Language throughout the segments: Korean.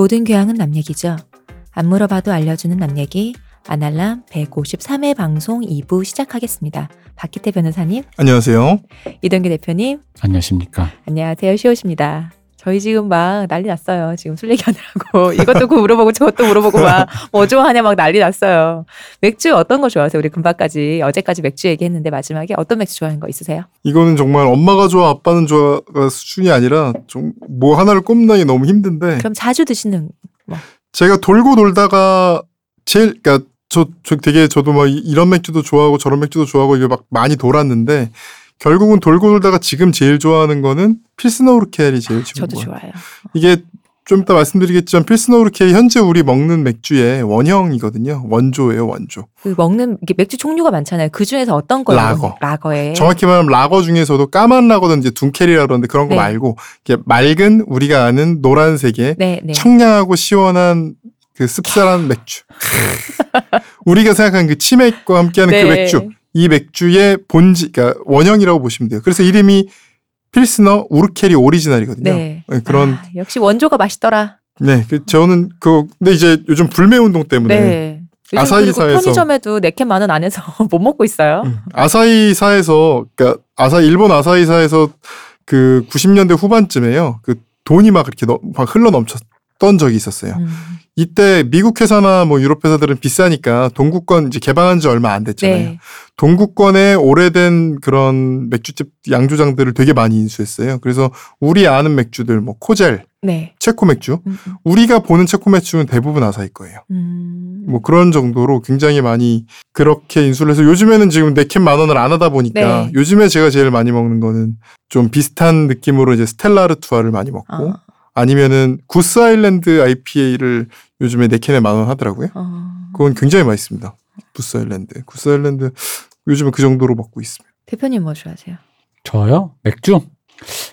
모든 교양은 남 얘기죠. 안 물어봐도 알려주는 남 얘기 아날람 153회 방송 2부 시작하겠습니다. 박기태 변호사님, 안녕하세요. 이동규 대표님, 안녕하십니까. 안녕하세요. 시옷입니다. 저희 지금 막 난리 났어요. 지금 술 얘기하느라고 이것도 그 물어보고 저것도 물어보고 막 뭐 좋아하냐 막 난리 났어요. 맥주 어떤 거 좋아하세요? 우리 금방까지 어제까지 맥주 얘기했는데 마지막에 어떤 맥주 좋아하는 거 있으세요? 이거는 정말 엄마가 좋아, 아빠는 좋아가 수준이 아니라 좀 뭐 하나를 꼽나기 너무 힘든데 그럼 자주 드시는 제가 돌고 돌다가 제일 그러니까 저, 저 되게 저도 막 이- 이런 맥주도 좋아하고 저런 맥주도 좋아하고 이게 막 많이 돌았는데 결국은 돌고 돌다가 지금 제일 좋아하는 거는 필스너 우르켈이 제일 지금 저도 뭐야. 좋아해요. 이게 좀 이따 말씀드리겠지만 필스너 우르켈이 현재 우리 먹는 맥주의 원형이거든요. 원조예요, 원조. 그 먹는 이게 맥주 종류가 많잖아요. 그 중에서 어떤 걸 라거. 먹- 라거에 정확히 말하면 라거 중에서도 까만 이제 둔켈이라 그러는데 그런 거 네. 말고 이게 맑은 우리가 아는 노란색의 네, 네. 청량하고 시원한 그 씁쓸한 맥주. 우리가 생각하는 그 치맥과 함께하는 그 네. 맥주. 이 맥주의 본지, 그러니까 원형이라고 보시면 돼요. 그래서 이름이 필스너 우르켈이 오리지널이거든요. 네. 네, 그런 아, 역시 원조가 맛있더라. 네, 그 저는 그 근데 이제 요즘 불매 운동 때문에 네. 아사히사에서- 편의점에도 네캔 만원 안에서 못 먹고 있어요. 음, 아사히사에서 그러니까 아사 일본 아사히사에서 그 90년대 후반쯤에요. 그 돈이 막 이렇게 너- 막 흘러 넘쳤 던 적이 있었어요. 음. 이때 미국 회사나 뭐 유럽 회사들은 비싸니까 동구권 이제 개방한 지 얼마 안 됐잖아요. 네. 동구권에 오래된 그런 맥주집 양조장들을 되게 많이 인수했어요. 그래서 우리 아는 맥주들 뭐 코젤, 네. 체코 맥주, 음, 음. 우리가 보는 체코 맥주는 대부분 아사히 거예요. 음. 뭐 그런 정도로 굉장히 많이 그렇게 인수를 해서 요즘에는 지금 네캔 만 원을 안 하다 보니까 네. 요즘에 제가 제일 많이 먹는 거는 좀 비슷한 느낌으로 이제 스텔라르투아를 많이 먹고 아, 아니면은 구스 아일랜드 IPA를 요즘에 네 캔에 만 원 하더라고요. 어. 그건 굉장히 맛있습니다. 구스 아일랜드. 구스 아일랜드 요즘에 그 정도로 먹고 있습니다. 대표님 뭐 좋아하세요? 저요? 맥주?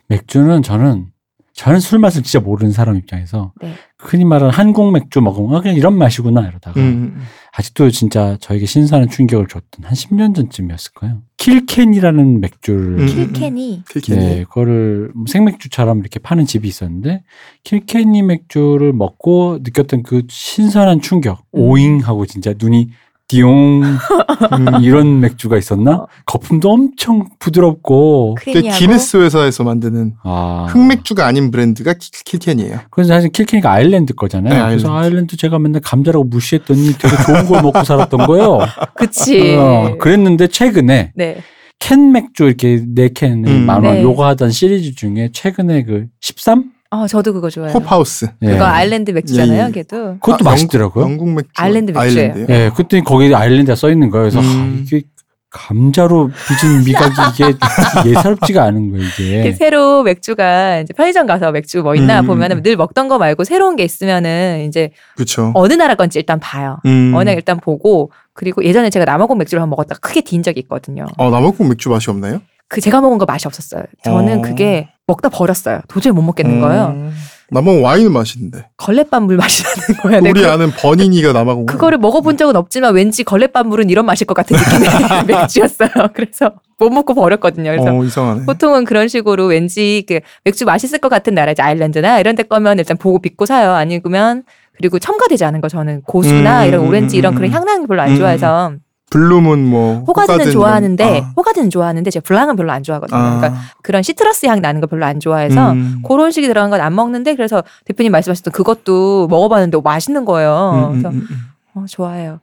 맥주는 저는 저는 술 맛을 진짜 모르는 사람 입장에서 네. 흔히 말하는 한국 맥주 먹으면 아, 그냥 이런 맛이구나 이러다가 음. 아직도 진짜 저에게 신선한 충격을 줬던 한 10년 전쯤이었을 거예요. Kilkenny라는 맥주를 음. Kilkenny Kilkenny. 네, 그거를 뭐 생맥주처럼 이렇게 파는 집이 있었는데 Kilkenny 맥주를 먹고 느꼈던 그 신선한 충격, 음. 오잉하고 진짜 눈이 띠용 음, 이런 맥주가 있었나? 어. 거품도 엄청 부드럽고 그게 creamy하고 기네스 회사에서 만드는 아 흑맥주가 아닌 브랜드가 킬- Kilkenny예요. 그래서 사실 Kilkenny가 아일랜드 거잖아요. 네, 그래서 아일랜드. 아일랜드 제가 맨날 감자라고 무시했더니 되게 좋은 걸 먹고 살았던 거예요. 그치. 어, 그랬는데 최근에 네. 캔 맥주 이렇게 네캔 음. 만원 네. 요거 하던 시리즈 중에 최근에 그 13? 어, 저도 그거 좋아해요. 홉하우스. 예. 그거 아일랜드 맥주잖아요, 예, 예. 걔도. 그것도 아, 맛있더라고요. 영국, 영국 맥주. 아일랜드 맥주예요. 아일랜드요? 예, 그때 거기 아일랜드가 써 있는 거예요. 그래서 음. 아, 이게 감자로 빚은 미각이 이게 예사롭지가 않은 거예요, 이게 이게. 새로 맥주가 이제 편의점 가서 맥주 뭐 있나 음. 보면은 늘 먹던 거 말고 새로운 게 있으면은 이제 그렇죠. 어느 나라 건지 일단 봐요. 음. 워낙 일단 보고 그리고 예전에 제가 남아공 맥주를 한번 먹었다가 크게 딘 적이 있거든요. 어, 남아공 맥주 맛이 없나요? 그 제가 먹은 거 맛이 없었어요. 저는 어. 그게 먹다 버렸어요. 도저히 못 먹겠는 거예요. 음. 남아공 와인은 맛있는데. 걸레밥 물 맛이 나는 거야. 우리 내가 아는 버니니가 남아공. 그거를 먹어본 적은 없지만 왠지 걸레밥 물은 이런 맛일 것 같은 느낌의 맥주였어요. 그래서 못 먹고 버렸거든요. 그래서 어, 이상하네. 보통은 그런 식으로 왠지 그 맥주 맛있을 것 같은 나라 이제 아일랜드나 이런 데 거면 일단 보고 믿고 사요. 아니면 그리고 첨가되지 않은 거 저는 고수나 음, 이런 음, 오렌지 음, 이런 음. 그런 향나는 별로 안 음, 좋아해서 블랑은 뭐 호가든은 호가든 좋아하는데 아. 호가든은 좋아하는데 제가 블랑은 별로 안 좋아하거든요. 아. 그러니까 그런 citrus 향 나는 거 별로 안 좋아해서 음. 그런 식이 들어간 건 안 먹는데 그래서 대표님 말씀하셨던 그것도 먹어봤는데 맛있는 거예요. 음, 음, 그래서 음, 음. 어, 좋아해요.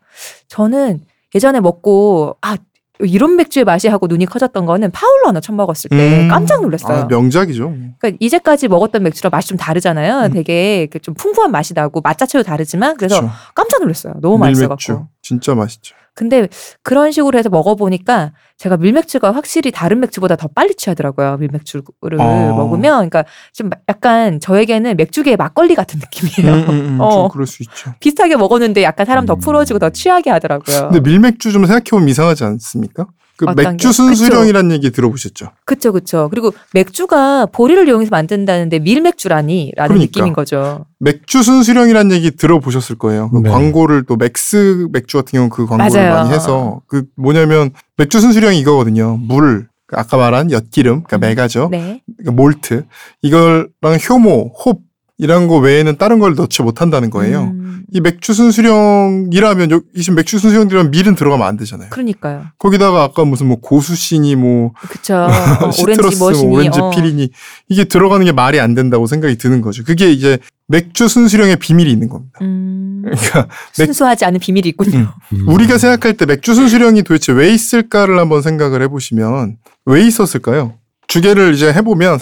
저는 예전에 먹고 아 이런 맥주의 맛이 하고 눈이 커졌던 거는 파울라너 처음 먹었을 때 음. 깜짝 놀랐어요. 아, 명작이죠. 그러니까 이제까지 먹었던 맥주랑 맛이 좀 다르잖아요. 음. 되게 그좀 풍부한 맛이 나고 맛 자체도 다르지만 그래서 그쵸. 깜짝 놀랐어요. 너무. 맛있어갖고. 진짜 맛있죠. 근데 그런 식으로 해서 먹어보니까 제가 밀맥주가 확실히 다른 맥주보다 더 빨리 취하더라고요. 밀맥주를 어. 먹으면. 그러니까 좀 약간 저에게는 맥주계의 막걸리 같은 느낌이에요. 음, 음, 음, 어. 좀 그럴 수 있죠. 비슷하게 먹었는데 약간 사람 더 음. 풀어지고 더 취하게 하더라고요. 근데 밀맥주 좀 생각해보면 이상하지 않습니까? 그 맥주 게? 순수령이라는 얘기 들어보셨죠? 그쵸, 그쵸. 그리고 맥주가 보리를 이용해서 만든다는데 밀맥주라니? 라는 그러니까. 느낌인 거죠. 맥주 순수령이라는 얘기 들어보셨을 거예요. 그 네. 광고를 또 맥스 맥주 같은 경우 그 광고를 맞아요. 많이 해서 그 뭐냐면 맥주 순수령이 이거거든요. 물, 그 아까 말한 엿기름, 그러니까 음. 맥아죠. 네. 그러니까 몰트 이걸랑 효모, 홉 이런 거 외에는 다른 걸 넣지 못한다는 거예요. 음, 이 맥주 순수령이라면 요- 이 지금 맥주 순수령이라면 밀은 들어가면 안 되잖아요. 그러니까요. 거기다가 아까 무슨 뭐 고수씨니 뭐 그쵸. 어, 오렌지 citrus, 뭐 뭐 씨니 오렌지 어. peel이니 이게 들어가는 게 말이 안 된다고 생각이 드는 거죠. 그게 이제 맥주 순수령의 비밀이 있는 겁니다. 음, 그러니까 순수하지 않은 비밀이 있군요. 음. 우리가 생각할 때 맥주 순수령이 도대체 왜 있을까를 한번 생각을 해보시면 왜 있었을까요? 주계를 이제 해보면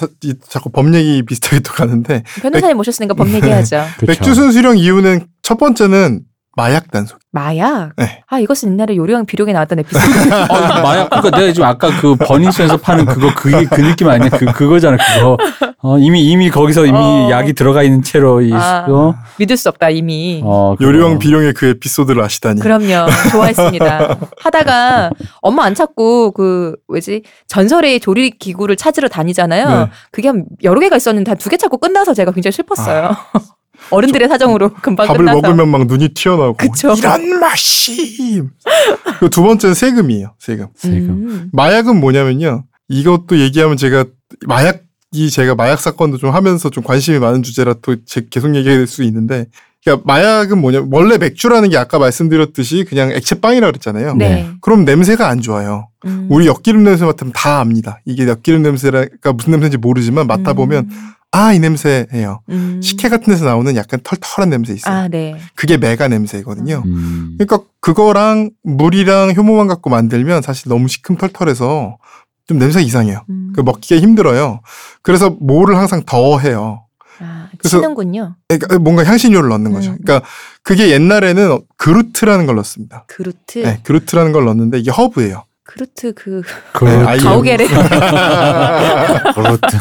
자꾸 법 얘기 비슷하게 또 가는데 변호사님 모셨으니까 법 얘기하죠. 그쵸. 맥주 순 수령 이유는 첫 번째는 마약 단속. 마약. 네. 아 이것은 옛날에 요령 비룡에 나왔던 에피소드. 어, 마약 그러니까 내가 지금 아까 그 버닝썬에서 파는 그거 그게 그 느낌 아니야? 그 그거잖아 그거. 어, 이미 이미 거기서 이미 어. 약이 들어가 있는 채로 이 아. 어, 믿을 수 없다 이미. 어. 요령 비룡의 그 에피소드를 아시다니. 그럼요. 좋아했습니다. 하다가 엄마 안 찾고 그 뭐지 전설의 조리 기구를 찾으러 다니잖아요. 네. 그게 한 여러 개가 있었는데 한 두 개 찾고 끝나서 제가 굉장히 슬펐어요. 어른들의 사정으로 금방 밥을 끝나서. 먹으면 막 눈이 튀어나오고 그쵸. 이런 맛이. 두 번째는 세금이에요. 세금. 세금. 음. 마약은 뭐냐면요. 이것도 얘기하면 제가 마약 이 제가 마약 사건도 좀 하면서 좀 관심이 많은 주제라 또 제- 계속 얘기할 수 있는데 그러니까 마약은 뭐냐 원래 맥주라는 게 아까 말씀드렸듯이 그냥 액체 빵이라 그랬잖아요. 네. 그럼 냄새가 안 좋아요. 음. 우리 엿기름 냄새 맡으면 다 압니다. 이게 엿기름 냄새가 무슨 냄새인지 모르지만 맡아보면 아이 냄새예요. 음. 식혜 같은 데서 나오는 약간 털털한 냄새 있어요. 아, 네. 그게 메가 냄새거든요. 음. 그러니까 그거랑 물이랑 효모만 갖고 만들면 사실 너무 시큼털털해서 좀 냄새가 이상해요. 음. 그 먹기가 힘들어요. 그래서 뭐를 항상 더 해요. 아, 그래서- 치는군요. 그러니까 뭔가 향신료를 넣는 거죠. 음. 그러니까 그게 옛날에는 그루트라는 걸 넣습니다. 그루트. 네, 그루트라는 걸 넣는데 이게 허브예요. 그루트 그그 네, 아이- 가오게레. 그렇트.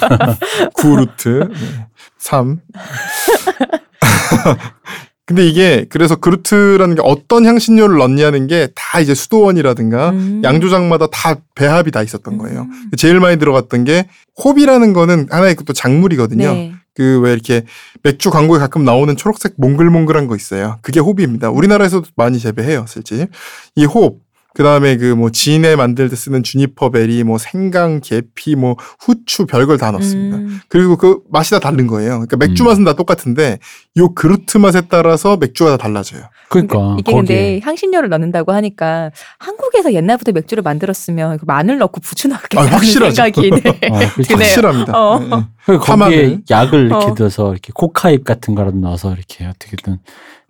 구루트. 네. 3. 근데 이게 그래서 그루트라는 게 어떤 향신료를 넣냐는 게 다 이제 수도원이라든가 음. 양조장마다 다 배합이 다 있었던 거예요. 음. 제일 많이 들어갔던 게 홉이라는 거는 하나의 또 작물이거든요. 네. 그왜 이렇게 맥주 광고에 가끔 나오는 초록색 몽글몽글한 거 있어요. 그게 홉입니다. 우리나라에서도 많이 재배해요, 실제. 이 홉, 그 다음에 그 뭐 진에 만들 때 쓰는 주니퍼 베리, 뭐 생강, 계피, 뭐 후추 별걸 다 넣습니다. 음. 그리고 그 맛이 다 다른 거예요. 그러니까 맥주 음. 맛은 다 똑같은데 요 그루트 맛에 따라서 맥주가 다 달라져요. 그러니까 이게 거기에 근데 향신료를 넣는다고 하니까 한국에서 옛날부터 맥주를 만들었으면 그 마늘 넣고 부추 넣겠다는 아, 확실하죠. 생각이 네. 어, 그렇죠. 드네요. 확실합니다. 어. 그리고 거기에. 약을 이렇게 어. 넣어서 이렇게 코카잎 같은 거라도 넣어서 이렇게 어떻게든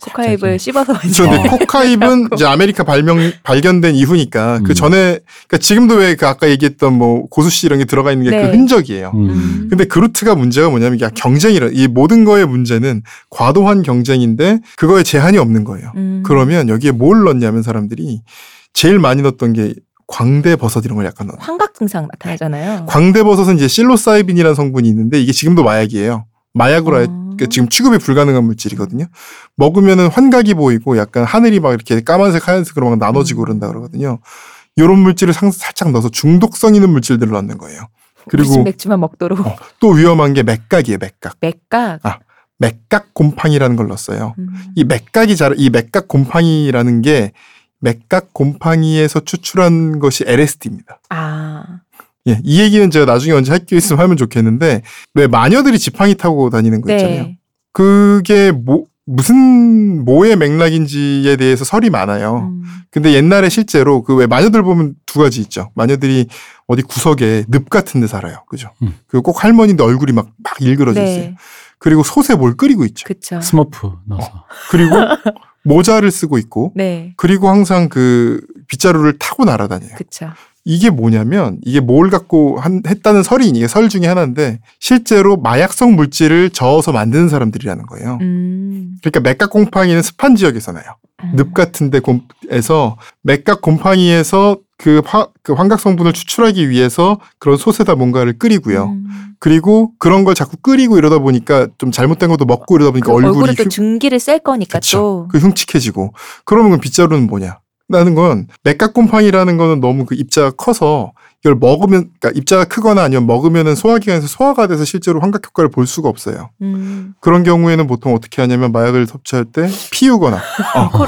코카잎을 씹어서 어. 코카잎은 이제 아메리카 발명 발견된 이후니까 그 음. 전에 그러니까 지금도 왜 그 아까 얘기했던 뭐 고수씨 이런 게 들어가 있는 게그 네. 흔적이에요. 음. 음. 근데 gruit가 문제가 뭐냐면 이게 경쟁이라 이 모든 거의 문제는 과도한 경쟁인데 그거에 제한이 없는 거예요. 음. 그러면 여기에 뭘 넣냐면 사람들이 제일 많이 넣었던 게 광대 버섯 이런 걸 약간 넣어. 환각 증상 나타나잖아요. 광대 버섯은 이제 psilocybin이라는 성분이 있는데 이게 지금도 마약이에요. 마약으로 어. 그러니까 지금 취급이 불가능한 물질이거든요. 먹으면은 환각이 보이고 약간 하늘이 막 이렇게 까만색 하얀색으로 막 나눠지고 음. 그런다 그러거든요. 이런 물질을 상- 살짝 넣어서 중독성 있는 물질들을 넣는 거예요. 그리고 맥주만 먹도록 어, 또 위험한 게 맥각이에요. 맥각. 맥각. 아. 맥각 곰팡이라는 걸 넣었어요. 음. 이 맥각이 잘, 이 맥각 곰팡이라는 게 맥각 곰팡이에서 추출한 것이 LSD입니다. 아, 예, 이 얘기는 제가 나중에 언제 할 게 있으면 하면 좋겠는데 왜 마녀들이 지팡이 타고 다니는 거 있잖아요. 네. 그게 뭐 무슨 뭐의 맥락인지에 대해서 설이 많아요. 음. 근데 옛날에 실제로 그 왜 마녀들 보면 두 가지 있죠. 마녀들이 어디 구석에 늪 같은 데 살아요. 그죠? 음. 그꼭 할머니인데 얼굴이 막, 막 일그러져 있어요. 네, 그리고 솥에 뭘 끓이고 있죠. 그쵸. 스머프 넣어서 그리고 모자를 쓰고 있고 네, 그리고 항상 그 빗자루를 타고 날아다녀요. 그쵸. 이게 뭐냐면 이게 뭘 갖고 한, 했다는 설이 이게 설 중에 하나인데 실제로 마약성 물질을 저어서 만드는 사람들이라는 거예요. 음. 그러니까 맥각 곰팡이는 습한 지역에서 나요. 음. 늪 같은데 곰에서 맥각 곰팡이에서 그, 화, 그 환각 성분을 추출하기 위해서 그런 솥에다 뭔가를 끓이고요. 음. 그리고 그런 걸 자꾸 끓이고 이러다 보니까 좀 잘못된 것도 먹고 이러다 보니까 그 얼굴이 얼굴에 또 흉, 증기를 쐴 거니까 그쵸. 또. 그 흉측해지고 그러면 그 빗자루는 뭐냐? 라는 건 맥각 곰팡이라는 거는 너무 그 입자가 커서 이걸 먹으면 그러니까 입자가 크거나 아니면 먹으면은 소화기관에서 소화가 돼서 실제로 환각 효과를 볼 수가 없어요. 음. 그런 경우에는 보통 어떻게 하냐면 마약을 섭취할 때 피우거나 어, 코-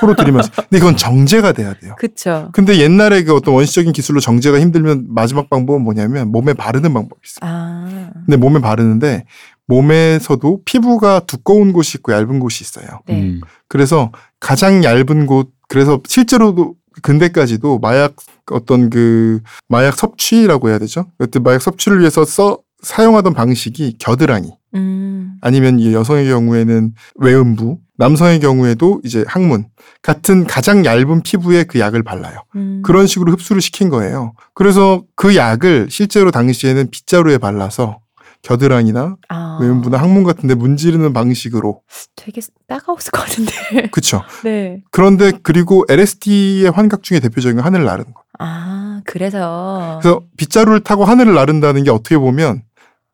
코로 들이면서 근데 이건 정제가 돼야 돼요. 그쵸. 근데 옛날에 그 어떤 원시적인 기술로 정제가 힘들면 마지막 방법은 뭐냐면 몸에 바르는 방법이 있어요. 아. 근데 몸에 바르는데 몸에서도 피부가 두꺼운 곳이 있고 얇은 곳이 있어요. 네. 음. 그래서 가장 얇은 곳 그래서 실제로도 근대까지도 마약 어떤 그 마약 섭취라고 해야 되죠. 여튼 마약 섭취를 위해서 써 사용하던 방식이 겨드랑이 음. 아니면 이 여성의 경우에는 외음부, 남성의 경우에도 이제 항문 같은 가장 얇은 피부에 그 약을 발라요. 음. 그런 식으로 흡수를 시킨 거예요. 그래서 그 약을 실제로 당시에는 빗자루에 발라서 겨드랑이나 아, 외음부나 항문 같은데 문지르는 방식으로 되게 따가웠을 것 같은데. 그쵸. 네. 그런데 그리고 LSD의 환각 중에 대표적인 건 하늘을 나르는 거. 아, 그래서. 그래서 빗자루를 타고 하늘을 나른다는 게 어떻게 보면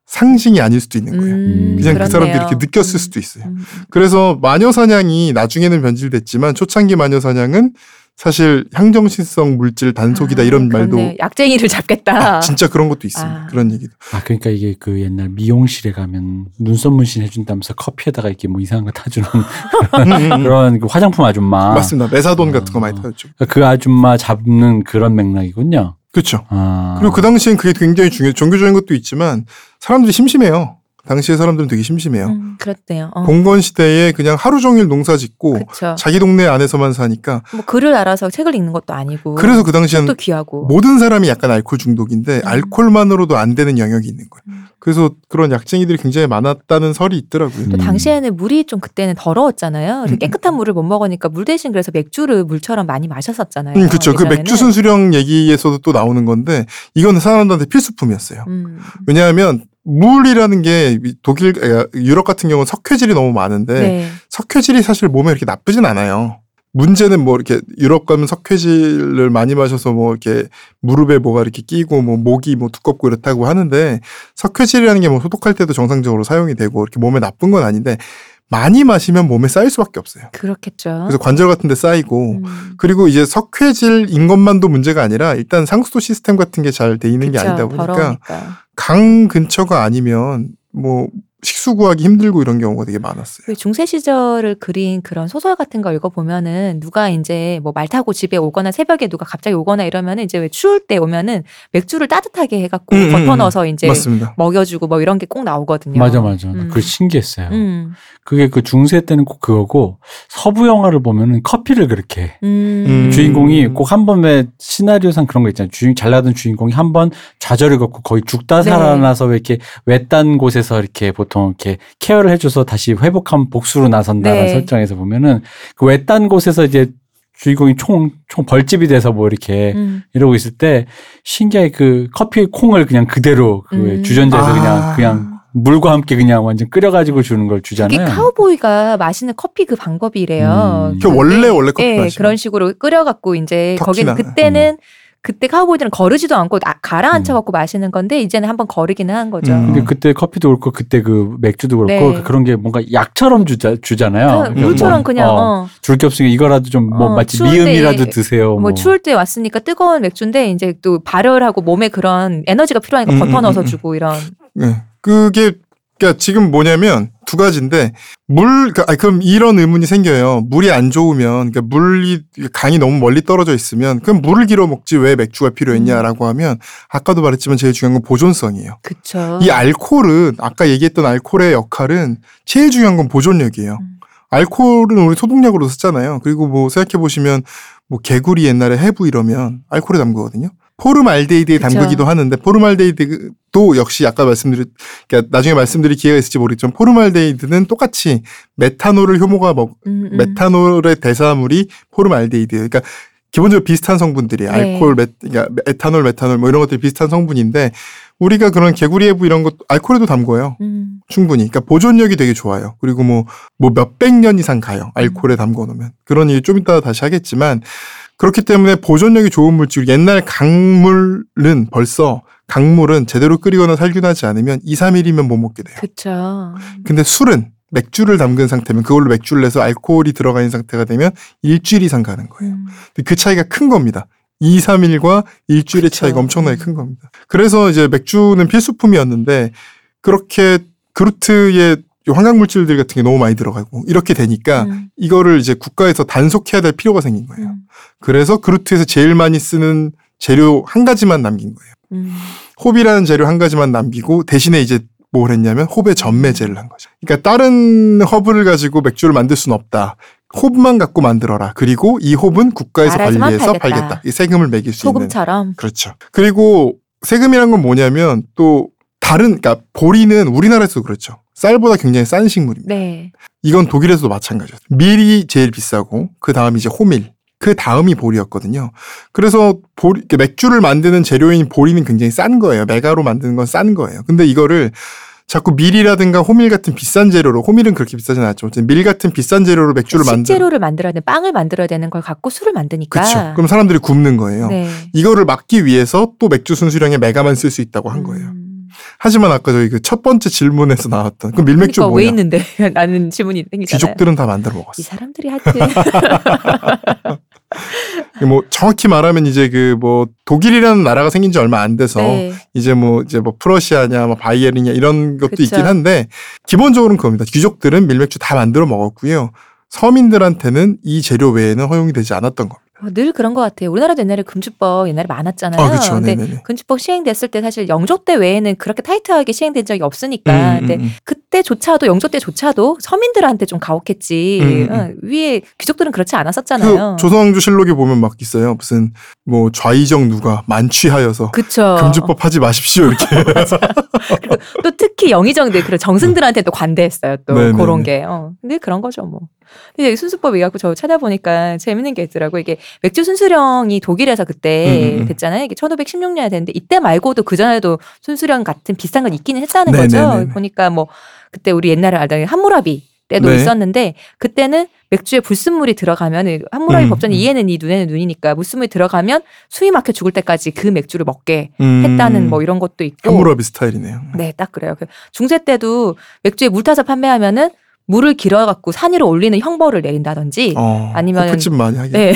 상징이 아닐 수도 있는 거예요. 음, 그냥 그 사람들이 그렇네요. 이렇게 느꼈을 음, 수도 있어요. 음, 음. 그래서 마녀 사냥이 나중에는 변질됐지만 초창기 마녀 사냥은 사실 향정신성 물질 단속이다 아, 이런 말도 그렇네. 약쟁이를 잡겠다. 아, 진짜 그런 것도 있습니다. 아. 그런 얘기도. 아 그러니까 이게 그 옛날 미용실에 가면 눈썹 문신 해준다면서 커피에다가 이렇게 뭐 이상한 거 타주는. 그런 그 화장품 아줌마 맞습니다. 메사돈 같은 거 아. 많이 타였죠. 그 아줌마 잡는 그런 맥락이군요. 그렇죠. 아. 그리고 그 당시엔 그게 굉장히 중요해요. 종교적인 것도 있지만 사람들이 심심해요. 당시에 사람들은 되게 심심해요. 음, 그렇대요. 어. 봉건 시대에 그냥 하루 종일 농사 짓고 그렇죠. 자기 동네 안에서만 사니까 뭐 글을 알아서 책을 읽는 것도 아니고. 그래서 그 당시에는 또 귀하고. 모든 사람이 약간 알코올 중독인데 음. 알코올만으로도 안 되는 영역이 있는 거예요. 음. 그래서 그런 약쟁이들이 굉장히 많았다는 설이 있더라고요. 음. 또 당시에는 물이 좀 그때는 더러웠잖아요. 음. 깨끗한 물을 못 먹으니까 물 대신 그래서 맥주를 물처럼 많이 마셨었잖아요. 음, 그렇죠. 그. 맥주 순수령 얘기에서도 또 나오는 건데 이거는 사람들한테 필수품이었어요. 음. 왜냐하면 물이라는 게 독일, 아, 유럽 같은 경우는 석회질이 너무 많은데 네. 석회질이 사실 몸에 이렇게 나쁘진 않아요. 문제는 뭐 이렇게 유럽 가면 석회질을 많이 마셔서 뭐 이렇게 무릎에 뭐가 이렇게 끼고 뭐 목이 뭐 두껍고 이렇다고 하는데 석회질이라는 게 뭐 소독할 때도 정상적으로 사용이 되고 이렇게 몸에 나쁜 건 아닌데 많이 마시면 몸에 쌓일 수밖에 없어요. 그렇겠죠. 그래서 관절 같은 데 쌓이고 음. 그리고 이제 석회질인 것만도 문제가 아니라 일단 상수도 시스템 같은 게 잘 돼 있는 게 그쵸, 아니다 보니까 더러우니까. 강 근처가 아니면 뭐 식수 구하기 힘들고 이런 경우가 되게 많았어요. 그 중세 시절을 그린 그런 소설 같은 거 읽어 보면은 누가 이제 뭐 말 타고 집에 오거나 새벽에 누가 갑자기 오거나 이러면은 이제 왜 추울 때 오면은 맥주를 따뜻하게 해갖고 음, 음, 버터 음. 넣어서 이제 맞습니다. 먹여주고 뭐 이런 게 꼭 나오거든요. 맞아 맞아. 나 음. 그거 신기했어요. 음. 그게 그 중세 때는 꼭 그거고 서부 영화를 보면은 커피를 그렇게 해. 음. 음. 주인공이 꼭 한 번에 시나리오상 그런 거 있잖아요. 주인 잘 나던 주인공이 한 번 좌절을 겪고 거의 죽다 네. 살아나서 왜 이렇게 외딴 곳에서 이렇게 보통 이렇게 케어를 해줘서 다시 회복한 복수로 나선다는 네. 설정에서 보면은 그 외딴 곳에서 이제 주인공이 총, 총 벌집이 돼서 뭐 이렇게 음. 이러고 있을 때 신기하게 그 커피 콩을 그냥 그대로 그 음. 주전자에서 아. 그냥 그냥 물과 함께 그냥 완전 끓여가지고 주는 걸 그게 주잖아요. 카우보이가 마시는 커피 그 방법이래요. 음. 그 원래 원래 커피 예, 마시는 그런 식으로 끓여갖고 이제. 거기는 그때는 그때 카우보이들은 거르지도 않고 아, 가라앉혀 갖고 마시는 건데 이제는 한번 거르기는 한 거죠. 음. 근데 그때 커피도 그렇고 그때 그 맥주도 그렇고 네. 그런 게 뭔가 약처럼 주자, 주잖아요. 그냥 그러니까 물처럼 뭐, 그냥 어, 어, 줄게 없으니까 이거라도 좀뭐 어, 마치 미음이라도 드세요. 뭐 뭐. 추울 때 왔으니까 뜨거운 맥주인데 이제 또 발열하고 몸에 그런 에너지가 필요하니까 음, 버터 음, 넣어서 음, 음. 주고 이런 네. 그게 그러니까 지금 뭐냐면 두 가지인데 물 그- 아니, 그럼 이런 의문이 생겨요. 물이 안 좋으면 그러니까 물이 강이 너무 멀리 떨어져 있으면 그럼 물을 길어 먹지 왜 맥주가 필요했냐라고 하면 아까도 말했지만 제일 중요한 건 보존성이에요. 그쵸. 이 알코올은 아까 얘기했던 알코올의 역할은 제일 중요한 건 보존력이에요. 음. 알코올은 우리 소독약으로 쓰잖아요. 그리고 뭐 생각해 보시면 뭐 개구리 옛날에 해부 이러면 알코올에 담그거든요. 포름알데히드에 그쵸. 담그기도 하는데 포름알데히드도 역시 아까 말씀드린 그러니까 나중에 말씀드릴 기회가 있을지 모르겠지만 포름알데히드는 똑같이 메탄올을 효모가 먹 음, 음. 메탄올의 대사물이 포름알데히드. 그러니까 기본적으로 비슷한 성분들이에요. 네. 알코올, 메, 그러니까 에탄올, 메탄올 뭐 이런 것들이 비슷한 성분인데 우리가 그런 개구리 해부 이런 것 알코올에도 담궈요. 음. 충분히. 그러니까 보존력이 되게 좋아요. 그리고 뭐, 뭐 몇백 년 이상 가요. 알코올에 담궈 놓으면. 그런 얘기 좀 이따 다시 하겠지만 그렇기 때문에 보존력이 좋은 물질, 옛날 강물은 벌써 강물은 제대로 끓이거나 살균하지 않으면 2, 3일이면 못 먹게 돼요. 그쵸. 근데 술은 맥주를 담근 상태면 그걸로 맥주를 내서 알코올이 들어가 있는 상태가 되면 일주일 이상 가는 거예요. 음. 그 차이가 큰 겁니다. 2, 3일과 일주일의 그쵸. 차이가 엄청나게 음. 큰 겁니다. 그래서 이제 맥주는 필수품이었는데 그렇게 그루트의 환각 물질들 같은 게 너무 많이 들어가고 이렇게 되니까 음. 이거를 이제 국가에서 단속해야 될 필요가 생긴 거예요. 음. 그래서 그루트에서 제일 많이 쓰는 재료 한 가지만 남긴 거예요. 음. 호비라는 재료 한 가지만 남기고 대신에 이제 뭘 했냐면 홉의 전매제를 한 거죠. 그러니까 다른 허브를 가지고 맥주를 만들 수는 없다. 홉만 갖고 만들어라. 그리고 이 홉은 국가에서 관리해서 팔겠다. 팔겠다. 이 세금을 매길 수 있는. 소금처럼. 그렇죠. 그리고 세금이란 건 뭐냐면 또 다른 그러니까 보리는 우리나라에서도 그렇죠. 쌀보다 굉장히 싼 식물입니다. 네. 이건 독일에서도 마찬가지였어요. 밀이 제일 비싸고 그 다음 이제 호밀. 그 다음이 보리였거든요. 그래서 보리, 맥주를 만드는 재료인 보리는 굉장히 싼 거예요. 메가로 만드는 건 싼 거예요. 근데 이거를 자꾸 밀이라든가 호밀 같은 비싼 재료로 호밀은 그렇게 비싸진 않죠. 어쨌든 밀 같은 비싼 재료로 맥주를 만들. 식재료를 만들어야 되는 빵을 만들어야 되는 걸 갖고 술을 만드니까. 그렇죠. 그럼 사람들이 굽는 거예요. 네. 이거를 막기 위해서 또 맥주 순수량의 메가만 쓸 수 있다고 한 거예요. 음. 하지만 아까 저희 그 첫 번째 질문에서 나왔던 그 밀맥주 그러니까 뭐냐? 왜 있는데 나는 질문이 생기잖아요. 귀족들은 다 만들어 이 먹었어. 사람들이 하여튼 뭐 정확히 말하면 이제 그 뭐 독일이라는 나라가 생긴 지 얼마 안 돼서 네. 이제 뭐 이제 뭐 프러시아냐 뭐 바이에른이냐 이런 것도 그쵸. 있긴 한데 기본적으로는 그겁니다. 귀족들은 밀맥주 다 만들어 먹었고요. 서민들한테는 이 재료 외에는 허용이 되지 않았던 겁니다. 어, 늘 그런 것 같아요. 우리나라도 옛날에 금주법 옛날에 많았잖아요. 아, 그렇죠. 근데 네네네. 금주법 시행됐을 때 사실 영조 때 외에는 그렇게 타이트하게 시행된 적이 없으니까. 음, 근데 음, 음. 그때조차도 영조 때조차도 서민들한테 좀 가혹했지. 음, 음. 어, 위에 귀족들은 그렇지 않았었잖아요. 그 조선왕조 실록에 보면 막 있어요. 무슨 뭐 좌이정 누가 만취하여서 그쵸. 금주법 하지 마십시오 이렇게. 또 특히 영의정들 그런 정승들한테 또 관대했어요. 또 네네네. 그런 게. 어. 근데 그런 거죠 뭐. 근데 순수법 얘기하고 저 찾아보니까 재밌는 게 있더라고. 이게 맥주 순수령이 독일에서 그때 음, 음, 음. 됐잖아요. 이게 1516년에 됐는데 이때 말고도 그 전에도 순수령 같은 비싼 건 있기는 했다는 거죠. 네네네네. 보니까 뭐 그때 우리 옛날에 알던 함무라비 때도 네. 있었는데 그때는 맥주에 불순물이 들어가면 함무라비 음, 법전이 음. 이해는 이 눈에는 눈이니까 불순물이 들어가면 숨이 막혀 죽을 때까지 그 맥주를 먹게 음, 했다는 뭐 이런 것도 있고 함무라비 스타일이네요. 네, 딱 그래요. 그 중세 때도 맥주에 물 타서 판매하면은 물을 길어 갖고 산 위로 올리는 형벌을 내린다든지. 어, 하겠. 네.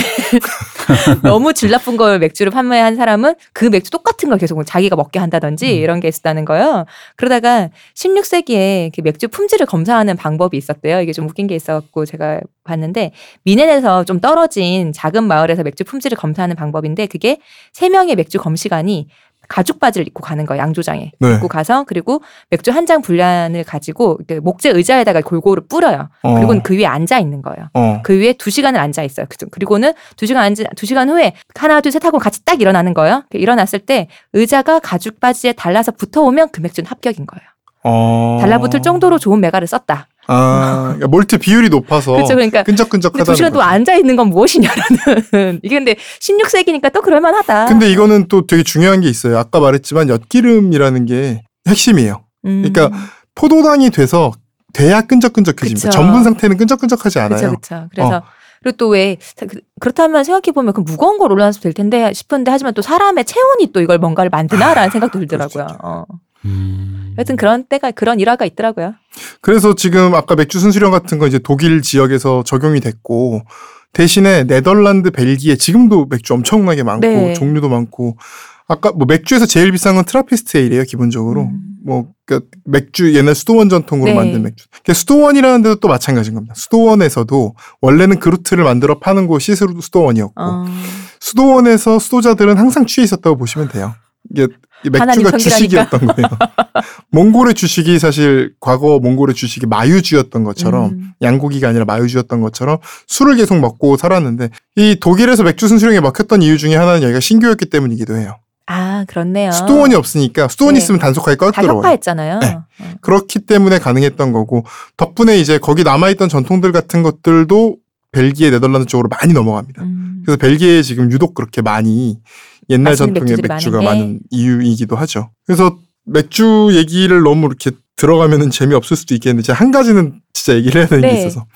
너무 질 나쁜 걸 맥주를 판매한 사람은 그 맥주 똑같은 걸 계속 자기가 먹게 한다든지 음. 이런 게 있었다는 거예요. 그러다가 16세기에 그 맥주 품질을 검사하는 방법이 있었대요. 이게 좀 웃긴 게 있어갖고 제가 봤는데 미넨에서 좀 떨어진 작은 마을에서 맥주 품질을 검사하는 방법인데 그게 세 명의 맥주 검시관이 가죽 바지를 입고 가는 거예요. 양조장에. 네. 입고 가서 그리고 맥주 한장 분량을 가지고 목재 의자에다가 골고루 뿌려요. 어, 그리고는 그 위에 앉아 있는 거예요. 어. 그 위에 두 시간을 앉아 있어요. 그- 그리고는 두 시간 앉아 두 시간 후에 하나 둘 셋 하고 같이 딱 일어나는 거예요. 일어났을 때 의자가 가죽 바지에 달라서 붙어오면 그 맥주는 합격인 거예요. 어. 달라붙을 정도로 좋은 메가를 썼다. 아, 그러니까 몰트 비율이 높아서 그렇죠. 그러니까 근데 끈적끈적하다는 두 시간. 동안 앉아 있는 건 무엇이냐라는 이게 근데 16세기니까 또 그럴만하다. 근데 이거는 또 되게 중요한 게 있어요. 아까 말했지만 엿기름이라는 게 핵심이에요. 음. 그러니까 포도당이 돼서 돼야 끈적끈적해집니다. 그쵸. 전분 상태는 끈적끈적하지 않아요. 그렇죠, 그렇죠. 그래서 어. 그리고 또 왜 그렇다면 생각해 보면 그 무거운 걸 올려놔서 될 텐데 싶은데 하지만 또 사람의 체온이 또 이걸 뭔가를 만드나라는 생각도 들더라고요. 그렇죠. 어. 음. 하여튼 그런 때가 그런 일화가 있더라고요. 그래서 지금 아까 맥주 순수령 같은 거 이제 독일 지역에서 적용이 됐고 대신에 네덜란드, 벨기에 지금도 맥주 엄청나게 많고 네. 종류도 많고 아까 뭐 맥주에서 제일 비싼 건 Trappist ale이에요 기본적으로 음. 뭐 그러니까 맥주 옛날 수도원 전통으로 네. 만든 맥주. 그러니까 수도원이라는 데도 또 마찬가지인 겁니다. 수도원에서도 원래는 gruit를 만들어 파는 곳이 수- 수도원이었고 어. 수도원에서 수도자들은 항상 취해 있었다고 보시면 돼요. 이게 맥주가. 주식이었던 거예요. 몽골의 주식이 사실 과거 몽골의 주식이 마유주였던 것처럼 음. 양고기가 아니라 마유주였던 것처럼 술을 계속 먹고 살았는데 이 독일에서 맥주 순수령에 먹혔던 이유 중에 하나는 여기가 신교였기 때문이기도 해요. 아 그렇네요. 수도원이 없으니까 수도원이 네. 있으면 단속하기 다 껄끄러워요. 혁파했잖아요. 네. 어. 그렇기 때문에 가능했던 거고 덕분에 이제 거기 남아있던 전통들 같은 것들도 벨기에, 네덜란드 쪽으로 많이 넘어갑니다. 음. 그래서 벨기에에 지금 유독 그렇게 많이 옛날 전통의 맥주가 많은 게. 많은 이유이기도 하죠. 그래서 맥주 얘기를 너무 이렇게 들어가면은 재미없을 수도 있겠는데 한 가지는 진짜 얘기를 해야 되는 게 네. 있어서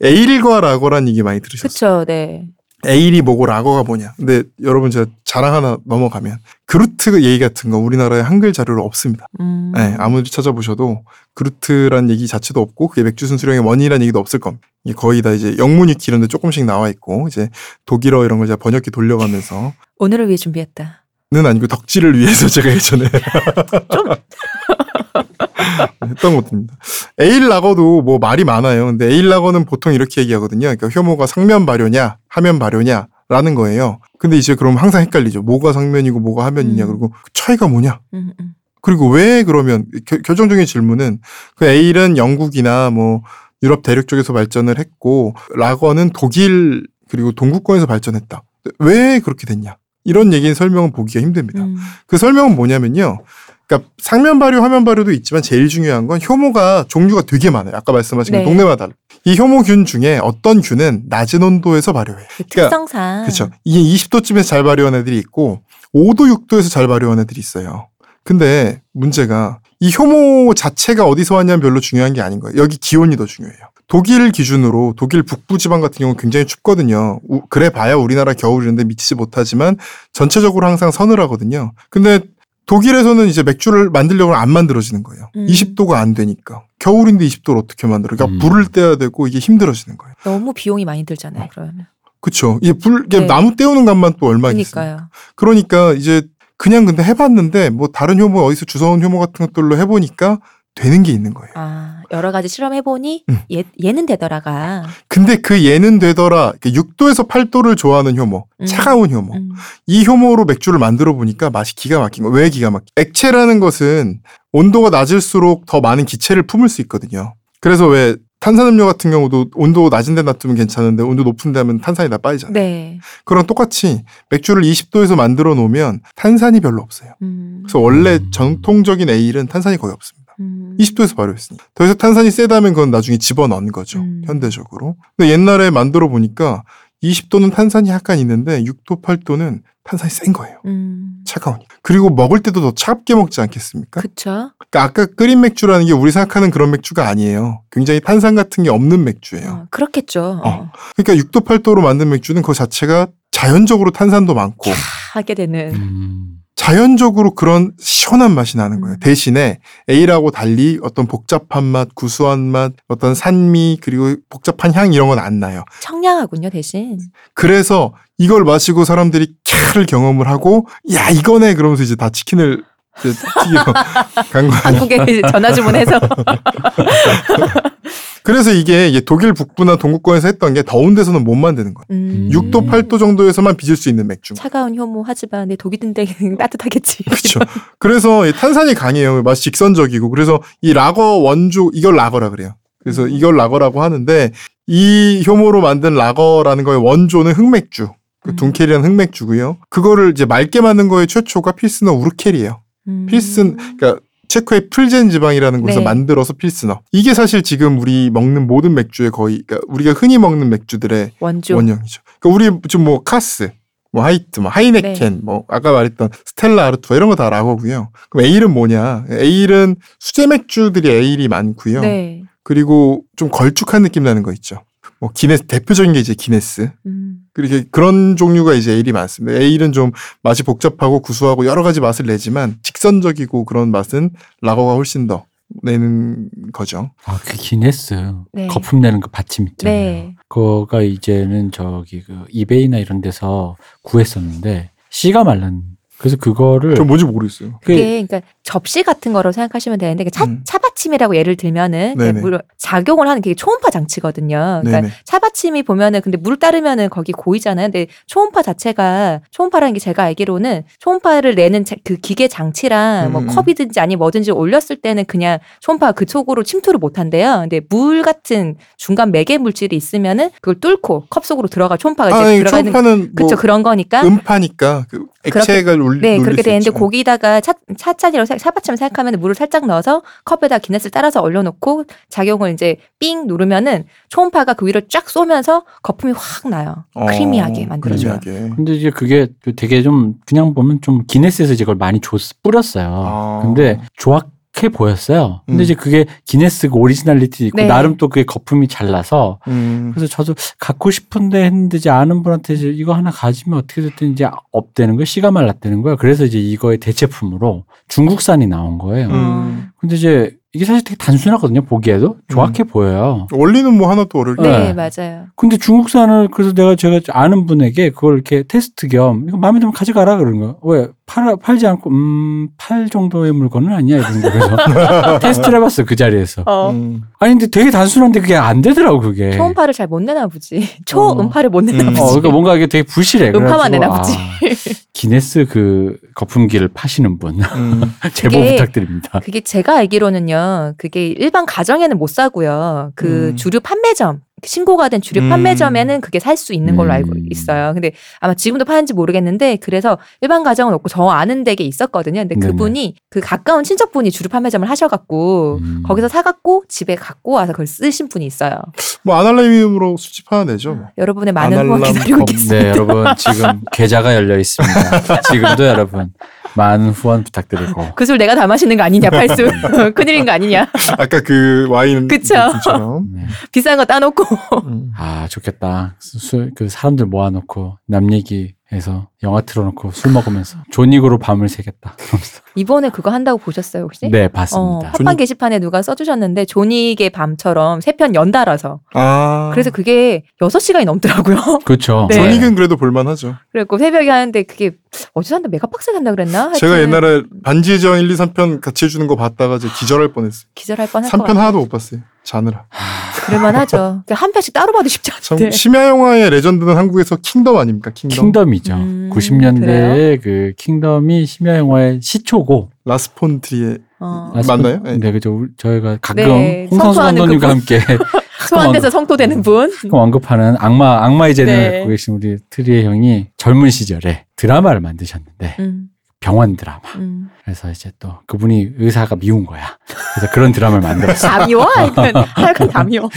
에일과 라거라는 얘기 많이 들으셨어요. 그쵸, 네. 에일이 뭐고 라거가 뭐냐. 근데 여러분 제가 자랑 하나 넘어가면 그루트 얘기 같은 거 우리나라에 한글 자료로 없습니다. 음. 네, 아무리 찾아보셔도 그루트란 얘기 자체도 없고 그게 맥주 순 수령의 원인이라는 얘기도 없을 겁니다. 이게 거의 다 이제 영문 위키 이런 데 조금씩 나와 있고 이제 독일어 이런 걸 제가 번역기 돌려가면서 오늘을 위해 준비했다. 는 아니고 덕질을 위해서 제가 예전에 좀. 했던 것입니다. 에일 라거도 뭐 말이 많아요. 근데 에일 라거는 보통 이렇게 얘기하거든요. 그러니까 효모가 상면 발효냐 하면 발효냐 라는 거예요. 근데 이제 그럼 항상 헷갈리죠. 뭐가 상면이고 뭐가 하면이냐 음. 그리고 그 차이가 뭐냐? 음, 음. 그리고 왜 그러면 겨- 결정적인 질문은 그 에일은 영국이나 뭐 유럽 대륙 쪽에서 발전을 했고 라거는 독일 그리고 동구권에서 발전했다. 왜 그렇게 됐냐? 이런 얘기는 설명은 보기가 힘듭니다. 음. 그 설명은 뭐냐면요. 그러니까 상면 발효, 화면 발효도 있지만 제일 중요한 건 효모가 종류가 되게 많아요. 아까 말씀하신 네. 동네마다. 이 효모균 중에 어떤 균은 낮은 온도에서 발효해요. 그 그러니까 특성상. 그렇죠. 이게 20도쯤에서 잘 발효한 애들이 있고 5도, 6도에서 잘 발효한 애들이 있어요. 근데 문제가 이 효모 자체가 어디서 왔냐는 별로 중요한 게 아닌 거예요. 여기 기온이 더 중요해요. 독일 기준으로 독일 북부 지방 같은 경우 는 굉장히 춥거든요. 우- 그래 봐야 우리나라 겨울인데 미치지 못하지만 전체적으로 항상 서늘하거든요. 근데 독일에서는 이제 맥주를 만들려고 하면 안 만들어지는 거예요. 음. 20도가 안 되니까. 겨울인데 20도를 어떻게 만들어? 그러니까 음. 불을 떼야 되고 이게 힘들어지는 거예요. 너무 비용이 많이 들잖아요. 그러면. 그렇죠. 이게 불 이게 네. 나무 떼우는 값만 또 얼마겠어요. 그러니까요. 그러니까 이제 그냥 근데 해봤는데 뭐 다른 효모 어디서 주워온 효모 같은 것들로 해보니까 되는 게 있는 거예요. 아 여러 가지 실험해 보니 음. 얘 얘는 되더라가. 근데 그 얘는 되더라 6도에서 8도를 좋아하는 효모, 음. 차가운 효모. 음. 이 효모로 맥주를 만들어 보니까 맛이 기가 막힌 거. 왜 기가 막힌? 액체라는 것은 온도가 낮을수록 더 많은 기체를 품을 수 있거든요. 그래서 왜 탄산음료 같은 경우도 온도 낮은 데 놔두면 괜찮은데 온도 높은 데 하면 탄산이 다 빠지잖아요. 네. 그랑 똑같이 맥주를 20도에서 만들어 놓으면 탄산이 별로 없어요. 음. 그래서 원래 음. 전통적인 에일은 탄산이 거의 없습니다. 음. 20도에서 발효했으니까. 더 이상 탄산이 세다면 그건 나중에 집어넣은 거죠. 음. 현대적으로. 근데 옛날에 만들어 보니까 20도는 탄산이 약간 있는데 6도, 8도는 탄산이 센 거예요. 음. 차가우니까. 그리고 먹을 때도 더 차갑게 먹지 않겠습니까? 그쵸. 그러니까 아까 끓인 맥주라는 게 우리 생각하는 그런 맥주가 아니에요. 굉장히 탄산 같은 게 없는 맥주예요. 어, 그렇겠죠. 어. 그러니까 6도, 8도로 만든 맥주는 그 자체가 자연적으로 탄산도 많고 하게 되는. 음. 자연적으로 그런 시원한 맛이 나는 거예요. 음. 대신에 A라고 달리 어떤 복잡한 맛, 구수한 맛, 어떤 산미, 그리고 복잡한 향 이런 건 안 나요. 청량하군요 대신. 그래서 이걸 마시고 사람들이 캬를 경험을 하고 야 이거네 그러면서 이제 다 치킨을 튀기러 간 거예요. 한국에 전화 주문해서. 그래서 이게 독일 북부나 동구권에서 했던 게 더운 데서는 못 만드는 거예요. 음. 6도, 8도 정도에서만 빚을 수 있는 맥주. 차가운 효모 하지만 내 독이 든데는 따뜻하겠지. 그렇죠. 그래서 이 탄산이 강해요. 맛이 직선적이고. 그래서 이 라거 원조 이걸 라거라 그래요. 그래서 이걸 라거라고 하는데 이 효모로 만든 라거라는 거의 원조는 흑맥주. 그 음. Dunkel이라는 흑맥주고요. 그거를 이제 맑게 만든 거의 최초가 필스너 우르켈이에요. 음. 필슨 그러니까 체코의 플젠 지방이라는 곳에서 네. 만들어서 필스너. 이게 사실 지금 우리 먹는 모든 맥주의 거의 그러니까 우리가 흔히 먹는 맥주들의 원조. 원형이죠. 그러니까 우리 지금 뭐 카스, 뭐 하이트, 뭐 하이네켄, 네. 뭐 아까 말했던 스텔라 아르투아 이런 거 다 라거고요. 그럼 ale은 뭐냐? ale은 수제 맥주들이 ale이 많고요. 네. 그리고 좀 걸쭉한 느낌 나는 거 있죠. 뭐 기네스 대표적인 게 이제 기네스. 음. 그렇게 그런 종류가 이제 에일이 많습니다. 에일은 좀 맛이 복잡하고 구수하고 여러 가지 맛을 내지만 직선적이고 그런 맛은 라거가 훨씬 더 내는 거죠. 아, 그 기네스 네. 거품 내는 그 받침 있잖아요. 네. 그거가 이제는 저기 그 이베이나 이런 데서 구했었는데 씨가 말랐. 그래서 그거를 저 뭔지 모르겠어요. 그 그게 그러니까 접시 같은 거로 생각하시면 되는데 그 차, 음. 차받침이라고 예를 들면은. 그게 물 작용을 하는 게 초음파 장치거든요. 그러니까 네네. 차받침이 보면은 근데 물 따르면은 거기 고이잖아요. 근데 초음파 자체가 초음파라는 게 제가 알기로는 초음파를 내는 자- 그 기계 장치랑 뭐 음, 음. 컵이든지 아니 뭐든지 올렸을 때는 그냥 초음파가 그 속으로 침투를 못 한대요. 근데 물 같은 중간 매개 물질이 있으면은 그걸 뚫고 컵 속으로 들어가 초음파가 이제 아, 이 들어가는 초음파는 뭐 그쵸 그런 거니까 음파니까 그 액체가 올, 네, 그렇게 수 되는데 있죠. 거기다가 차, 차잔이라고 생- 차받침을 생각하면 물을 살짝 넣어서 컵에다 기네스를 따라서 얼려놓고 작용을 이제 삥 누르면은 초음파가 그 위로 쫙 쏘면서 거품이 확 나요. 어, 크리미하게 만들어줘요. 크리미하게. 근데 이제 그게 되게 좀 그냥 보면 좀 기네스에서 이제 그걸 많이 줬, 뿌렸어요. 아. 근데 조악 해 보였어요. 근데 음. 이제 그게 기네스 그 originality 있고 네. 나름 또 그게 거품이 잘 나서 음. 그래서 저도 갖고 싶은데 했는데 이제 아는 분한테 이제 이거 하나 가지면 어떻게 됐든 이제 없대는 거예요. 씨가 말랐다는 거예요. 그래서 이제 이거의 대체품으로 중국산이 나온 거예요. 음. 근데 이제 이게 사실 되게 단순하거든요. 보기에도 정확해 보여요. 원리는 뭐 하나도 어려울 게 네, 네. 맞아요. 근데 중국산을 그래서 내가 제가 아는 분에게 그걸 이렇게 테스트 겸 이거 마음에 들면 가져가라 그런 거. 왜 팔, 팔지 않고 음 팔 정도의 물건은 아니야 이런 거 그래서 테스트를 해봤어 그 자리에서. 어. 음. 아니 근데 되게 단순한데 그게 안 되더라고 그게. 초음파를 잘 못 내나 보지. 초음파를 못 내나 음. 보지. 어, 그러니까 뭔가 이게 되게 부실해. 음파만 내나 보지. 아, 기네스 그 거품기를 파시는 분 음. 제보 그게 부탁드립니다. 그게 제가 알기로는요. 그게 일반 가정에는 못 사고요. 그 음. 주류 판매점 신고가 된 주류 음. 판매점에는 그게 살 수 있는 걸로 알고 음. 있어요. 근데 아마 지금도 파는지 모르겠는데 그래서 일반 가정은 없고 저 아는 댁에 있었거든요. 근데 네네. 그분이 그 가까운 친척분이 주류 판매점을 하셔갖고 음. 거기서 사갖고 집에 갖고 와서 그걸 쓰신 분이 있어요. 뭐 아날레미움으로 수집 하나 내죠. 뭐. 여러분의 많은 후원 기다리고 컵. 있겠습니다. 네, 여러분 지금 계좌가 열려 있습니다. 지금도 여러분 많은 후원 부탁드리고. 그 술 내가 다 마시는 거 아니냐 팔수 큰일인 거 아니냐 아까 그 와인 그쵸. 네. 비싼 거 따놓고 음. 아 좋겠다. 술, 그 사람들 모아놓고 남 얘기 해서 영화 틀어놓고 술 먹으면서 존익으로 밤을 새겠다. 이번에 그거 한다고 보셨어요 혹시? 네, 어, 봤습니다. 팟빵 게시판에 누가 써주셨는데 존익의 밤처럼 세 편 연달아서 아. 그래서 그게 6 시간이 넘더라고요. 그렇죠. 네. 존 윅은 그래도 볼만하죠. 그래고 새벽에 하는데 그게 어디서 한다 메가박스 한다 그랬나? 제가 하여튼 옛날에 반지의 제왕 1, 2, 3편 같이 해주는 거 봤다가 이제 기절할 뻔했어요. 기절할 것 3편 같아요. 하나도 못 봤어요. 자느라. 그럴만하죠. 한 편씩 따로 봐도 쉽지 참 않대. 심야 영화의 legend는 한국에서 킹덤 아닙니까? 킹덤. 킹덤이죠. 음, 90년대에 그 킹덤이 심야 영화의 시초고. 라스 폰 트리에 어, 아, 맞나요? 네. 네, 그죠. 저희가 가끔 네, 홍상수 감독님과 그분. 함께 소환돼서 성토되는 분. 언급하는 악마 악마의 재능을 네. 갖고 계신 우리 트리의 형이 젊은 시절에 드라마를 만드셨는데 음, 병원 드라마. 음. 그래서 이제 또 그분이 의사가 미운 거야. 그래서 그런 드라마를 만들었어. 다 미워? 하여튼 하여간 다 미워.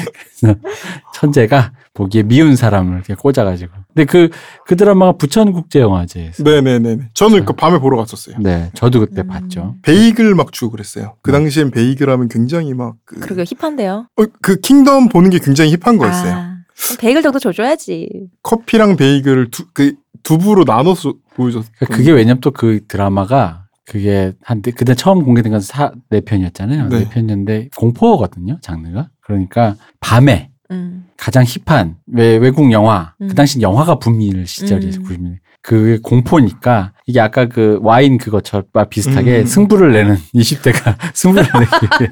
천재가 보기에 미운 사람을 이렇게 꽂아가지고. 근데 그, 그 드라마가 부천국제영화제에서. 네네네. 저는 그 밤에 보러 갔었어요. 네, 저도 그때 음. 봤죠. 베이글 막 주고 그랬어요. 그 당시엔 베이글 하면 굉장히 막 그, 그러게 힙한데요. 어, 그 킹덤 보는 게 굉장히 힙한 거였어요. 아, 베이글 정도 줘줘야지. 커피랑 베이글을 두, 그 두 부로 나눠서 보여줬어요. 그러니까 그게 왜냐면 또 그 드라마가 그게 한, 그때 처음 공개된 건 사, 네 편이었잖아요. 네. 네 편이었는데 공포거든요, 장르가. 그러니까 밤에 음. 가장 힙한 외, 외국 영화. 음. 그 당시 영화가 붐일 시절이에요. 음. 90년. 그게 공포니까 이게 아까 그 와인 그것처럼 비슷하게 음. 승부를 내는 20대가 승부를 내기.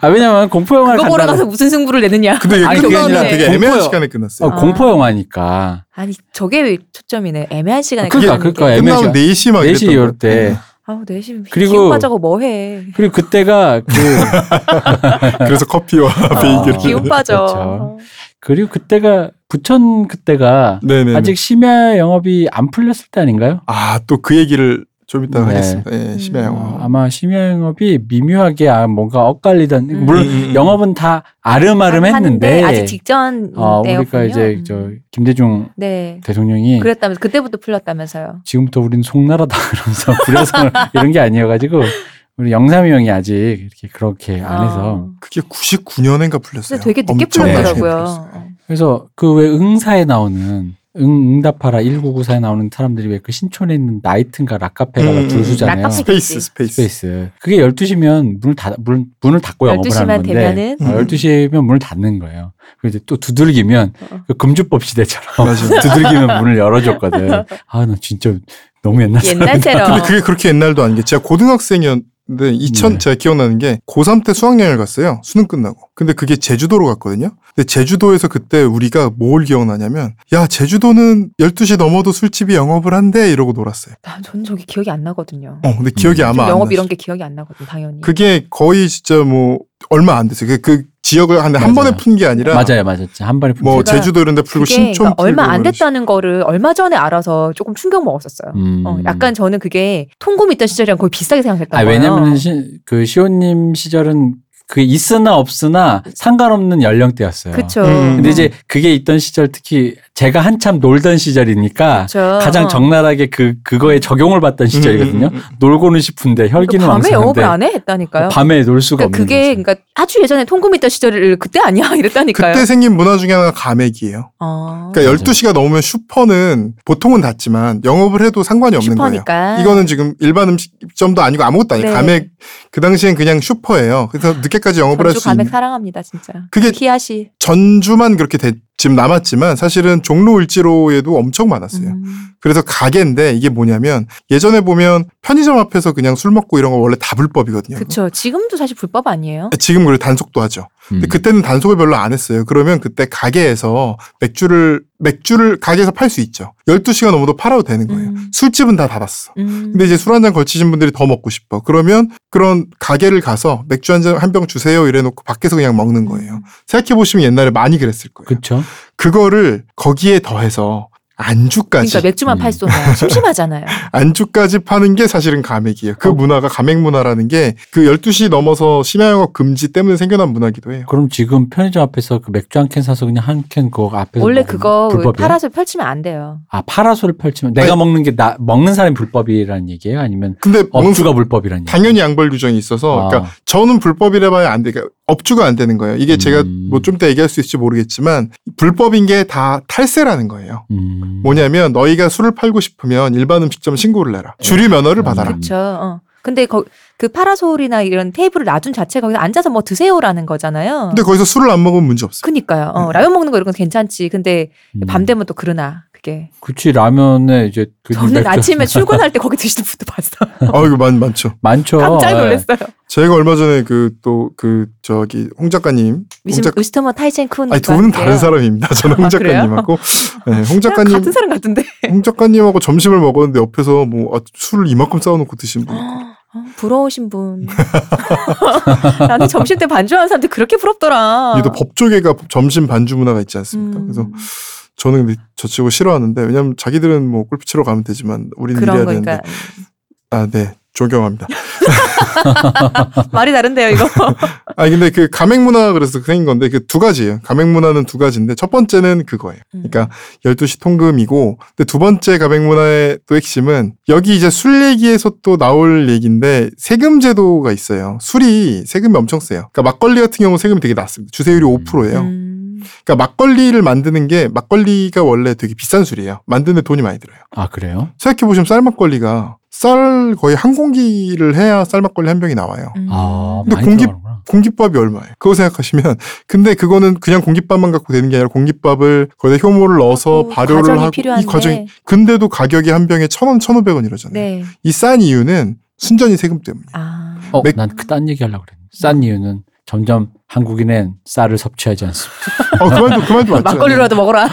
아 왜냐면 공포 영화를 그거 보러 가서 무슨 승부를 내느냐. 근데 이게 아니, 그게 아니라 되게 애매한. 시간에 끝났어요. 어, 아. 공포 영화니까. 아니 저게 왜 초점이네. 애매한 시간에. 그러니까. 그러니까 애매한 시간. 4시 막 4시 이랬던 이럴 거. 때. 아우 내심 그리고- 기운 빠져고 뭐해. 그리고 그때가 그 그래서 커피와 베이글. 아, 기운 빠져. 그렇죠. 그리고 그때가 부천 그때가 네네. 아직 심야 영업이 안 풀렸을 때 아닌가요? 아 또 그 얘기를 좀 이따 네. 하겠습니다. 예, 심야 음. 영화. 어, 아마 심야 영업이 미묘하게 아, 뭔가 엇갈리던 음. 물론 음, 음, 음. 영업은 다 알음알음했는데 아직 직전 어. 우리가 이제 음. 저 김대중 네. 대통령이 그랬다면서 그때부터 풀렸다면서요. 지금부터 우리는 송나라다 그러면서 풀려서 이런 게 아니어가지고 우리 영삼이 형이 아직 이렇게 그렇게 안 해서 아. 그게 99년인가 풀렸어요. 되게 늦게 나중에 풀렸어요. 풀렸더라고요. 그래서 그 왜 응사에 나오는 응, 응답하라 1994에 나오는 사람들이 왜 그 신촌에 있는 나이트인가 락카페가 음, 줄 서잖아요. 락카페. 스페이스 스페이스. 스페이스. 그게 12시면 문을 닫, 문, 문을 닫고 영업을 12시만 하는 건데. 되면은 어, 12시면 문을 닫는 거예요. 그래서 또 두들기면 어. 그 금주법 시대처럼. 두들기면 문을 열어줬거든. 아, 나 진짜 너무 옛날 옛날처럼. 근데 그게 그렇게 옛날도 아닌 게 제가 고등학생이었 는데 2000 네. 제가 기억나는 게 고3 때 수학여행을 갔어요. 수능 끝나고. 근데 그게 제주도로 갔거든요. 근데 제주도에서 그때 우리가 뭘 기억나냐면 야 제주도는 12시 넘어도 술집이 영업을 한대 이러고 놀았어요. 나 저는 저기 기억이 안 나거든요. 어 근데 기억이 음. 아마 안 영업. 이런 게 기억이 안 나거든 당연히. 그게 거의 진짜 뭐 얼마 안 됐어요. 그, 그 지역을 한, 한. 번에 푼 게 아니라 맞아요, 맞아요. 한 발에 뭐 제가 제주도 이런 데 풀고 신촌 그러니까 풀고 얼마 안 됐다는 거를 얼마 전에 알아서 조금 충격 먹었었어요. 음. 어, 약간 저는 그게 통금 있던 시절이랑 거의 비슷하게 생각했던 아, 거예요. 왜냐면 시, 그 시호님 시절은 그 있으나 없으나 상관없는 연령대였어요. 그쵸. 음. 근데 이제 그게 있던 시절 특히 제가 한참 놀던 시절이니까 그렇죠. 가장 어. 적나라하게 그 그거에 적용을 받던 시절이거든요. 음, 음, 음. 놀고는 싶은데 혈기는 그러니까 밤에 영업을 안 해? 했다니까요. 밤에 놀 수가 그러니까 없는 그게 거죠. 그러니까 아주 예전에 통금 있던 시절을 그때 아니야 이랬다니까요. 그때 생긴 문화 중에 하나가 가맥이에요. 어. 그러니까 맞아요. 12시가 넘으면 슈퍼는 보통은 닫지만 영업을 해도 상관이 없는 슈퍼니까. 거예요. 이거는 지금 일반 음식점도 아니고 아무것도 아니에요. 네. 가맥 그 당시엔 그냥 슈퍼예요. 그래서 늦게까지 영업을 할 전주 수 가맥 있는 사랑합니다 진짜. 그게 키아시. 전주만 그렇게 돼- 지금 남았지만 사실은 종로 을지로에도 엄청 많았어요. 음. 그래서 가게인데 이게 뭐냐면 예전에 보면 편의점 앞에서 그냥 술 먹고 이런 거 원래 다 불법이거든요. 그쵸. 지금도 사실 불법 아니에요? 지금 그래 단속도 하죠. 근데 음. 그때는 단속을 별로 안 했어요. 그러면 그때 가게에서 맥주를 맥주를 가게에서 팔 수 있죠. 12시가 넘어도 팔아도 되는 거예요. 음. 술집은 다 닫았어. 음. 근데 이제 술 한 잔 걸치신 분들이 더 먹고 싶어. 그러면 그런 가게를 가서 맥주 한 잔 한 병 주세요 이래 놓고 밖에서 그냥 먹는 거예요. 생각해 보시면 옛날에 많이 그랬을 거예요. 그렇죠. 그거를 거기에 더해서 안주까지 그러니까 맥주만 음. 팔 쏘면 심심하잖아요. 안주까지 파는 게 사실은 가맥이에요. 그 어. 문화가 가맥 문화라는 게 그 12시 넘어서 심야 영업 금지 때문에 생겨난 문화기도 해요. 그럼 지금 편의점 앞에서 그 맥주 한 캔 사서 그냥 한 캔 그거 앞에서 원래 그거 불법이야? 파라솔 펼치면 안 돼요. 아 파라솔을 펼치면 내가 아니. 먹는 게 나 먹는 사람이 불법이라는 얘기예요? 아니면 근데 먹는 업주가 불법이라는 얘기예요? 당연히 양벌 규정이 있어서 아. 그러니까 저는 불법이라 봐야 안 돼. 그러니까 업주가 안 되는 거예요. 이게 제가 음. 뭐좀 이따 얘기할 수 있을지 모르겠지만 불법인 게 다 탈세라는 거예요. 음. 뭐냐면 너희가 술을 팔고 싶으면 일반 음식점 신고를 내라. 주류 면허를 음. 받아라. 그렇죠. 어. 근데 거, 그 파라솔이나 이런 테이블을 놔둔 자체 거기서 앉아서 뭐 드세요라는 거잖아요. 근데 거기서 술을 안 먹으면 문제 없어요. 그니까요. 어, 네. 라면 먹는 거 이런 건 괜찮지. 근데 음. 밤 되면 또 그러나 그게. 그치 라면에 이제 그 저는 맥주- 아침에 출근할 때 거기 드시는 분도 봤어요. 아 이거 많 많죠. 많죠. 깜짝 예. 놀랐어요. 제가 얼마 전에 그 또그 저기 홍 작가님 위스, 위스터머 타이첸 쿤. 아니 두 분은 다른 사람입니다. 저는 홍 아, 그래요? 작가님하고 네, 홍 작가님 같은 사람 같은데. 홍 작가님하고 점심을 먹었는데 옆에서 뭐 아, 술을 이만큼 쌓아놓고 드신 분. 어, 부러우신 분. 나는 점심 때 반주하는 사람들 그렇게 부럽더라. 이도 법조계가 점심 반주 문화가 있지 않습니까? 음. 그래서 저는 근데 저 치고 싫어하는데 왜냐면 자기들은 뭐 골프 치러 가면 되지만 우리는 그런 일해야 거니까 되는데 아 네 존경합니다. 말이 다른데요 이거. 아 근데 그 가맹 문화 그래서 생긴 건데 그 두 가지예요. 가맹 문화는 두 가지인데 첫 번째는 그거예요. 음. 그러니까 12시 통금이고 근데 두 번째 가맹 문화의 또 핵심은 여기 이제 술 얘기에서 또 나올 얘기인데 세금 제도가 있어요. 술이 세금이 엄청 세요. 그러니까 막걸리 같은 경우 세금이 되게 낮습니다. 주세율이 음. 5%예요. 음. 그러니까 막걸리를 만드는 게 막걸리가 원래 되게 비싼 술이에요. 만드는데 돈이 많이 들어요. 아 그래요? 생각해 보시면 쌀 막걸리가 쌀 거의 한 공기를 해야 쌀막걸리 한 병이 나와요. 음. 아 근데 많이 공기- 들어가는구나. 공깃밥이 얼마예요? 그거 생각하시면 근데 그거는 그냥 공깃밥만 갖고 되는 게 아니라 공깃밥을 거기다 효모를 넣어서 발효를 과정이 하고 필요한데. 이 과정이 근데도 가격이 한 병에 천 원, 천 오백 원 이러잖아요. 네. 이 싼 이유는 순전히 세금 때문이에요. 아. 어, 맥- 난 그딴 얘기 하려고 그랬는데. 싼 이유는 점점 한국인은 쌀을 섭취하지 않습니다. 어, 그 말도 그 말도 맞죠. 막걸리라도 먹어라.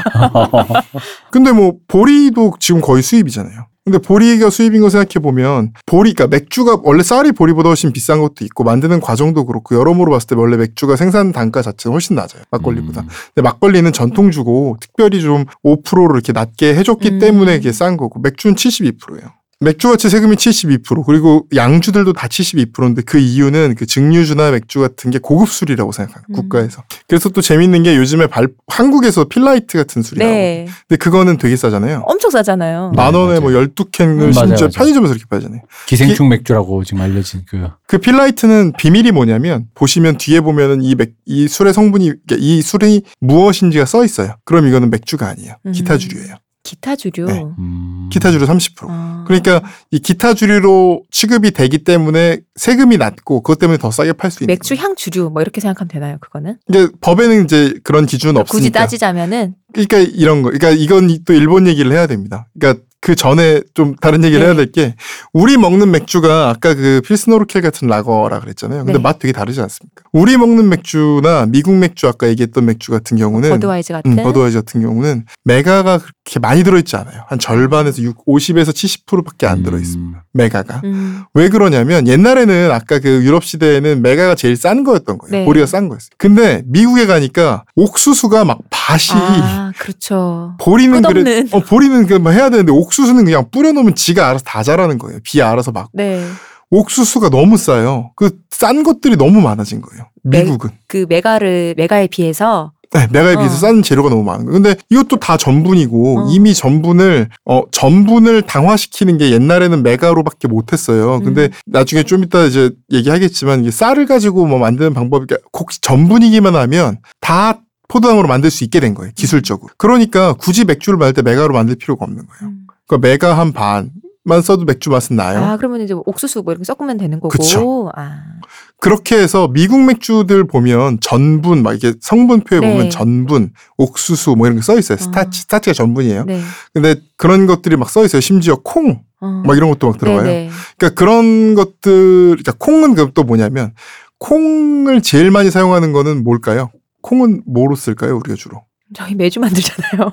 근데 뭐 보리도 지금 거의 수입이잖아요. 근데 보리가 수입인 거 생각해 보면 보리, 그러니까 맥주가 원래 쌀이 보리보다 훨씬 비싼 것도 있고 만드는 과정도 그렇고 여러모로 봤을 때 원래 맥주가 생산 단가 자체가 훨씬 낮아요 막걸리보다. 음. 근데 막걸리는 전통주고 특별히 좀 5%를 이렇게 낮게 해줬기 음. 때문에 이게 싼 거고 맥주는 72%예요. 맥주같이 세금이 72% 그리고 양주들도 다 72%인데 그 이유는 그 증류주나 맥주 같은 게 고급 술이라고 생각하는 음. 국가에서. 그래서 또 재밌는 게 요즘에 발, 한국에서 필라이트 같은 술이 나오고 네. 근데 그거는 되게 싸잖아요. 엄청 싸잖아요. 네, 만 원에 맞아요. 뭐 12캔을 음, 심지어 맞아요. 편의점에서 이렇게 팔잖아요. 기생충 맥주라고 지금 알려진 그 그 필라이트는 비밀이 뭐냐면 보시면 뒤에 보면은 이, 맥, 이 술의 성분이 그러니까 이 술이 무엇인지가 써 있어요. 그럼 이거는 맥주가 아니에요. 음. 기타 주류예요. 기타 주류. 네. 음. 기타 주류 30%. 아. 그러니까 이 기타 주류로 취급이 되기 때문에 세금이 낮고 그것 때문에 더 싸게 팔 수 있는 맥주 향 주류 뭐 이렇게 생각하면 되나요? 그거는? 이게 법에는 이제 그런 기준은 굳이 없으니까. 따지자면은 그러니까 이런 거. 그러니까 이건 또 일본 얘기를 해야 됩니다. 그러니까 그 전에 좀 다른 얘기를 네. 해야 될 게 우리 먹는 맥주가 아까 그 필스너 우르켈 같은 라거라 그랬잖아요. 근데 네. 맛 되게 다르지 않습니까? 우리 먹는 맥주나 미국 맥주 아까 얘기했던 맥주 같은 경우는 버드와이저 같은. 음, 버드와이저 같은 경우는 맥아가 그렇게 많이 들어있지 않아요. 한 절반에서 6, 50에서 70%밖에 안 들어있습니다. 음. 맥아가. 음. 왜 그러냐면 옛날에는 아까 그 유럽 시대에는 맥아가 제일 싼 거였던 거예요. 네. 보리가 싼 거였어요. 근데 미국에 가니까 옥수수가 막 밭이 아, 그렇죠. 보리는 그래, 끝없는. 어, 보리는 그뭐 해야 되는데 옥 수수는 그냥 뿌려놓으면 지가 알아서 다 자라는 거예요. 비 알아서 막. 네. 옥수수가 너무 싸요. 그 싼 것들이 너무 많아진 거예요. 네. 미국은. 그 메가를 메가에 비해서 네, 메가에 비해서 어. 싼 재료가 너무 많은 거예요. 근데 이것도 다 전분이고 어. 이미 전분을 어 전분을 당화시키는 게 옛날에는 메가로밖에 못 했어요. 근데 음. 나중에 좀 이따 이제 얘기하겠지만 이게 쌀을 가지고 뭐 만드는 방법이 그러니까 혹시 전분이기만 하면 다 포도당으로 만들 수 있게 된 거예요. 기술적으로. 그러니까 굳이 맥주를 만들 때 맥아로 만들 필요가 없는 거예요. 음. 그러니까 맥아 한 반만 써도 맥주 맛은 나요. 아 그러면 이제 옥수수 뭐 이렇게 섞으면 되는 거고. 그쵸. 아. 그렇게 해서 미국 맥주들 보면 전분 막 이게 성분표에 네. 보면 전분, 옥수수 뭐 이런 게 써 있어요. starch, starch가 전분이에요. 네. 근데 그런 것들이 막 써 있어요. 심지어 콩, 어. 막 이런 것도 막 들어가요. 네네. 그러니까 그런 것들, 그러니까 콩은 그럼 또 뭐냐면 콩을 제일 많이 사용하는 거는 뭘까요? 콩은 뭐로 쓸까요? 우리가 주로. 저희 매주 만들잖아요.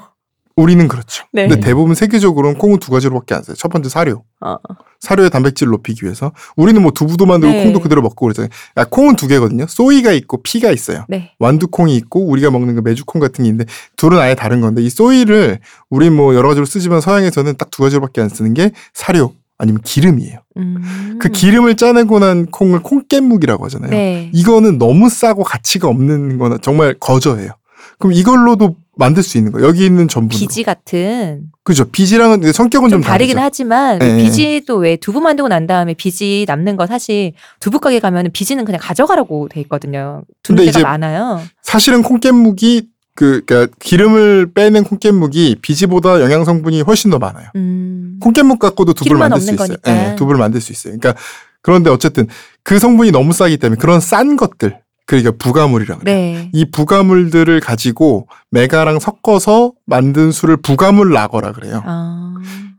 우리는 그렇죠. 네. 근데 대부분 세계적으로는 콩은 두 가지로밖에 안 써요. 첫 번째 사료. 어. 사료의 단백질을 높이기 위해서. 우리는 뭐 두부도 만들고 네. 콩도 그대로 먹고 그러잖아요. 야, 콩은 두 개거든요. 소이가 있고 피가 있어요. 네. 완두콩이 있고 우리가 먹는 그 메주콩 같은 게 있는데 둘은 아예 다른 건데 이 소이를 우리 뭐 여러 가지로 쓰지만 서양에서는 딱 두 가지로밖에 안 쓰는 게 사료 아니면 기름이에요. 음. 그 기름을 짜내고 난 콩을 콩깻묵이라고 하잖아요. 네. 이거는 너무 싸고 가치가 없는 거나 정말 거저예요. 그럼 이걸로도 만들 수 있는 거예요. 여기 있는 전분으로. 비지 같은 그죠. 비지랑은 성격은 좀 좀, 다르긴 다르죠. 하지만 네. 비지도 왜 두부 만들고 난 다음에 비지 남는 거 사실 두부 가게 가면 비지는 그냥 가져가라고 돼 있거든요. 두는 근데 데가 이제 많아요. 사실은 콩깻묵이 그 그러니까 기름을 빼낸 콩깻묵이 비지보다 영양 성분이 훨씬 더 많아요. 음. 콩깻묵 갖고도 두부를 만들 수 있어요. 네, 두부를 만들 수 있어요. 그러니까 그런데 어쨌든 그 성분이 너무 싸기 때문에 그런 싼 것들 그러니까 부가물이라고 그래요. 네. 이 부가물들을 가지고 맥아랑 섞어서 만든 술을 부가물 라거라 그래요. 아.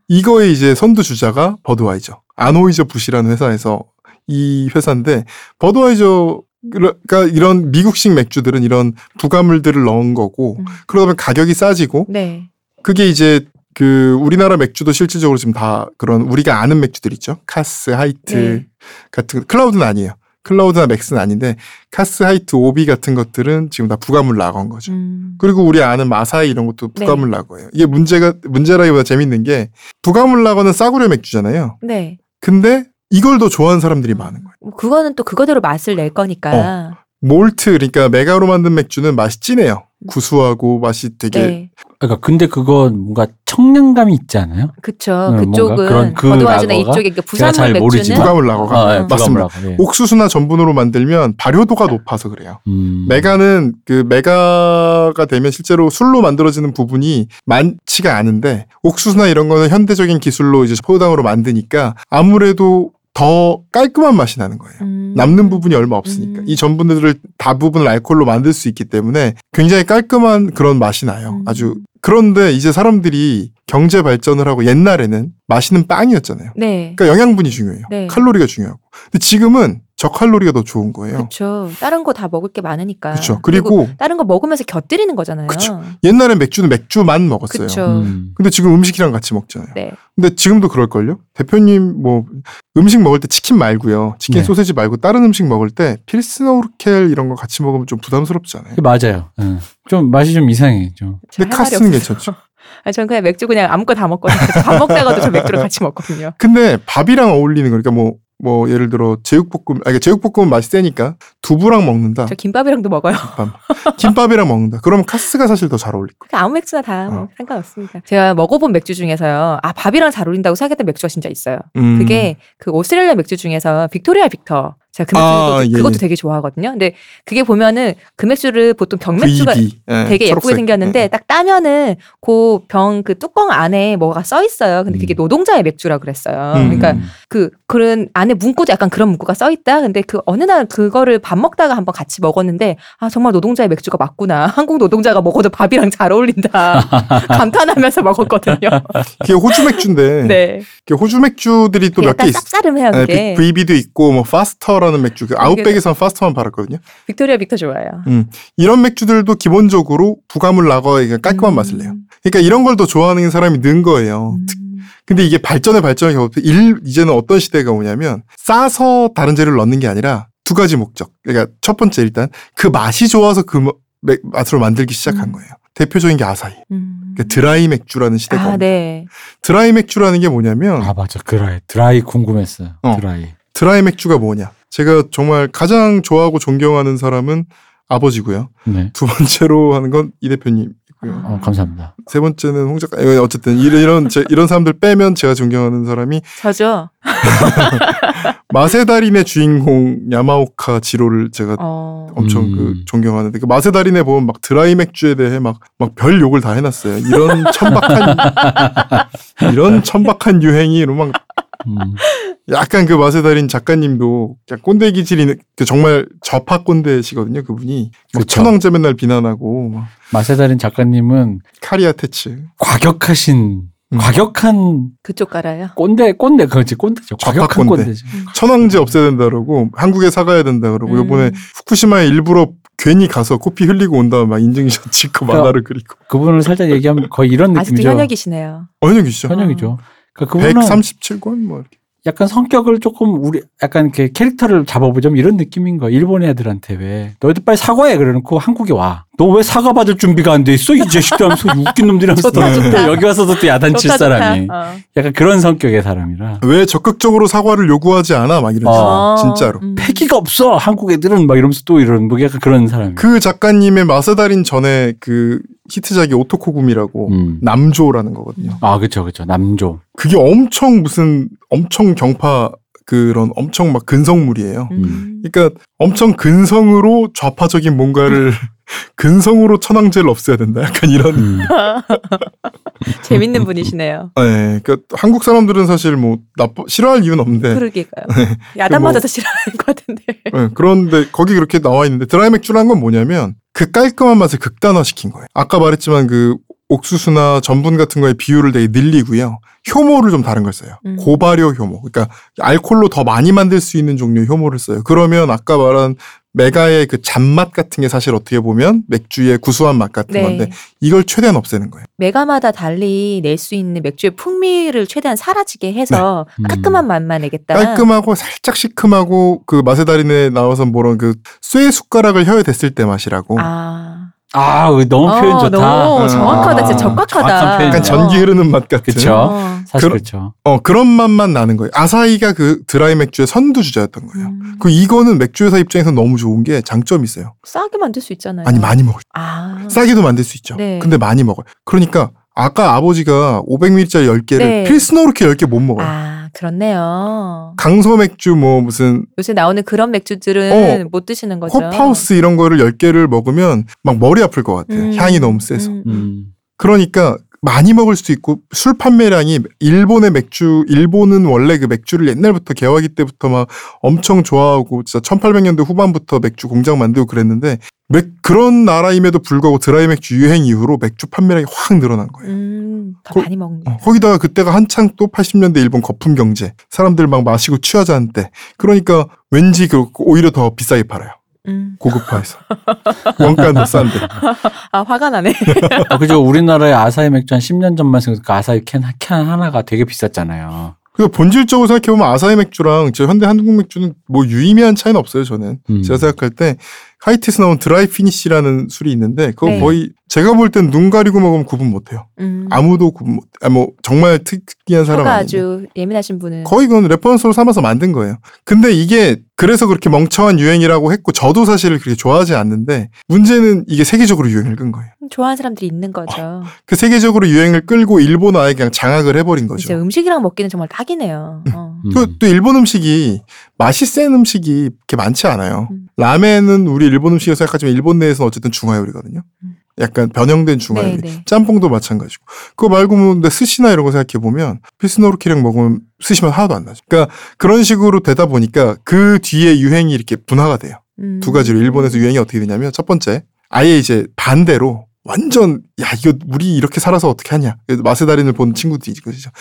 이거의 이제 선두 주자가 버드와이저, 안호이저 부시라는 회사에서 이 회사인데 버드와이저 그러니까 이런 미국식 맥주들은 이런 부가물들을 넣은 거고 음. 그러다 보면 가격이 싸지고 네. 그게 이제 그 우리나라 맥주도 실질적으로 지금 다 그런 우리가 아는 맥주들 있죠. 카스, 하이트 네. 같은 클라우드는 아니에요. 클라우드나 맥스는 아닌데 카스, 하이트, 오비 같은 것들은 지금 다 부가물 라거인 거죠. 음. 그리고 우리 아는 아사히 이런 것도 네. 부가물 라거예요. 이게 문제가 문제라기보다 재밌는 게 부가물 라거는 싸구려 맥주잖아요. 네. 근데 이걸 더 좋아하는 사람들이 많은 거예요. 뭐 그거는 또 그거대로 맛을 낼 거니까. 몰트 그러니까 맥아로 만든 맥주는 맛이 진해요. 구수하고 맛이 되게 네. 그러니까 근데 그건 뭔가 청량감이 있지 않아요? 그쵸. 음, 뭔가 그쪽은 그런 그 라거가 이쪽에 그잘 부산물. 맥주는 부가물 라거가 아, 예, 어. 맞습니다. 부가물하고, 예. 옥수수나 전분으로 만들면 발효도가 높아서 그래요. 음. 메가는 그 메가가 되면 실제로 술로 만들어지는 부분이 많지가 않은데 옥수수나 이런 거는 현대적인 기술로 이제 포도당으로 만드니까 아무래도 더 깔끔한 맛이 나는 거예요. 음. 남는 부분이 얼마 없으니까 음. 이 전분들을 다 부분을 알코올로 만들 수 있기 때문에 굉장히 깔끔한 그런 맛이 나요. 음. 아주 그런데 이제 사람들이 경제 발전을 하고 옛날에는 맛있는 빵이었잖아요. 네. 그러니까 영양분이 중요해요. 네. 칼로리가 중요하고. 근데 지금은 저칼로리가 더 좋은 거예요. 그렇죠. 다른 거 다 먹을 게 많으니까. 그렇죠. 그리고 다른 거 먹으면서 곁들이는 거잖아요. 그쵸. 옛날엔 맥주는 맥주만 먹었어요. 그쵸. 음. 근데 지금 음식이랑 같이 먹잖아요. 네. 근데 지금도 그럴걸요? 대표님 뭐 음식 먹을 때 치킨 말고요. 치킨 네. 소세지 말고 다른 음식 먹을 때 필스너 우르켈 이런 거 같이 먹으면 좀 부담스럽지 않아요? 그게 맞아요. 예. 좀 맛이 좀 이상해. 좀. 근데 카스는. 괜찮죠. 아, 저는 그냥 맥주 그냥 아무거나 다 먹거든요. 밥 먹다가도 저 맥주를 같이 먹거든요. 근데 밥이랑 어울리는 거니까 뭐, 뭐 예를 들어 제육볶음, 아니 제육볶음은 맛이 세니까 두부랑 먹는다. 저 김밥이랑도 먹어요. 김밥. 김밥이랑 먹는다. 그러면 카스가 사실 더 잘 어울릴 거예요. 그냥 아무 맥주나 다 뭐 어. 상관없습니다. 제가 먹어본 맥주 중에서요. 아 밥이랑 잘 어울린다고 생각했던 맥주가 진짜 있어요. 음. 그게 그 오스트레일리아 맥주 중에서 빅토리아 비터. 제가 그 맥주도 아, 예, 그것도 예. 되게 좋아하거든요. 근데 그게 보면은 그 맥주를 보통 병맥주가. 예, 되게 예쁘게 초록색. 생겼는데 예. 딱 따면은 그 병 그 뚜껑 안에 뭐가 써 있어요. 근데 그게 음. 노동자의 맥주라 그랬어요. 음. 그러니까 그 그런 안에 문구도 약간 그런 문구가 써 있다. 근데 그 어느 날 그거를 밥 먹다가 한번 같이 먹었는데 아 정말 노동자의 맥주가 맞구나. 한국 노동자가 먹어도 밥이랑 잘 어울린다. 감탄하면서 먹었거든요. 그게 호주 맥주인데 네. 호주 맥주들이 또 몇개 약간 있어. 쌉싸름해요. 네, 그게 빅- VB도 있고 뭐 포스터라는 맥주 그 아웃백에서는 포스터만 팔았거든요. 빅토리아 비터 좋아요. 이런 맥주들도 기본적으로 부가물 라거에 그냥 깔끔한 음. 맛을 내요. 그러니까 이런 걸 더 좋아하는 사람이 는 거예요. 음. 근데 이게 발전에 발전을 겪어 일 이제는 어떤 시대가 오냐면 싸서 다른 재료를 넣는 게 아니라 두 가지 목적. 그러니까 첫 번째 일단 그 맛이 좋아서 그 맛으로 만들기 시작한 음. 거예요. 대표적인 게 아사히. 음. 그러니까 드라이 맥주라는 시대가 아. 네. 드라이 맥주라는 게 뭐냐면 아 맞아 드라이 드라이 궁금했어요. 어. 드라이. 드라이 맥주가 뭐냐? 제가 정말 가장 좋아하고 존경하는 사람은 아버지고요. 네. 두 번째로 하는 건 이 대표님이고요. 어, 감사합니다. 세 번째는 홍 작가. 예, 어쨌든 이런 이런, 제- 이런 사람들 빼면 제가 존경하는 사람이 저죠. 마세다린의 주인공 야마오카 지로를 제가 어. 엄청 음. 그 존경하는데 그 마세다린에 보면 막 드라이 맥주에 대해 막 막 별 욕을 다 해놨어요. 이런 천박한 이런 천박한 유행이 이러면 막 음. 약간 그 마세다린 작가님도 그냥 꼰대 기질이 그 정말 저파 꼰대시거든요. 그분이 막. 천황제 맨날 비난하고 막 마세다린 작가님은 카리아 테츠 과격하신 음. 과격한 그쪽 깔아요. 꼰대 꼰대 그렇지 꼰대죠. 과격한 꼰대. 꼰대죠. 천황제 없애야 된다 그러고 한국에 사가야 된다 그러고 음. 이번에 후쿠시마에 일부러 괜히 가서 코피 흘리고 온 다음에 막 인증샷 찍고 그러니까 만화를 그리고 그분을 살짝 얘기하면 거의 이런 아직도 느낌이죠. 현역이시네요. 언역이시죠. 현역이죠. 그러니까 그분은 137권 뭐 이렇게. 약간 성격을 조금 우리 약간 이렇게 캐릭터를 잡아보자면 이런 느낌인 거야. 일본 애들한테 왜 너희들 빨리 사과해 그래놓고 한국에 와. 너 왜 사과 받을 준비가 안 돼 있어? 이 자식들 하면서 웃긴 놈들이면서 좋다, 좋다. 여기 와서도 또 야단칠 좋다. 사람이 어. 약간 그런 성격의 사람이라 왜 적극적으로 사과를 요구하지 않아? 막 이런 어. 진짜로. 음. 패기가 없어 한국 애들은 막 이러면서 또 이런 뭐 약간 그런 사람이. 그 작가님의 마세다린 전에 그 히트작이 오토코금이라고 음. 남조라는 거거든요. 아 그렇죠 그렇죠 남조. 그게 엄청 무슨 엄청 경파 그런 엄청 막 근성물이에요. 음. 그러니까 엄청 근성으로 좌파적인 뭔가를 근성으로 천황제를 없애야 된다. 약간 이런. 음. 재밌는 분이시네요. 네, 그러니까 한국 사람들은 사실 뭐 나빠 싫어할 이유는 없는데 그러게까요. 야단 뭐- 맞아서 싫어하는 것 같은데. 네, 그런데 거기 그렇게 나와 있는데 드라이 맥주란 건 뭐냐면 그 깔끔한 맛을 극단화시킨 거예요. 아까 말했지만 그 옥수수나 전분 같은 거에 비율을 되게 늘리고요. 효모를 좀 다른 걸 써요. 음. 고발효 효모. 그러니까 알콜로 더 많이 만들 수 있는 종류의 효모를 써요. 그러면 아까 말한 메가의 그 잔맛 같은 게 사실 어떻게 보면 맥주의 구수한 맛 같은 네. 건데 이걸 최대한 없애는 거예요. 메가마다 달리 낼 수 있는 맥주의 풍미를 최대한 사라지게 해서 네. 음. 깔끔한 맛만 내겠다. 깔끔하고 살짝 시큼하고 그 마세다린에 나와서 뭐런 그 쇠 숟가락을 혀에 댔을 때 맛이라고. 아, 아 너무 표현 어, 좋다. 너무 음. 정확하다. 진짜 아, 적각하다. 정확한 표현이다. 약간 전기 흐르는 맛 같은. 그쵸. 어. 사실 그렇죠. 어 그런 맛만 나는 거예요. 아사히가 그 드라이 맥주의 선두 주자였던 거예요. 음. 그 이거는 맥주 회사 입장에서 너무 좋은 게 장점이 있어요. 싸게 만들 수 있잖아요. 아니 많이 먹어요. 아. 싸게도 만들 수 있죠. 네. 근데 많이 먹어요. 그러니까 아까 아버지가 500ml짜리 10개를 네. 필스너로케 10개 못 먹어요. 아, 그렇네요. 강소 맥주 뭐 무슨 요새 나오는 그런 맥주들은 어, 못 드시는 거죠. 홉하우스 이런 거를 10개를 먹으면 막 머리 아플 것 같아요. 음, 향이 너무 세서. 음, 음. 음. 그러니까 많이 먹을 수 있고 술 판매량이 일본의 맥주 일본은 원래 그 맥주를 옛날부터 개화기 때부터 막 엄청 좋아하고 진짜 1800년대 후반부터 맥주 공장 만들고 그랬는데 맥 그런 나라임에도 불구하고 드라이 맥주 유행 이후로 맥주 판매량이 확 늘어난 거예요. 음, 더 거- 많이 먹는. 어, 거기다가 그때가 한창 또 80년대 일본 거품 경제 사람들 막 마시고 취하자는 때 그러니까 왠지 그 오히려 더 비싸게 팔아요. 음. 고급화해서 원가는 더 싼데 아, 화가 나네. 어, 그죠. 우리나라의 아사히 맥주 한 10년 전만 생각해 그 아사히 캔, 캔 하나가 되게 비쌌잖아요. 그래서 본질적으로 생각해보면 아사히 맥주랑 저 현대 한국 맥주는 뭐 유의미한 차이는 없어요, 저는. 음. 제가 생각할 때 하이트에서 나온 드라이 피니쉬라는 술이 있는데 그거 네. 거의 제가 볼 땐 눈 가리고 먹으면 구분 못해요. 음. 아무도 구분 못. 아, 뭐 정말 특이한 사람 아니에요. 아주 예민하신 분은 거의 그건 reference로 삼아서 만든 거예요. 근데 이게 그래서 그렇게 멍청한 유행이라고 했고 저도 사실 그렇게 좋아하지 않는데 문제는 이게 세계적으로 유행을 끈 거예요. 좋아하는 사람들이 있는 거죠. 그 세계적으로 유행을 끌고 일본 아예 그냥 장악을 해버린 이제 거죠. 음식이랑 먹기는 정말 딱이네요. 어. 음. 그또 일본 음식이 맛이 센 음식이 그렇게 많지 않아요. 음. 라멘은 우리 일본 음식이라고 생각하지만 일본 내에서는 어쨌든 중화 요리거든요. 음. 약간 변형된 중화 요리. 네, 네. 짬뽕도 마찬가지고. 그거 말고 뭐 근데 스시나 이런 거 생각해 보면 필스너 우르켈이랑 먹으면 스시 맛 하나도 안 나죠. 그러니까 그런 식으로 되다 보니까 그 뒤에 유행이 이렇게 분화가 돼요. 음. 두 가지로 일본에서 유행이 어떻게 되냐면 첫 번째 아예 이제 반대로 완전 야 이거 우리 이렇게 살아서 어떻게 하냐 마세다린을 본 친구들이 이거죠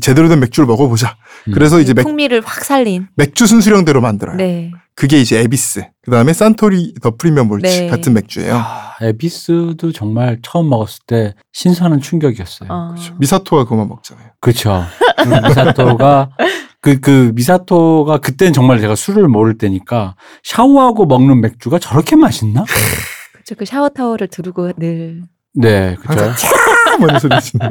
제대로 된 맥주를 먹어보자 음. 그래서 이제 맥, 풍미를 확 살린. 맥주 순수령대로 만들어요 네. 그게 이제 에비스 그 다음에 산토리 더 프리미엄 몰츠 네. 같은 맥주예요 아, 에비스도 정말 처음 먹었을 때 신선한 충격이었어요. 어. 미사토가 그만 먹잖아요 그렇죠. 미사토가 그, 그 미사토가 그때는 정말 제가 술을 모를 때니까 샤워하고 먹는 맥주가 저렇게 맛있나? 그쵸, 그 샤워 타월을 두르고 늘 네, 그렇죠.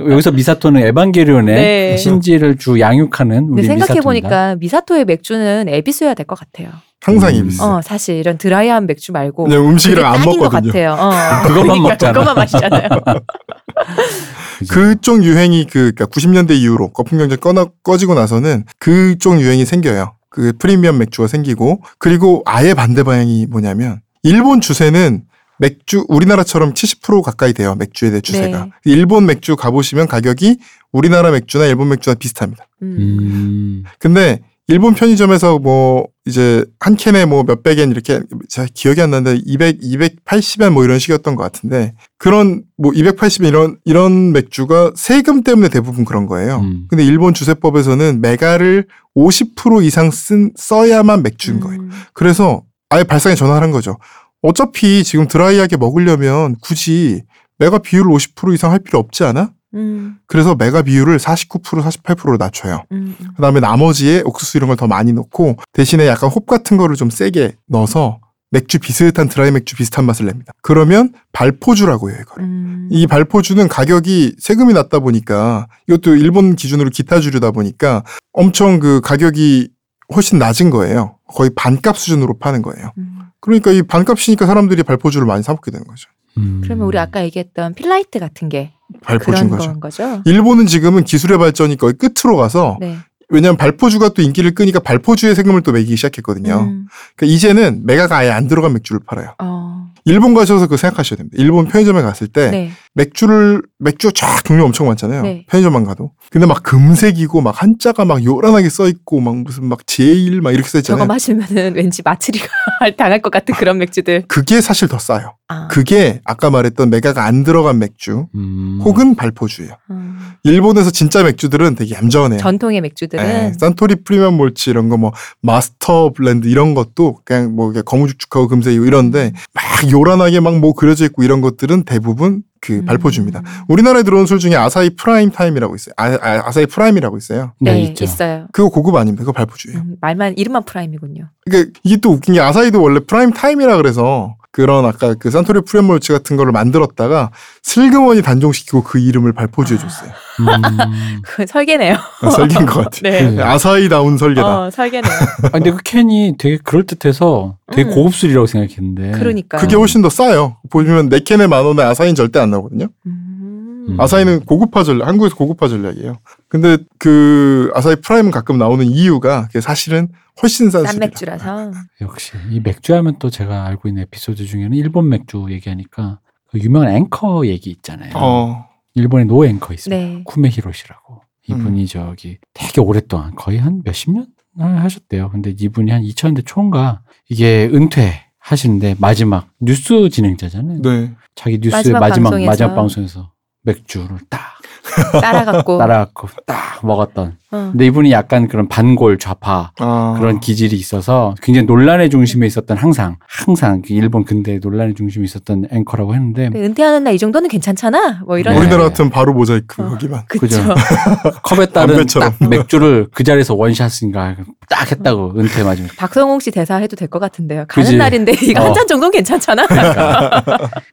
여기서 미사토는 에반게리온의 네. 신지를 주 양육하는 우리 근데 생각해. 보니까 미사토의 맥주는 에비스여야 될 것 같아요. 항상 음. 입있어. 어, 사실 이런 드라이한 맥주 말고 그냥 음식이랑 안 먹거든요. 같아요. 어. 그것만 그러니까 먹잖아. 그것만 마시잖아요. 그쪽 유행이 그 그러니까 90년대 이후로 거품 경제 꺼나 꺼지고 나서는 그쪽 유행이 생겨요. 그 프리미엄 맥주가 생기고 그리고 아예 반대 방향이 뭐냐면 일본 주세는 맥주 우리나라처럼 70% 가까이 돼요. 맥주에 대해 주세가. 네. 일본 맥주 가보시면 가격이 우리나라 맥주나 일본 맥주나 비슷합니다. 음. 음. 근데 일본 편의점에서 뭐 이제 한 캔에 뭐 몇백 엔 이렇게 제가 기억이 안 나는데 200, 280엔 뭐 이런 식이었던 것 같은데 그런 뭐 280엔 이런 이런 맥주가 세금 때문에 대부분 그런 거예요. 음. 근데 일본 주세법에서는 메가를 50% 이상 쓴 써야만 맥주인 거예요. 음. 그래서 아예 발상에 전환한 를 거죠. 어차피 지금 드라이하게 먹으려면 굳이 메가 비율을 50% 이상 할 필요 없지 않아? 음. 그래서 메가 비율을 49% 48%로 낮춰요. 음. 그다음에 나머지에 옥수수 이런 걸 더 많이 넣고 대신에 약간 홉 같은 거를 좀 세게 넣어서 맥주 비슷한 드라이 맥주 비슷한 맛을 냅니다. 그러면 발포주라고 해요, 이걸. 음. 이 발포주는 가격이 세금이 낮다 보니까 이것도 일본 기준으로 기타주류다 보니까 엄청 그 가격이 훨씬 낮은 거예요. 거의 반값 수준으로 파는 거예요. 음. 그러니까 이 반값이니까 사람들이 발포주를 많이 사 먹게 되는 거죠. 음. 그러면 우리 아까 얘기했던 필라이트 같은 게 발포주인 그런 거죠. 건 거죠? 일본은 지금은 기술의 발전이 거의 끝으로 가서 네. 왜냐하면 발포주가 또 인기를 끄니까 발포주의 세금을 또 매기기 시작했거든요. 음. 그러니까 이제는 맥아가 아예 안 들어간 맥주를 팔아요. 어. 일본 가셔서 그거 생각하셔야 됩니다. 일본 편의점에 갔을 때 네. 맥주를 맥주 쫙 종류 엄청 많잖아요. 네. 편의점만 가도. 근데 막 금색이고 막 한자가 막 요란하게 써 있고 막 무슨 막 제일 막 이렇게 써 저거 있잖아요. 마시면은 왠지 마트리가 당할 것 같은 그런 맥주들. 그게 사실 더 싸요. 아. 그게 아까 말했던 맥아가 안 들어간 맥주 음. 혹은 발포주예요. 음. 일본에서 진짜 맥주들은 되게 얌전해요. 전통의 맥주들은 예, 산토리 프리미엄 몰츠 이런 거 뭐 마스터 블렌드 이런 것도 그냥 뭐 이게 거무죽죽하고 금색이고 이런데 막 요란하게 막 뭐 그려져 있고 이런 것들은 대부분 그 음. 발포주입니다. 우리나라에 들어온 술 중에 아사히 프라임 타임이라고 있어요. 아, 아사히 프라임이라고 있어요. 네, 네, 있죠. 있어요. 그거 고급 아닙니다. 그거 발포주예요. 음, 말만 이름만 프라임이군요. 그러니까 이게 또 웃긴 게 아사히도 원래 프라임 타임이라 그래서 그런 아까 그 산토리 프리미엄 몰츠 같은 거를 만들었다가 슬그머니 단종시키고 그 이름을 발포주에 줬어요. 음. 그 설계네요. 아, 설계인 것 같아. 네. 네. 아사히다운 설계다. 어, 설계네요. 아, 근데 그 캔이 되게 그럴듯해서 되게 음. 고급 술이라고 생각했는데. 그러니까. 그게 훨씬 더 싸요. 보시면 네 캔에 만 원에 아사히는 절대 안 나오거든요. 음. 음. 아사히는 고급화 전략, 한국에서 고급화 전략이에요. 근데 그 아사히 프라임은 가끔 나오는 이유가 그게 사실은 훨씬 싼 싼. 맥주라서. 역시 이 맥주 하면 또 제가 알고 있는 에피소드 중에는 일본 맥주 얘기하니까 그 유명한 앵커 얘기 있잖아요. 어, 일본에 노 앵커 있습니다. 네. 쿠메 히로시라고. 이분이 음. 저기 되게 오랫동안 거의 한 몇십 년 하셨대요. 근데 이분이 한 2000년대 초인가 이게 은퇴 하시는데 마지막 뉴스 진행자잖아요. 네. 자기 뉴스 마지막 마지막 방송에서. 마지막 방송에서 맥주를 딱 따라갖고. 따라갖고 딱 먹었던. 어. 근데 이분이 약간 그런 반골 좌파 아, 그런 기질이 있어서 굉장히 논란의 중심에 있었던 항상 항상 그 일본 근대 논란의 중심에 있었던 앵커라고 했는데 은퇴하는 날 이 정도는 괜찮잖아. 뭐 이런. 네. 우리나라 같은 바로 모자이크 어. 거기만. 그죠. 컵에 따른 맥주를 그 자리에서 원샷인가 딱 했다고 은퇴 맞으면 박성웅 씨 대사 해도 될 것 같은데요. 가는 그지. 날인데 이거 어. 한잔 정도는 괜찮잖아.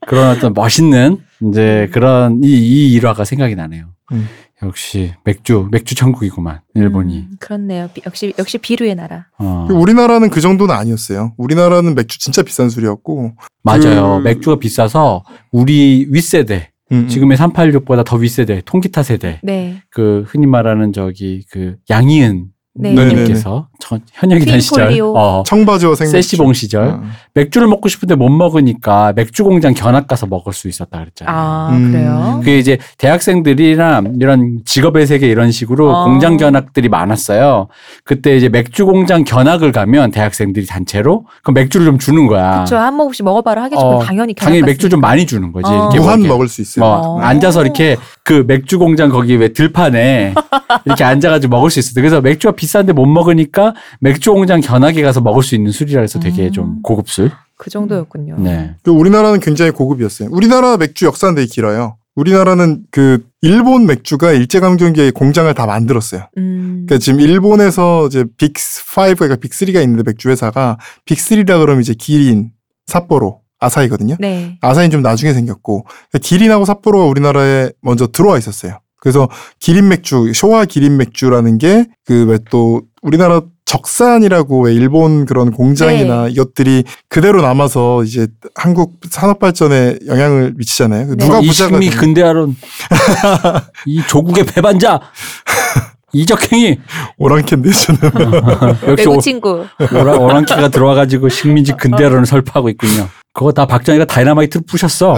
그런 어떤 멋있는 이제 그런 이, 이 일화가 생각이 나네요. 음. 역시 맥주 맥주 천국이구만 일본이. 음, 그렇네요. 비- 역시 역시 비루의 나라. 어. 우리나라는 그 정도는 아니었어요. 우리나라는 맥주 진짜 비싼 술이었고. 맞아요. 그- 맥주가 비싸서 우리 윗세대 음, 지금의 386보다 더 윗세대 통기타 세대 네. 그 흔히 말하는 저기 그 양희은 네. 님께서 저- 현역이던 시절. 어, 청바지와 생맥주. 세시봉 시절 어. 맥주를 먹고 싶은데 못 먹으니까 맥주 공장 견학 가서 먹을 수 있었다 그랬잖아요. 아 음. 그래요. 그게 이제 대학생들이나 이런 직업의 세계 이런 식으로 어. 공장 견학들이 많았어요. 그때 이제 맥주 공장 견학을 가면 대학생들이 단체로 그 맥주를 좀 주는 거야. 저한 모금씩 먹어봐라 하겠지만 어, 당연히 당연히 맥주 좀 갔으니까. 많이 주는 거지. 어. 이렇게 뭐 무한 먹을 수 있어요. 뭐 어. 앉아서 이렇게 그 맥주 공장 거기 왜 들판에 이렇게 앉아가지고 먹을 수 있어. 그래서 맥주가 비싼데 못 먹으니까 맥주 공장 견학에 가서 먹을 수 있는 술이라 해서 되게 음. 좀 고급술. 그 정도였군요. 네. 그 우리나라는 굉장히 고급이었어요. 우리나라 맥주 역사는 되게 길어요. 우리나라는 그 일본 맥주가 일제강점기에 공장을 다 만들었어요. 음. 그러니까 지금 일본에서 이제 빅5, 그러니까 빅3가 있는데 맥주 회사가 빅3라 그러면 이제 기린, 삿포로, 아사히거든요. 네. 아사히는 좀 나중에 생겼고 기린하고 삿포로가 우리나라에 먼저 들어와 있었어요. 그래서 기린 맥주, 쇼와 기린 맥주라는 게 그 왜 또 우리나라 적산이라고 왜 일본 그런 공장이나 네. 이것들이 그대로 남아서 이제 한국 산업 발전에 영향을 미치잖아요. 네. 누가 이 부자가 되는- 근대화론 이 조국의 배반자 이적행위 오랑캐인데 저는 역시 외국 오, 친구. 오랑캐가 들어와가지고 식민지 근대화론을 설파하고 있군요. 그거 다 박정희가 다이나마이트로 부셨어.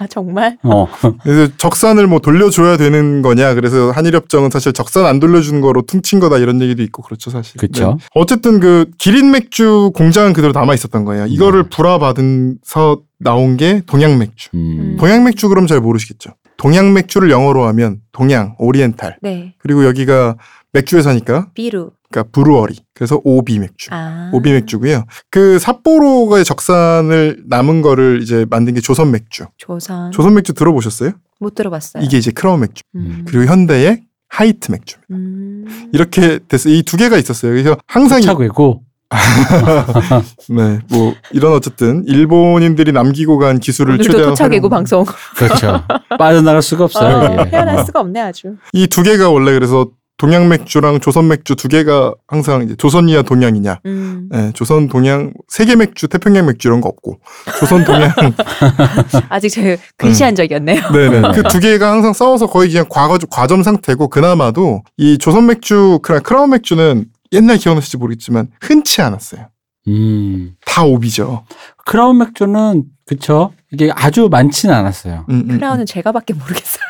아 정말? 어. 그래서 적산을 뭐 돌려줘야 되는 거냐. 그래서 한일협정은 사실 적산 안 돌려주는 거로 퉁친 거다 이런 얘기도 있고 그렇죠 사실. 그쵸. 네. 어쨌든 그 기린 맥주 공장은 그대로 남아 있었던 거예요. 이거를 네. 불하받으면서 나온 게 동양 맥주. 음. 동양 맥주 그럼 잘 모르시겠죠. 동양 맥주를 영어로 하면 동양, 오리엔탈. 네. 그리고 여기가 맥주 회사니까 비루. 그러니까 Brewery. 그래서 오비 맥주. 아. 오비 맥주고요. 그 삿포로의 적산을 남은 거를 이제 만든 게 조선 맥주. 조선. 조선 맥주 들어보셨어요? 못 들어봤어요. 이게 이제 크라운 맥주. 음. 그리고 현대의 하이트 맥주. 음. 이렇게 됐어요. 이 두 개가 있었어요. 그래서 항상 이- 차고고 네, 뭐 이런 어쨌든 일본인들이 남기고 간 기술을 최대한 활용- 방송. 그렇죠. 빠져나갈 수가 없어요. 어, 이게. 헤어날 수가 없네 아주. 이 두 개가 원래 그래서 동양 맥주랑 조선 맥주 두 개가 항상 이제 조선이냐 동양이냐. 음. 네, 조선 동양 세계 맥주, 태평양 맥주 이런 거 없고 조선 동양 아직 제 근시한 적이었네요. 네네 그 두 개가 항상 싸워서 거의 그냥 과거 과점 상태고 그나마도 이 조선 맥주 그냥 크라운 맥주는 옛날 기억나실지 모르겠지만 흔치 않았어요. 음. 다 오비죠. 크라운 맥주는 그쵸. 이게 아주 많지는 않았어요. 음, 음, 음. 크라운은 제가밖에 모르겠어요.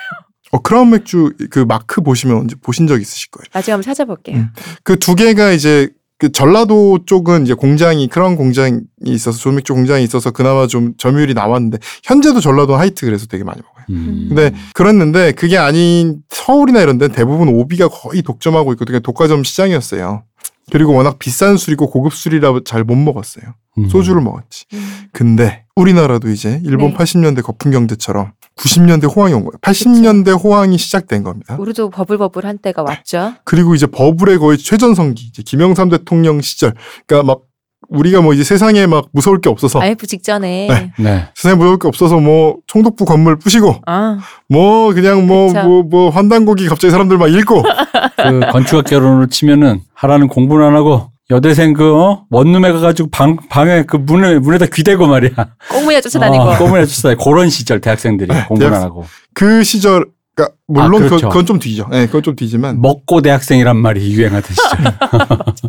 어, 크라운 맥주 그 마크 보시면 언제 보신 적 있으실 거예요. 나중에 한번 찾아볼게요. 음. 그두 개가 이제 그 전라도 쪽은 이제 공장이 크라운 공장이 있어서 조맥주 공장이 있어서 그나마 좀 점유율이 나왔는데 현재도 전라도 하이트 그래서 되게 많이 먹어요. 음. 근데 그랬는데 그게 아닌 서울이나 이런 데는 대부분 오비가 거의 독점하고 있고 되게 독과점 시장이었어요. 그리고 워낙 비싼 술이고 고급 술이라 잘 못 먹었어요. 음. 소주를 먹었지. 음. 근데 우리나라도 이제 일본 네. 80년대 거품 경제처럼 90년대 호황이 온 거예요. 80년대 호황이 시작된 겁니다. 우리도 버블버블 한 때가 왔죠. 그리고 이제 버블의 거의 최전성기, 이제 김영삼 대통령 시절. 그러니까 막 우리가 뭐 이제 세상에 막 무서울 게 없어서 IF 직전에. 네. 네. 세상에 무서울 게 없어서 뭐 총독부 건물 부시고 아, 뭐 그냥 뭐 그쵸. 뭐뭐 환단고기 갑자기 사람들 막 읽고 그 건축학 결혼으로 치면은 하라는 공부는 안 하고 여대생 그 어? 원룸에 가가지고 방 방에 그 문에 문에다 귀대고 말이야. 꽁무니가 쫓아다니고. 어, 꼬문에 쫓아다 그런 시절 대학생들이 안 대학생. 하고 그 시절 그러니까 물론 아, 그 그렇죠. 그건 좀 뒤죠. 예, 그건 좀 뒤지만 먹고 대학생이란 말이 유행하던 시절.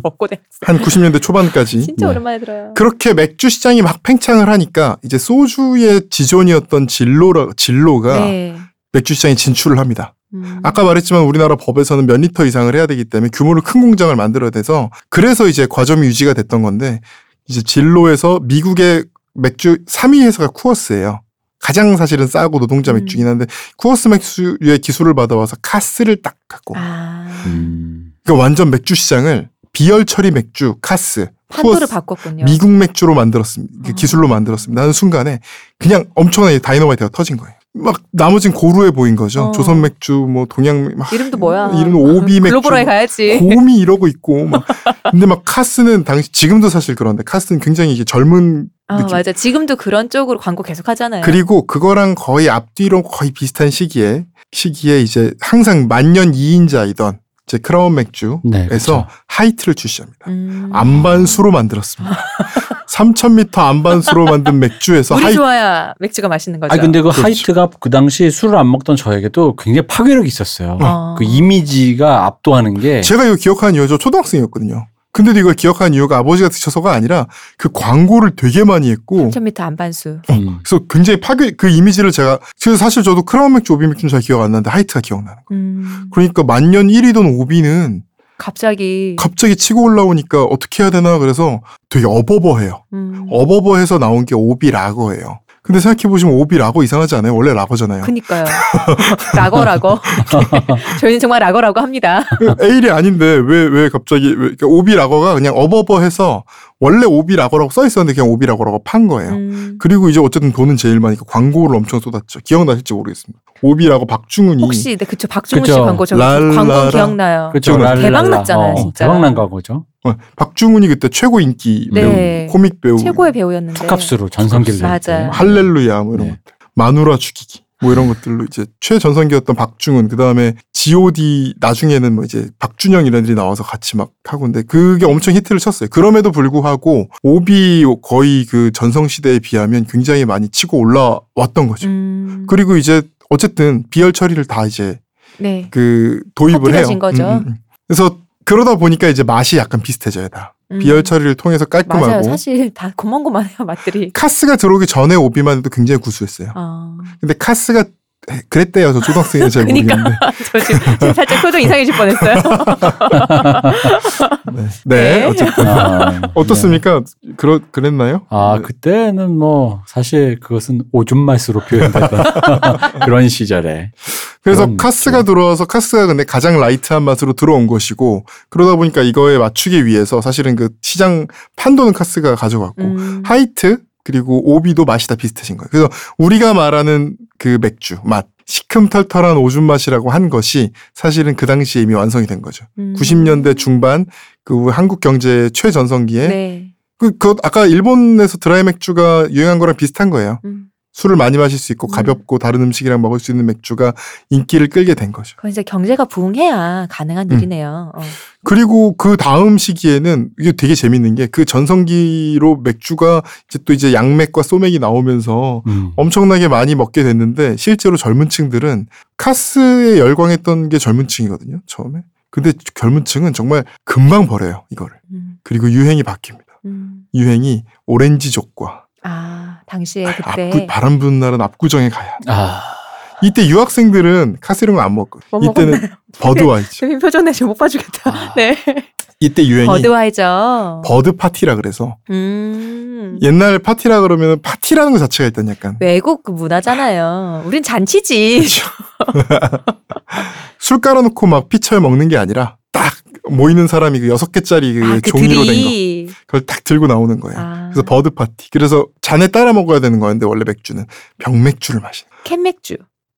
먹고 대. 한 90년대 초반까지 진짜 네. 오랜만에 들어요. 그렇게 맥주 시장이 막 팽창을 하니까 이제 소주의 지존이었던 진로라 진로가 네. 맥주 시장에 진출을 합니다. 음. 아까 말했지만 우리나라 법에서는 몇 리터 이상을 해야 되기 때문에 규모를 큰 공장을 만들어야 돼서 그래서 이제 과점이 유지가 됐던 건데 이제 진로에서 미국의 맥주 3위 회사가 쿠어스예요. 가장 사실은 싸고 노동자 음. 맥주긴 한데 쿠어스 맥주의 기술을 받아와서 카스를 딱 갖고 아. 음. 그러니까 완전 맥주 시장을 비열 처리 맥주 카스 판도를 쿠어스 바꿨군요. 미국 맥주로 만들었습니다. 그 어. 기술로 만들었습니다. 하는 순간에 그냥 엄청나게 다이너마이트가 터진 거예요. 막 나머진 고루해 보인 거죠. 어. 조선 맥주, 뭐 동양 맥- 막 이름도 뭐야? 이름 오비 맥주, 글로벌하게 가야지. 곰이 이러고 있고 막 근데 막 카스는 당시 지금도 사실 그런데 카스는 굉장히 이게 젊은 아 느낌. 맞아. 지금도 그런 쪽으로 광고 계속 하잖아요. 그리고 그거랑 거의 앞뒤로 거의 비슷한 시기에 시기에 이제 항상 만년 2인자이던 이제 크라운 맥주에서 네. 그렇죠. 하이트를 출시합니다. 음. 암반수로 만들었습니다. 3,000m 암반수로 만든 맥주에서 물이 하이 좋아야 맥주가 맛있는 거죠. 아 근데 그 그렇죠. 하이트가 그 당시 술을 안 먹던 저에게도 굉장히 파괴력이 있었어요. 어. 그 이미지가 압도하는 게 제가 이거 기억하는 이유가 저 초등학생이었거든요. 근데도 이걸 기억하는 이유가 아버지가 드셔서가 아니라 그 광고를 되게 많이 했고 3,000m 암반수. 음. 그래서 굉장히 파괴 그 이미지를 제가 그래서 사실 저도 크라운 맥주 오비 맥주는 잘 기억 안 나는데 하이트가 기억나는 거예요. 음. 그러니까 만년 1위던 오비는 갑자기. 갑자기 치고 올라오니까 어떻게 해야 되나 그래서 되게 어버버해요. 음. 어버버해서 나온 게 오비 라거예요. 근데 생각해 보시면 오비 라거 이상하지 않아요? 원래 라거잖아요. 그니까요. 라거 라거. 저희는 정말 라거 라고 합니다. 에일이 아닌데 왜 왜 갑자기 왜, 그러니까 오비 라거가 그냥 어버버해서 원래 오비 라거라고 써 있었는데 그냥 오비 라거라고 판 거예요. 음. 그리고 이제 어쨌든 돈은 제일 많으니까 광고를 엄청 쏟았죠. 기억나실지 모르겠습니다. 오비 라거 박중훈이 혹시 네 그쵸 박중훈 씨 그쵸. 광고 저 랄라라. 광고 기억나요. 기억나요? 랄랄라. 대박 났잖아요, 어, 진짜. 대박 난 거죠. 어, 박중훈이 그때 최고 인기 네. 배우, 코믹 배우, 최고의 배우였는데. 투캅스로 전성기를 맞아요. 냈대. 할렐루야 뭐 이런 네. 것들, 마누라 죽이기 뭐 이런 것들로 이제 최전성기였던 박중훈 그 다음에 G.O.D 나중에는 뭐 이제 박준형 이런 애들이 나와서 같이 막 하고 근데 그게 엄청 히트를 쳤어요. 그럼에도 불구하고 오비 거의 그 전성 시대에 비하면 굉장히 많이 치고 올라왔던 거죠. 음. 그리고 이제 어쨌든 비열 처리를 다 이제 네. 그 도입을 해요. 진 거죠. 그래서 그러다 보니까 이제 맛이 약간 비슷해져요 다. 음. 비열 처리를 통해서 깔끔하고 맞아요. 사실 다 고만고만해요 맛들이. 카스가 들어오기 전에 오비만 해도 굉장히 구수했어요. 어. 근데 카스가 그랬대요. 저 초등학생이 잘 그러니까. 모르겠는데. 저 지금, 지금 살짝 표정 이상해질 뻔했어요. 네. 네. 네. 어쨌든 아, 어떻습니까? 그러 그랬나요? 아, 그때는 뭐 사실 그것은 오줌 맛으로 표현되던 그런 시절에. 그래서 그런 카스가 느낌. 들어와서 카스가 근데 가장 light한 맛으로 들어온 것이고 그러다 보니까 이거에 맞추기 위해서 사실은 그 시장 판도는 카스가 가져갔고 음. 하이트 그리고 오비도 맛이 다 비슷해진 거예요. 그래서 우리가 말하는 그 맥주 맛 시큼털털한 오줌 맛이라고 한 것이 사실은 그 당시에 이미 완성이 된 거죠. 음. 90년대 중반 그 한국 경제 최전성기에 네. 그, 그 아까 일본에서 드라이 맥주가 유행한 거랑 비슷한 거예요. 음. 술을 많이 마실 수 있고 음. 가볍고 다른 음식이랑 먹을 수 있는 맥주가 인기를 끌게 된 거죠. 그건 이제 경제가 부흥해야 가능한 음. 일이네요. 어. 그리고 그 다음 시기에는 이게 되게 재밌는 게 그 전성기로 맥주가 이제 또 이제 양맥과 소맥이 나오면서 음. 엄청나게 많이 먹게 됐는데 실제로 젊은 층들은 카스에 열광했던 게 젊은 층이거든요. 처음에. 근데 젊은 층은 정말 금방 버려요. 이거를. 음. 그리고 유행이 바뀝니다. 음. 유행이 오렌지족과 아 당시에 앞구, 그때 바람 부는 날은 압구정에 가야 한다. 아, 이때 유학생들은 거안 먹고 뭐 이때는 버드와이저. 재민 표정 내지 못 봐주겠다. 네. 이때 유행이 버드와이저. 버드 파티라 그래서 음. 옛날 파티라 그러면 파티라는 것 자체가 일단 약간 외국 그 문화잖아요. 우린 잔치지. 술 깔아놓고 막 pitcher를 먹는 게 아니라 딱 모이는 사람이 그 여섯 개짜리 그 아, 그 종이로 된 거. 그걸 딱 들고 나오는 거예요. 아. 그래서 버드 파티. 그래서 잔에 따라 먹어야 되는 거였는데 원래 맥주는 병맥주를 마시는. 캔맥주.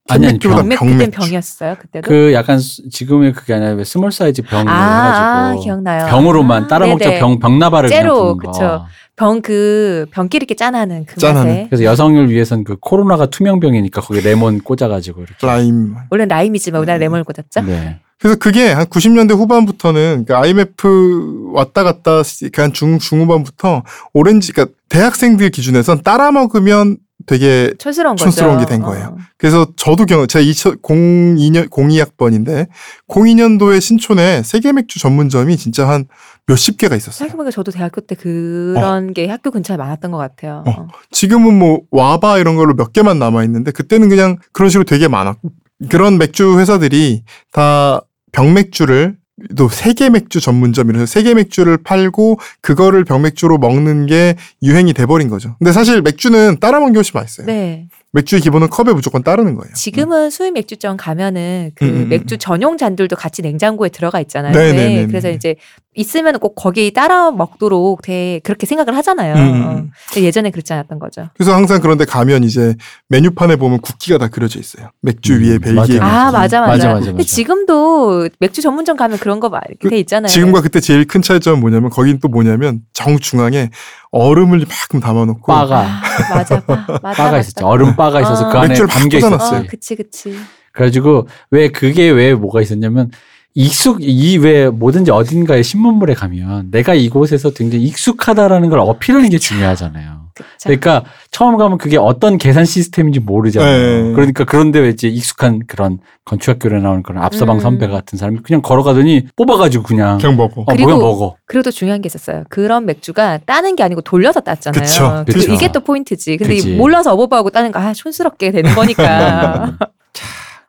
아니, 아니, 병. 병맥 그땐 병맥주. 병이었어요. 그때도. 그 약간 수- 지금의 그게 아니라 왜 small 사이즈 병 아, 아, 해가지고 기억나요. 병으로만 아, 따라 먹자. 병 병나발을 째로. 그쵸. 병 그 병끼리 이렇게 짠하는 그 짠하는. 맛에. 그래서 여성을 위해서는 그 코로나가 투명병이니까 거기 레몬 꽂아가지고 이렇게. 라임. 원래 라임이지만 우리나라 레몬을 꽂았죠. 네. 그래서 그게 한 90년대 후반부터는 그 IMF 왔다 갔다 한 중, 중후반부터 오렌지, 그러니까 대학생들 기준에선 따라 먹으면 되게 촌스러운. 촌스러운 게 된 거예요. 어. 그래서 저도 경험, 제가 2002년, 02학번인데 02년도에 신촌에 세계 맥주 전문점이 진짜 한 몇십 개가 있었어요. 생각해보니까 저도 대학교 때 그런 게 학교 근처에 많았던 것 같아요. 어. 지금은 뭐 와바 이런 걸로 몇 개만 남아 있는데 그때는 그냥 그런 식으로 되게 많았고 그런 맥주 회사들이 다 병맥주를 또 세계 맥주 전문점 이라서 세계 맥주를 팔고 그거를 병맥주로 먹는 게 유행이 돼버린 거죠. 근데 사실 맥주는 따라 먹는 게 훨씬 맛있어요. 네. 맥주의 기본은 컵에 무조건 따르는 거예요. 지금은 수입 맥주점 가면은 그 음, 음, 음. 맥주 전용 잔들도 같이 냉장고에 들어가 있잖아요. 네, 네, 네, 네, 그래서 네. 이제 있으면 꼭 거기 따라 먹도록 되 그렇게 생각을 하잖아요. 음, 음. 어. 예전에 그렇지 않았던 거죠. 그래서 항상 그런데 가면 이제 메뉴판에 보면 국기가 다 그려져 있어요. 맥주 음, 위에 벨기에. 아 국기. 맞아 맞아. 맞아, 맞아, 근데 맞아. 지금도 맥주 전문점 가면 그런 거 많이 그돼 있잖아요. 지금과 그때 제일 큰 차이점은 뭐냐면 거긴 또 뭐냐면 정 중앙에 얼음을 이만큼 담아놓고 바가 아, 맞아 바, 맞아 바가 있었죠. 얼음 바가 있어서 아. 그 안에 막 담겨. 있었지. 어, 그치 그치. 그래가지고 왜 그게 왜 뭐가 있었냐면 익숙 이 왜 뭐든지 어딘가에 신문물에 가면 내가 이곳에서 굉장히 익숙하다라는 걸 어필하는 게 중요하잖아요. 그쵸. 그러니까 처음 가면 그게 어떤 계산 시스템인지 모르잖아요. 네. 그러니까 그런데 왜 이제 익숙한 그런 건축학교에 나오는 그런 앞서방 음. 선배 같은 사람이 그냥 걸어가더니 뽑아가지고 그냥 그냥 먹어. 어, 그리고 뭐야 먹어. 그리고 또 중요한 게 있었어요. 그런 맥주가 따는 게 아니고 돌려서 땄잖아요. 그쵸, 그 그쵸. 이게 또 포인트지. 근데 그치. 몰라서 어버버하고 따는 거 아 촌스럽게 되는 거니까.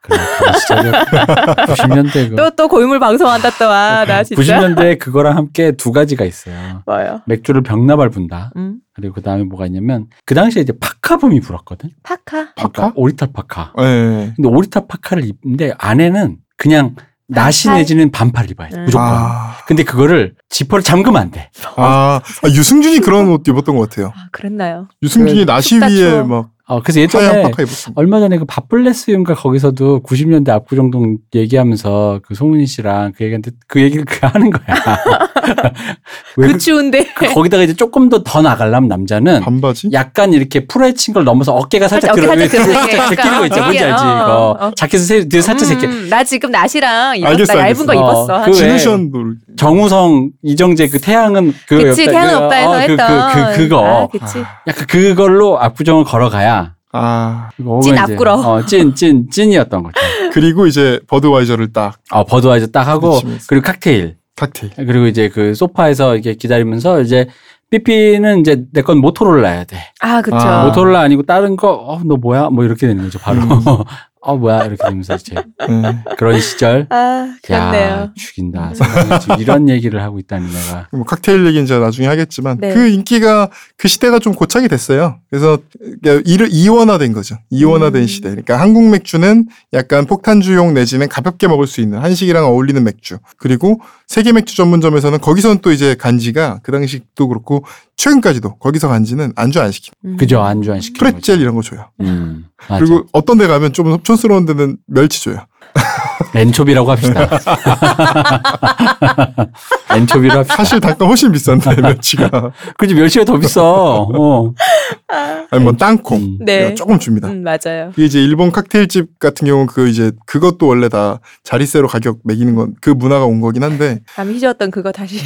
그런 시절이었고 90년대 그또또 고인물 방송한다 또와나 진짜. 90년대 그거랑 함께 두 가지가 있어요. 뭐요? 맥주를 병나발 분다. 음. 그리고 그 다음에 뭐가 있냐면 그 당시에 이제 파카붐이 불었거든. 파카. 파카? 그러니까 오리털 파카. 네. 근데 오리털 파카를 입는데 안에는 그냥 나시? 내지는 반팔 입어야 돼. 음. 무조건. 아, 근데 그거를 지퍼를 잠그면 안 돼. 아, 아, 유승준이 그런 옷 입었던 것 같아요. 아 그랬나요? 유승준이 그 나시 위에 추워. 막 어, 그래서 예전에. 얼마 전에 그 밥블레스인가 거기서도 90년대 압구정동 얘기하면서 그 송은희 씨랑 그 얘기한테 그 얘기를 그 하는 거야. 왜그 그, 추운데. 그 거기다가 이제 조금 더 더 나가려면 남자는 반바지? 약간 이렇게 풀어헤친 걸 넘어서 어깨가 살짝 살짝 어깨 들어 살짝 들어오게 제끼는 거 있죠. 뭔지 알지? 어, 이거 어. 자켓을 세, 뒤에 살짝 제끼. 음, 나 지금 나시랑 입었다. 알겠어, 얇은 알겠어. 거 입었어. 어, 그 왜- 진우션도 정우성 이정재 그 태양은 그 그치 태양 그, 오빠에서 어, 그, 했던. 그, 그, 그거 아, 그치. 약간 그걸로 압구정을 걸어가야 아 찐 앞구러. 어, 찐, 찐, 찐이었던 거죠. 그리고 이제 버드와이저를 딱 어, 버드와이저 딱 하고 그치면서. 그리고 칵테일 칵테일. 그리고 이제 그 소파에서 이렇게 기다리면서 이제 삐삐는 이제 내 건 모토로라야 돼. 아 그쵸. 아, 모토로라 아니고 다른 거, 어, 너 뭐야? 뭐 이렇게 되는 거죠, 바로. 음. 어, 뭐야? 이렇게 되면서 이제 네. 그런 시절. 아 야, 그렇네요. 죽인다. 세상에 지금 이런 얘기를 하고 있다니 내가. 뭐 칵테일 얘기는 제가 나중에 하겠지만 네. 그 인기가 그 시대가 좀 고착이 됐어요. 그래서 이를 이원화된 거죠. 이원화된 음. 시대. 그러니까 한국 맥주는 약간 폭탄주용 내지는 가볍게 먹을 수 있는 한식이랑 어울리는 맥주. 그리고 세계 맥주 전문점에서는 거기서는 또 이제 간지가 그 당시도 그렇고 최근까지도 거기서 간지는 안주 안 시킵니다. 음. 그죠? 안주 안 시키는 프레첼. 이런 거 줘요. 음, 맞아. 그리고 어떤 데 가면 좀 촌스러운 데는 멸치 줘요. 엔초비라고 합시다. 엔초비로 합시다. 사실 단가 훨씬 비싼데 멸치가. 그지 멸치가 더 비싸. 어. 아니 뭐 땅콩 음. 네. 조금 줍니다. 음, 맞아요. 이게 이제 일본 칵테일집 같은 경우 그 이제 그것도 원래 다 자릿세로 가격 매기는 건 그 문화가 온 거긴 한데 감이 휘저었던 그거 다시.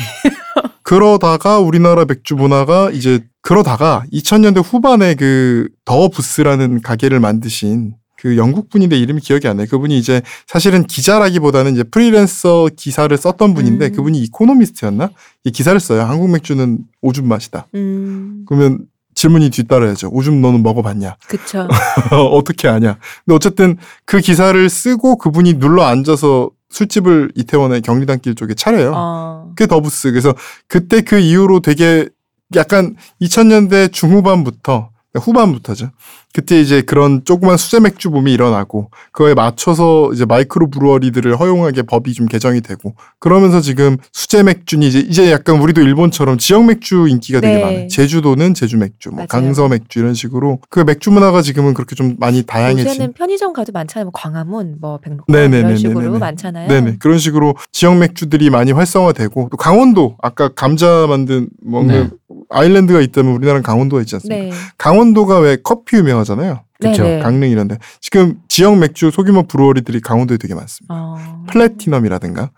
그러다가 우리나라 맥주 문화가 이제 그러다가 2000년대 후반에 그 더 부스라는 가게를 만드신 그 영국 분인데 이름이 기억이 안 나요. 그분이 이제 사실은 기자라기보다는 이제 프리랜서 기사를 썼던 분인데 음. 그분이 이코노미스트였나? 이 기사를 써요. 한국 맥주는 오줌 맛이다. 음 그러면 질문이 뒤따라야죠. 오줌 너는 먹어봤냐? 그쵸. 어떻게 아냐. 근데 어쨌든 그 기사를 쓰고 그분이 눌러 앉아서 술집을 이태원의 경리단길 쪽에 차려요. 어. 그게 더부스. 그래서 그때 그 이후로 되게 약간 2000년대 중후반부터 후반부터죠. 그때 이제 그런 조그만 수제 맥주 붐이 일어나고 그거에 맞춰서 이제 마이크로 브루어리들을 허용하게 법이 좀 개정이 되고 그러면서 지금 수제 맥주니 이제 이제 약간 우리도 일본처럼 지역 맥주 인기가 되게 네. 많아요. 제주도는 제주 맥주, 뭐. 강서 맥주 이런 식으로 그 맥주 문화가 지금은 그렇게 좀 많이 다양해진. 요새는 편의점 가도 많잖아요. 뭐 광화문, 뭐 백록관 네네네네네네. 이런 식으로 많잖아요. 네네 그런 식으로 지역 맥주들이 많이 활성화되고 또 강원도 아까 감자 만든 먹는 아일랜드가 있다면 우리나라는 강원도가 있지 않습니까? 네. 강원도가 왜 커피 유명하잖아요. 그쵸. 네네. 강릉 이런데 지금 지역 맥주 소규모 브루어리들이 강원도에 되게 많습니다. 어. 플래티넘이라든가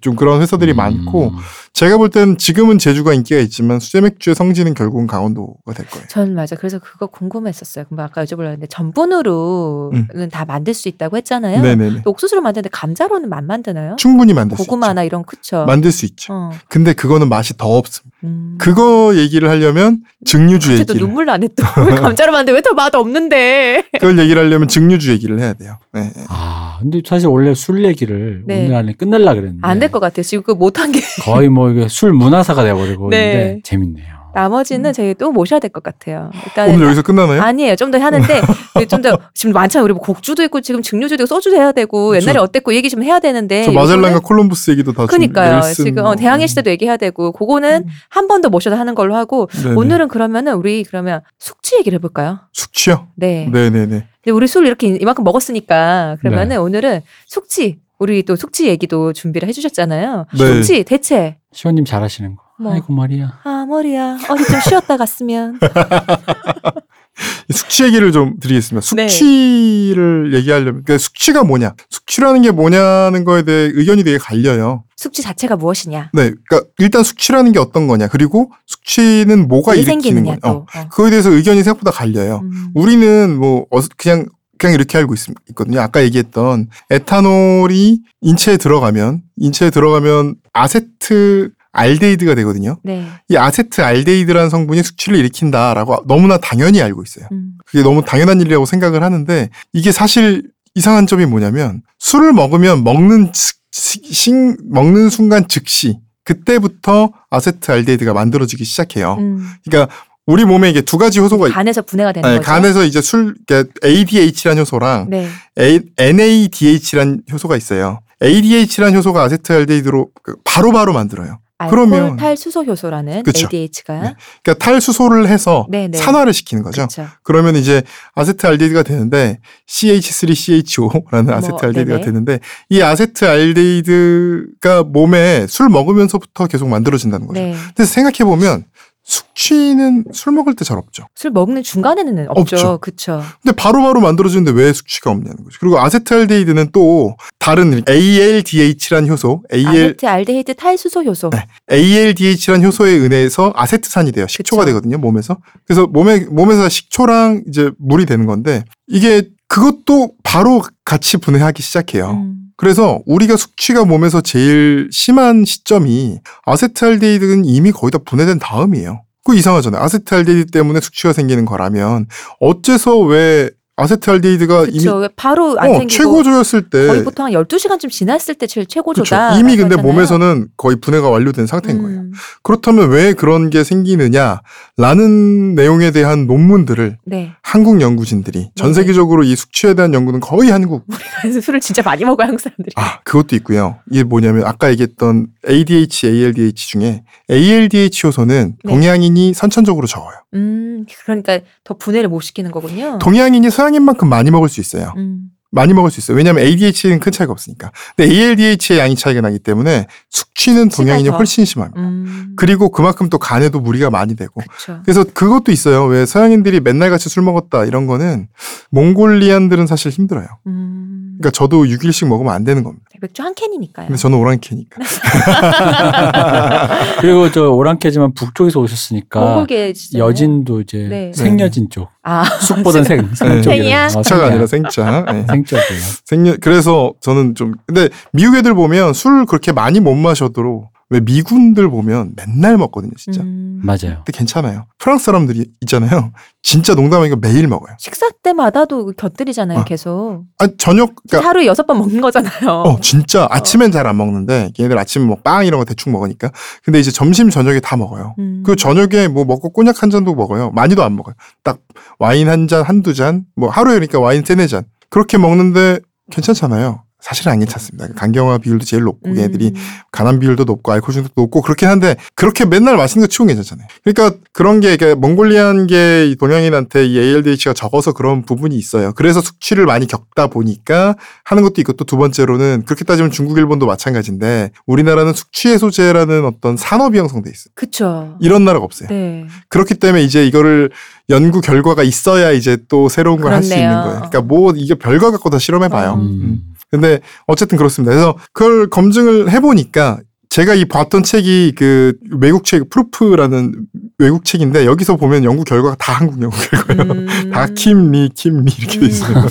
좀 그런 회사들이 음. 많고 제가 볼땐 지금은 제주가 인기가 있지만 수제 맥주의 성지는 결국은 강원도가 될 거예요. 전 맞아. 그래서 그거 궁금했었어요. 근데 아까 여쭤보려고 했는데 전분으로는 다 만들 수 있다고 했잖아요. 음. 네네네. 또 옥수수로 만드는데 감자로는 안 만드나요? 충분히 만들 수 있죠. 고구마나 이런 그쵸? 만들 수 있죠. 어. 근데 그거는 맛이 더 없습니다. 음. 그거 얘기를 하려면 증류주 갑자기 또 얘기를 눈물 나네 또. 왜 감자로 만드는데 왜 더 맛 없는데? 그걸 얘기를 하려면 증류주 얘기를 해야 돼요. 네. 아, 근데 사실 원래 술 얘기를 네. 오늘 안에 끝낼라 그랬는데. 안 될 것 같아요. 지금 그 못한 게 거의 뭐 이게 술 문화사가 돼버리고 네. 있는데 재밌네요. 나머지는 저희 또 모셔야 될 것 같아요. 일단 오늘 여기서 끝나나요? 아니에요. 좀 더 하는데 좀 더 지금 많잖아요. 우리 뭐 곡주도 있고 지금 증류주도 있고 소주도 해야 되고 옛날에 저- 어땠고 얘기 좀 해야 되는데 저 마젤란과 콜럼부스 얘기도 다. 넬슨 지금 뭐. 어, 대항해 시대도 얘기해야 되고 그거는 한번 더 모셔서 하는 걸로 하고 네네. 오늘은 그러면은 우리 그러면 숙취 얘기를 해볼까요? 숙취요? 네. 네네네. 근데 우리 술 이렇게 이만큼 먹었으니까 그러면은 네. 오늘은 숙취 우리 또 숙취 얘기도 준비를 해주셨잖아요. 네. 숙취 대체 시원님 잘하시는 거. 뭐. 아이고 말이야. 아 머리야 어디 좀 쉬었다 갔으면 이 숙취 얘기를 좀 드리겠습니다. 네. 숙취를 얘기하려면 그러니까 숙취가 뭐냐? 숙취라는 게 뭐냐는 거에 대해 의견이 되게 갈려요. 숙취 자체가 무엇이냐 네, 그러니까 일단 숙취라는 게 어떤 거냐? 그리고 숙취는 뭐가 왜 일으키는 거냐? 어, 또 어. 그거에 대해서 의견이 생각보다 갈려요. 음. 우리는 뭐 어, 그냥 그냥 이렇게 알고 있, 있거든요. 아까 얘기했던 에탄올이 인체에 들어가면 인체에 들어가면 아세트 알데히드가 되거든요. 네. 이 아세트 알데히드라는 성분이 숙취를 일으킨다라고 너무나 당연히 알고 있어요. 음. 그게 너무 당연한 일이라고 생각을 하는데 이게 사실 이상한 점이 뭐냐면 술을 먹으면 먹는 신- 먹는 순간 즉시 그때부터 아세트 알데히드가 만들어지기 시작해요. 음. 그러니까 우리 몸에 이게 두 가지 효소가 있- 간에서 분해가 되는 네, 거죠. 간에서 이제 술 그러니까 ADH라는 효소랑 네. A- NADH라는 효소가 있어요. ADH라는 효소가 아세트알데히드로 그 바로바로 만들어요. 알코올 그러면- 탈수소 효소라는 그쵸. ADH가 네. 그러니까 탈수소를 해서 네네. 산화를 시키는 거죠. 그렇죠. 그러면 이제 아세트알데히드가 되는데 CH3CHO라는 뭐, 아세트알데히드가 네네. 되는데 이 아세트알데히드가 몸에 술 먹으면서부터 계속 만들어진다는 거죠. 네. 그래서 생각해 보면 숙취는 술 먹을 때 잘 없죠. 술 먹는 중간에는 없죠. 없죠. 그렇죠. 근데 바로 바로 만들어지는데 왜 숙취가 없냐는 거죠. 그리고 아세트알데히드는 또 다른 ALDH라는 효소, AL, 아세트 알데히드 탈수소 효소. 네. ALDH라는 효소에 의해서 아세트산이 돼요. 식초가 그쵸. 되거든요, 몸에서. 그래서 몸에, 몸에서 식초랑 이제 물이 되는 건데 이게 그것도 바로 같이 분해하기 시작해요. 음. 그래서 우리가 숙취가 몸에서 제일 심한 시점이 아세트알데히드는 이미 거의 다 분해된 다음이에요. 그거 이상하잖아요. 아세트알데히드 때문에 숙취가 생기는 거라면 어째서 왜 아세트알데히드가 이미 바로 안 어, 최고조였을 때 거의 보통 한 12시간쯤 지났을 때 제일 그쵸. 최고조다. 이미 근데 하잖아요. 몸에서는 거의 분해가 완료된 상태인 거예요. 음. 그렇다면 왜 그런 게 생기느냐 라는 내용에 대한 논문들을 네. 한국 연구진들이 전 네네. 세계적으로 이 숙취에 대한 연구는 거의 한국 그래서 술을 진짜 많이 먹어요, 한국 사람들이. 아 그것도 있고요. 이게 뭐냐면 아까 얘기했던 ADH, ALDH 중에 ALDH 효소는 네. 동양인이 선천적으로 적어요. 음, 그러니까 더 분해를 못 시키는 거군요. 동양인이 서양인만큼 많이 먹을 수 있어요. 음. 많이 먹을 수 있어요. 왜냐하면 ADH는 큰 차이가 없으니까. 근데 ALDH의 양이 차이가 나기 때문에 숙취는 동양인이 더. 훨씬 심합니다. 음. 그리고 그만큼 또 간에도 무리가 많이 되고. 그렇죠. 그래서 그것도 있어요. 왜 서양인들이 맨날 같이 술 먹었다 이런 거는 몽골리안들은 사실 힘들어요. 음. 그러니까 저도 6일씩 먹으면 안 되는 겁니다. 맥주 한 캔이니까요. 근데 저는 오랑캐니까. 그리고 저 오랑 캐지만 북쪽에서 오셨으니까 여진도 이제 네. 생여진 쪽. 아, 숙보단 생, 네. 생이야? 어, 차가 아니라 생차. 네. 생쪽이에요. 생년 그래서 저는 좀 근데 미국 애들 보면 술 그렇게 많이 못 마셔도 왜 미군들 보면 맨날 먹거든요, 진짜. 음. 맞아요. 근데 괜찮아요. 프랑스 사람들이 있잖아요. 진짜 농담하니까 매일 먹어요. 식사 때마다도 곁들이잖아요, 어. 계속. 아 저녁 그러니까 하루에 여섯 번 먹는 거잖아요. 어 진짜 아침엔 잘 안 먹는데 걔네들 아침 뭐빵 이런 거 대충 먹으니까 근데 이제 점심 저녁에 다 먹어요. 음. 그 저녁에 뭐 먹고 꼬냑 한 잔도 먹어요. 많이도 안 먹어요. 딱 와인 한 잔, 한두 잔, 뭐 하루에 그러니까 와인 세네 잔. 그렇게 먹는데 괜찮잖아요. 사실은 안 괜찮습니다. 간경화 비율도 제일 높고 음. 얘네들이 간암 비율도 높고 알코올 중독도 높고 그렇긴 한데 그렇게 맨날 맛있는 거 치고는 괜찮잖아요. 그러니까 그런 게 그러니까 몽골리안계 동양인한테 이 ALDH가 적어서 그런 부분이 있어요. 그래서 숙취를 많이 겪다 보니까 하는 것도 있고 또 두 번째로는 그렇게 따지면 중국 일본도 마찬가지인데 우리나라는 숙취 해소제라는 어떤 산업이 형성돼 있어요. 그쵸. 이런 나라가 없어요. 네. 그렇기 때문에 이제 이거를 연구 결과가 있어야 이제 또 새로운 걸 할 수. 있는 거예요. 그러니까 뭐 이게 별거 갖고 다 실험해 봐요. 어. 음. 근데 어쨌든 그렇습니다. 그래서 그걸 검증을 해 보니까 제가 이 봤던 책이 그 외국 책 Proof라는 외국 책인데 여기서 보면 연구 결과가 다 한국 연구 결과예요. 음. 다 Kim Lee Kim Lee 이렇게 돼 있어요.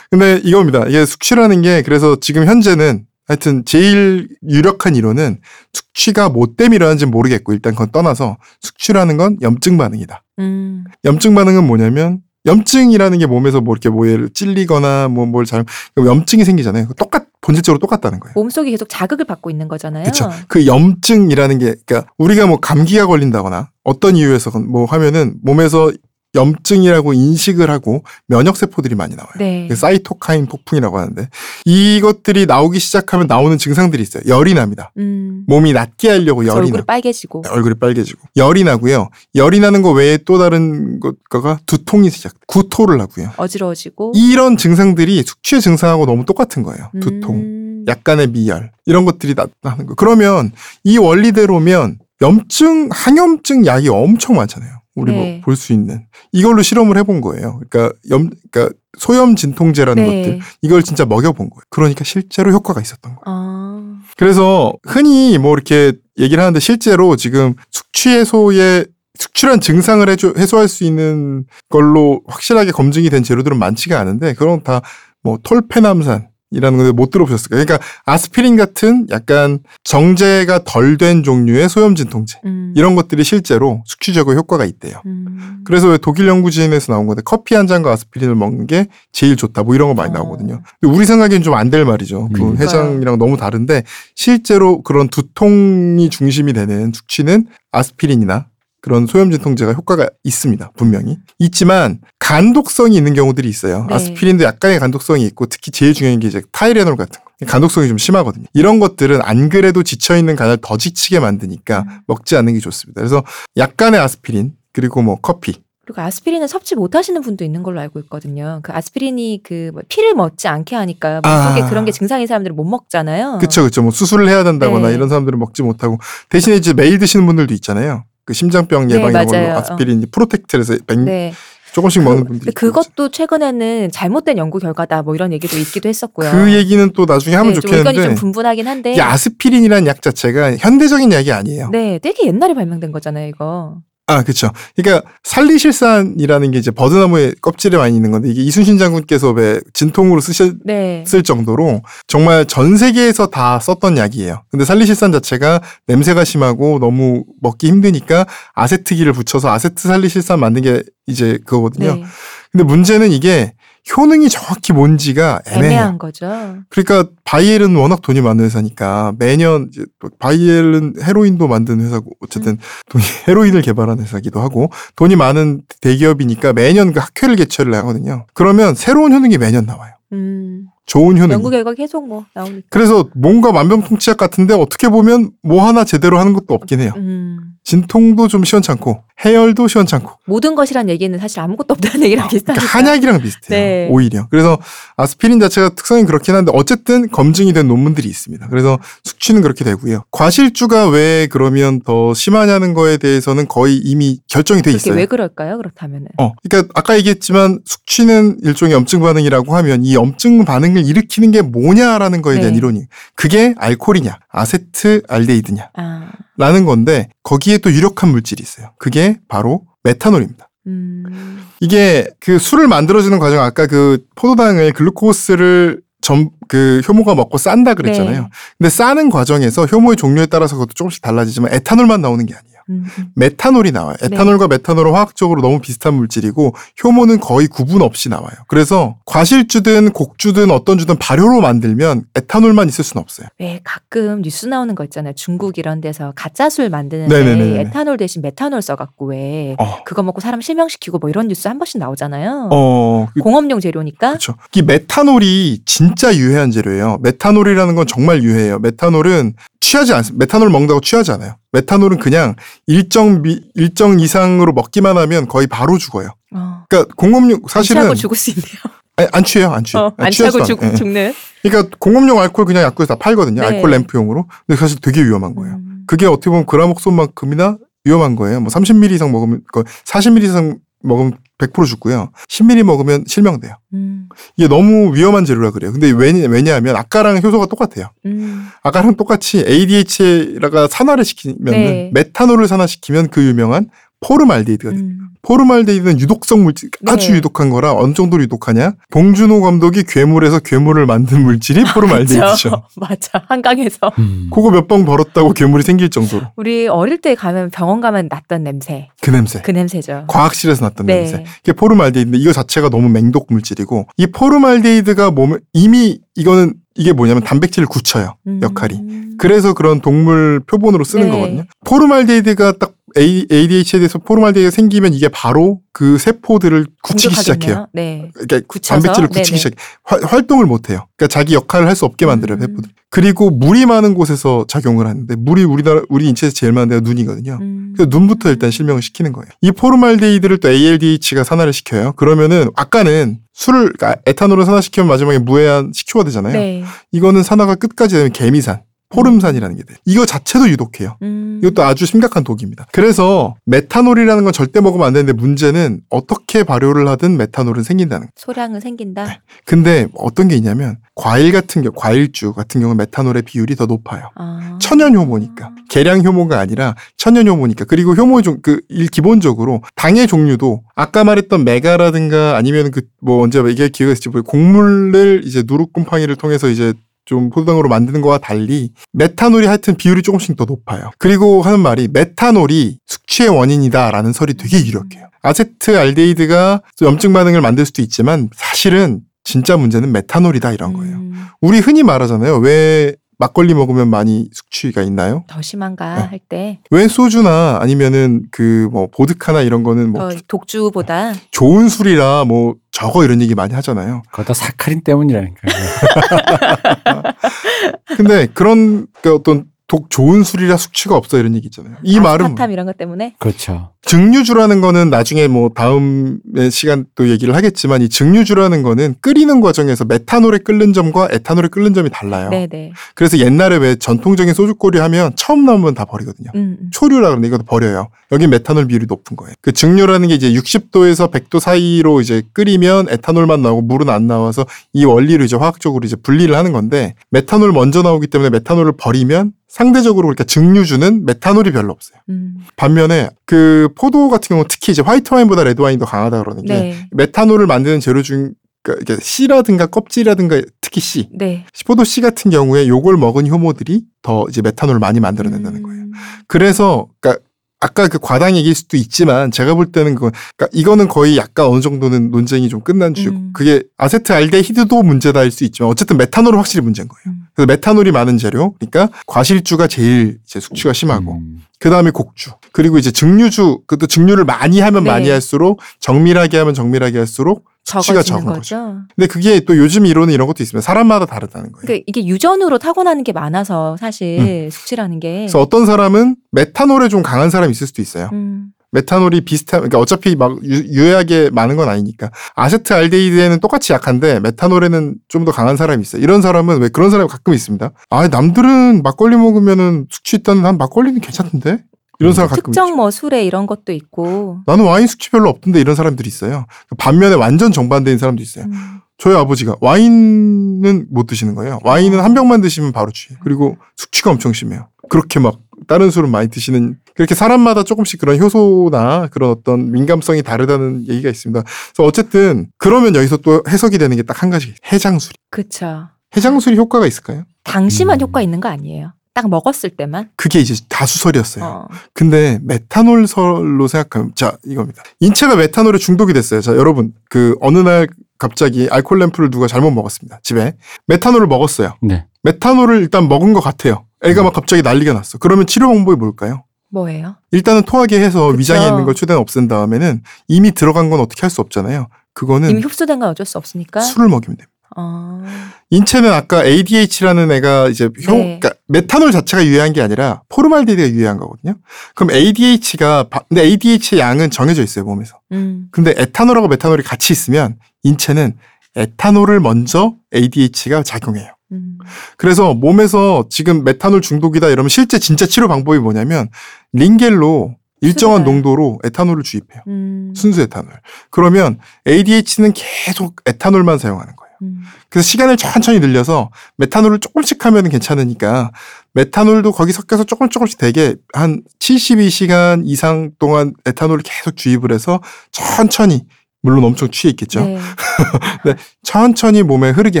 근데 이겁니다. 이게 숙취라는 게 그래서 지금 현재는 하여튼 제일 유력한 이론은 숙취가 뭐 일어나는지 모르겠고 일단 그건 떠나서 숙취라는 건 염증 반응이다. 음. 염증 반응은 뭐냐면 염증이라는 게 몸에서 뭐 이렇게 뭐 얘를 찔리거나 뭐 뭘 잘 염증이 생기잖아요. 똑같 본질적으로 똑같다는 거예요. 몸속이 계속 자극을 받고 있는 거잖아요. 그렇죠. 그 염증이라는 게 그러니까 우리가 뭐 감기가 걸린다거나 어떤 이유에서 뭐 하면은 몸에서 염증이라고 인식을 하고 면역 세포들이 많이 나와요. 네. 그 사이토카인 폭풍이라고 하는데 이것들이 나오기 시작하면 나오는 증상들이 있어요. 열이 납니다. 음. 몸이 낫게 하려고 열이 얼굴 나. 빨개지고. 얼굴이 빨개지고 열이 나고요. 열이 나는 거 외에 또 다른 것가 두통이 시작. 구토를 하고요. 어지러워지고. 이런 증상들이 숙취의 증상하고 너무 똑같은 거예요. 두통, 음. 약간의 미열 이런 것들이 나타나는 거. 그러면 이 원리대로면 염증, 항염증 약이 엄청 많잖아요. 우리 네. 뭐 볼수 있는 이걸로 실험을 해본 거예요. 그러니까 염, 그러니까 소염 진통제라는 네. 것들 이걸 진짜 먹여본 거예요. 그러니까 실제로 효과가 있었던 거예요. 아. 그래서 흔히 뭐 이렇게 얘기를 하는데 실제로 지금 숙취 해소에 숙취란 증상을 해줘, 해소할 수 있는 걸로 확실하게 검증이 된 재료들은 많지가 않은데 그런 다 뭐 톨페남산 이라는 건데 못 들어보셨을까요? 그러니까 아스피린 같은 약간 정제가 덜 된 종류의 소염 진통제 음. 이런 것들이 실제로 숙취 제거 효과가 있대요. 음. 그래서 왜 독일 연구진에서 나온 건데 커피 한 잔과 아스피린을 먹는 게 제일 좋다 뭐 이런 거 많이 어. 나오거든요. 우리 생각엔 좀 안 될 말이죠. 그. 해장이랑 너무 다른데 실제로 그런 두통이 중심이 되는 숙취는 아스피린이나 그런 소염 진 통제가 효과가 있습니다. 분명히. 있지만 간독성이 있는 경우들이 있어요. 네. 아스피린도 약간의 간독성이 있고 특히 제일 중요한 게 이제 타이레놀 같은 거. 간독성이 좀 심하거든요. 이런 것들은 안 그래도 지쳐있는 간을 더 지치게 만드니까 음. 먹지 않는 게 좋습니다. 그래서 약간의 아스피린 그리고 뭐 커피 그리고 아스피린은 섭취 못 하시는 분도 있는 걸로 알고 있거든요. 그 아스피린이 그뭐 피를 먹지 않게 하니까 몸속에 아. 그런 게 증상인 사람들은 못 먹잖아요. 그쵸 그쵸 뭐 수술을 해야 된다거나 네. 이런 사람들은 먹지 못하고 대신에 이제 매일 드시는 분들도 있잖아요. 그 심장병 네, 예방 이런 걸로 맞아요. 아스피린 프로텍트에서 백- 네. 조금씩 먹는 그, 분들이 그것도 최근에는 잘못된 연구 결과다 뭐 이런 얘기도 있기도 했었고요. 그 얘기는 또 나중에 하면 네, 좀 의견이 좀 좋겠는데 분분하긴 한데. 이 아스피린이라는 약 자체가 현대적인 약이 아니에요. 네, 되게 옛날에 발명된 거잖아요, 이거. 아, 그렇죠. 그러니까 살리실산이라는 게 이제 버드나무의 껍질에 많이 있는 건데 이게 이순신 장군께서 왜 진통으로 쓰셨을 네. 정도로 정말 전 세계에서 다 썼던 약이에요. 근데 살리실산 자체가 냄새가 심하고 너무 먹기 힘드니까 아세트기를 붙여서 아세트 살리실산 만든 게 이제 그거거든요. 네. 근데 문제는 이게 효능이 정확히 뭔지가 애매해요. 애매한 거죠. 그러니까 바이엘은 워낙 돈이 많은 회사니까 매년 이제 또 바이엘은 헤로인도 만드는 회사고 어쨌든 음. 돈이 헤로인을 개발한 회사기도 하고 돈이 많은 대기업이니까 매년 그 학회를 개최를 하거든요. 그러면 새로운 효능이 매년 나와요. 음. 좋은 효능. 연구 결과 계속 뭐 나오니까. 그래서 뭔가 만병통치약 같은데 어떻게 보면 뭐 하나 제대로 하는 것도 없긴 해요. 음. 진통도 좀 시원찮고 해열도 시원찮고 모든 것이란 얘기는 사실 아무것도 없다는 얘기랑 비슷하니까. 그러니까 한약이랑 비슷해요. 네. 오히려. 그래서 아스피린 자체가 특성이 그렇긴 한데 어쨌든 검증이 된 논문들이 있습니다. 그래서 숙취는 그렇게 되고요. 과실주가 왜 그러면 더 심하냐는 거에 대해서는 거의 이미 결정이 돼 있어요. 왜 그럴까요? 그렇다면은. 어, 그러니까 아까 얘기했지만 숙취는 일종의 염증 반응이라고 하면 이 염증 반응을 일으키는 게 뭐냐라는 거에 대한 네. 이론이 그게 알코올이냐, 아세트 알데히드냐 아. 라는 건데 거기에 또 유력한 물질이 있어요. 그게 바로 메탄올입니다. 음. 이게 그 술을 만들어주는 과정 아까 그 포도당을 글루코스를 점 그 효모가 먹고 싼다 그랬잖아요. 네. 근데 싸는 과정에서 효모의 종류에 따라서 그것도 조금씩 달라지지만 에탄올만 나오는 게 아니에요. 음. 음. 메탄올이 나와요. 에탄올과 메탄올은 화학적으로 너무 비슷한 물질이고 효모는 거의 구분 없이 나와요. 그래서 과실주든 곡주든 어떤 주든 발효로 만들면 에탄올만 있을 수는 없어요. 왜 가끔 뉴스 나오는 거 있잖아요. 중국 이런 데서 가짜 술 만드는데. 에탄올 대신 메탄올 써갖고 왜 어, 그거 먹고 사람 실명시키고 뭐 이런 뉴스 한 번씩 나오잖아요. 어, 그- 공업용 재료니까. 그렇죠. 이 메탄올이 진짜 유해한 재료예요. 메탄올이라는 건 정말 유해해요. 메탄올은 취하지 않습니다. 메탄올 먹는다고 취하지 않아요. 메탄올은 그냥 일정 미, 일정 이상으로 먹기만 하면 거의 바로 죽어요. 어. 그러니까 공업용 안 사실은 취하고 죽을 수 있네요. 아니, 안 취해요, 안 취해. 어, 안 취하고 죽, 예. 죽는. 그러니까 공업용 알코올 그냥 약국에서 다 팔거든요. 네. 알코올 램프용으로. 근데 사실 되게 위험한 거예요. 음. 그게 어떻게 보면 그라목손만큼이나 위험한 거예요. 뭐 30ml 이상 먹으면, 40ml 이상 먹으면 100% 죽고요. 10ml 먹으면 실명돼요. 음. 이게 너무 위험한 재료라 그래요. 근데 왜냐, 왜냐하면 아까랑 효소가 똑같아요. 음. 아까랑 똑같이 ADHA가 산화를 시키면은 네. 메탄올을 산화시키면 그 유명한 포름알데히드가 돼요. 음. 포름알데히드는 유독성 물질 아주 네. 유독한 거라 어느 정도로 유독하냐? 봉준호 감독이 괴물에서 괴물을 만든 물질이. 그렇죠. 맞아. 한강에서. 음. 그거 몇 번 벌었다고 괴물이 생길 정도로 우리 어릴 때 가면 병원 가면 났던 냄새. 그 냄새. 그 냄새죠. 과학실에서 났던 네. 냄새. 이게 포름알데히드인데 이거 자체가 너무 맹독 물질이고 이 포름알데히드가 몸에 이미 이거는 이게 뭐냐면 단백질을 굳혀요. 음. 역할이. 그래서 그런 동물 표본으로 쓰는 네. 거거든요. 포름알데히드가 딱 ADH에 대해서 포름알데히드가 생기면 이게 바로 그 세포들을 굳히기 시작해요. 네. 그러니까 굳혀서? 단백질을 굳히기 네네. 시작해. 활- 활동을 못 해요. 그러니까 자기 역할을 할 수 없게 만들어요, 음. 세포들. 그리고 물이 많은 곳에서 작용을 하는데 물이 우리나라 우리 인체에서 제일 많은 데가 눈이거든요. 음. 그래서 눈부터 일단 실명을 시키는 거예요. 이 포름알데히드를 또 ALDH가 산화를 시켜요. 그러면은 아까는 술을 그러니까 에탄올을 산화시키면 마지막에 무해한 식초가 되잖아요. 네. 이거는 산화가 끝까지 되면 개미산, 포름산이라는 게 돼요. 이거 자체도 유독해요. 음. 이것도 아주 심각한 독입니다. 그래서 메탄올이라는 건 절대 먹으면 안 되는데 문제는 어떻게 발효를 하든 메탄올은 생긴다는 거예요. 소량은 생긴다. 근데 어떤 게 있냐면 과일 같은 경우, 과일주 같은 경우 메탄올의 비율이 더 높아요. 아. 천연 효모니까 계량 효모가 아니라 천연 효모니까 그리고 효모 종그 기본적으로 당의 종류도 아까 말했던 메가라든가 아니면 그 뭐 언제 얘기할 기회가 있을지 모르 곡물을 이제 누룩곰팡이를 통해서 이제 좀 포도당으로 만드는 거와 달리 메탄올이 하여튼 비율이 조금씩 더 높아요. 그리고 하는 말이 메탄올이 숙취의 원인이다라는 설이 되게 유력해요. 아세트 알데히드가 염증 반응을 만들 수도 있지만 사실은 진짜 문제는 메탄올이다 이런 거예요. 음. 우리 흔히 말하잖아요. 왜 막걸리 먹으면 많이 숙취가 있나요? 더 심한가 네. 할 때 왜 소주나 아니면은 그 뭐 보드카나 이런 거는 뭐더 독주보다 좋은 술이라 뭐 저거 이런 얘기 많이 하잖아요. 그거 다 사카린 때문이라니까. 근데 그런 그 어떤 독 좋은 술이라 숙취가 없어 이런 얘기 있잖아요. 이 말은 아스파탐 이런 것 때문에 그렇죠. 증류주라는 거는 나중에 뭐 다음에 시간 또 얘기를 하겠지만 이 증류주라는 거는 끓이는 과정에서 메탄올에 끓는 점과 에탄올에 끓는 점이 달라요. 네네 그래서 옛날에 왜 전통적인 소줏고리 하면 처음 나오면 다 버리거든요. 음, 음. 초류라 그러는데 이것도 버려요. 여기 메탄올 비율이 높은 거예요. 그 증류라는 게 이제 60도에서 100도 사이로 이제 끓이면 에탄올만 나오고 물은 안 나와서 이 원리로 이제 화학적으로 이제 분리를 하는 건데 메탄올 먼저 나오기 때문에 메탄올을 버리면 상대적으로 그러니까 증류주는 메탄올이 별로 없어요. 음. 반면에 그 포도 같은 경우 특히 이제 화이트 와인보다 레드 와인이 더 강하다 그러는 게 네. 메탄올을 만드는 재료 중 그러니까 씨라든가 껍질이라든가 특히 씨 네. 포도 씨 같은 경우에 요걸 먹은 효모들이 더 이제 메탄올을 많이 만들어낸다는 거예요. 음. 그래서 그러니까 아까 그 과당 얘기일 수도 있지만 제가 볼 때는 그건 그러니까 이거는 거의 약간 어느 정도는 논쟁이 좀 끝난 주고 음. 그게 아세트알데히드도 문제다일 수 있지만 어쨌든 메탄올은 확실히 문제인 거예요. 음. 그래서 메탄올이 많은 재료, 그러니까 과실주가 제일 이제 숙취가 심하고 음. 그 다음에 곡주 그리고 이제 증류주 그것도 증류를 많이 하면 네. 많이 할수록 정밀하게 하면 정밀하게 할수록 숙취가 적은 거죠. 근데 그게 또 요즘 이론은 이런 것도 있습니다. 사람마다 다르다는 거예요. 그러니까 이게 유전으로 타고나는 게 많아서 사실 숙취라는 게. 음. 그래서 어떤 사람은 메탄올에 좀 강한 사람이 있을 수도 있어요. 음. 메탄올이 비슷한, 그러니까 어차피 막 유, 유해하게 많은 건 아니니까. 아세트 알데히드에는 똑같이 약한데 메탄올에는 좀 더 강한 사람이 있어요. 이런 사람은 왜 그런 사람이 가끔 있습니다. 아, 남들은 막걸리 먹으면은 숙취 있다는 난 막걸리는 괜찮던데? 이런 사람 가끔 특정. 뭐 술에 이런 것도 있고. 나는 와인 숙취 별로 없던데 이런 사람들이 있어요. 반면에 완전 정반대인 사람도 있어요. 음. 저희 아버지가 와인 은 못 드시는 거예요. 와인은 한 병만 드시면 바로 취해요. 그리고 숙취가 엄청 심해요. 그렇게 막 다른 술은 많이 드시는 그렇게 사람마다 조금씩 그런 효소나 그런 어떤 민감성이 다르다는 얘기가 있습니다. 그래서 어쨌든 그러면 여기서 또 해석이 되는 게 딱 한 가지 해장술. 그쵸. 해장술이 효과가 있을까요? 당시만 음. 효과 있는 거 아니에요. 딱 먹었을 때만. 그게 이제 다수설이었어요. 어. 근데 메탄올설로 생각하면 자 이겁니다. 인체가 메탄올에 중독이 됐어요. 자 여러분 그 어느 날 갑자기 알콜 램프를 누가 잘못 먹었습니다. 집에 메탄올을 먹었어요. 네. 메탄올을 일단 먹은 것 같아요. 애가 막 갑자기 난리가 났어. 그러면 치료 방법이 뭘까요? 뭐예요? 일단은 토하게 해서 그쵸. 위장에 있는 걸 최대한 없앤 다음에는 이미 들어간 건 어떻게 할 수 없잖아요. 그거는 이미 흡수된 건 어쩔 수 없으니까. 술을 먹이면 됩니다. 어. 인체는 아까 ADH라는 애가 이제 효, 네. 메탄올 자체가 유해한 게 아니라 포르말데히드가 유해한 거거든요. 그럼 ADH가 근데 ADH의 양은 정해져 있어요 몸에서. 음. 근데 에탄올하고 메탄올이 같이 있으면 인체는 에탄올을 먼저 ADH가 작용해요. 음. 그래서 몸에서 지금 메탄올 중독이다 이러면 실제 진짜 치료 방법이 뭐냐면 링겔로 일정한 수분을. 농도로 에탄올을 주입해요. 음. 순수 에탄올. 그러면 ADH는 계속 에탄올만 사용하는 거예요. 음. 그래서 시간을 천천히 늘려서 메탄올을 조금씩 하면 괜찮으니까 메탄올도 거기 섞여서 조금 조금씩 되게 한 72시간 이상 동안 에탄올을 계속 주입을 해서 천천히 물론 엄청 취해 있겠죠. 네. 천천히 몸에 흐르게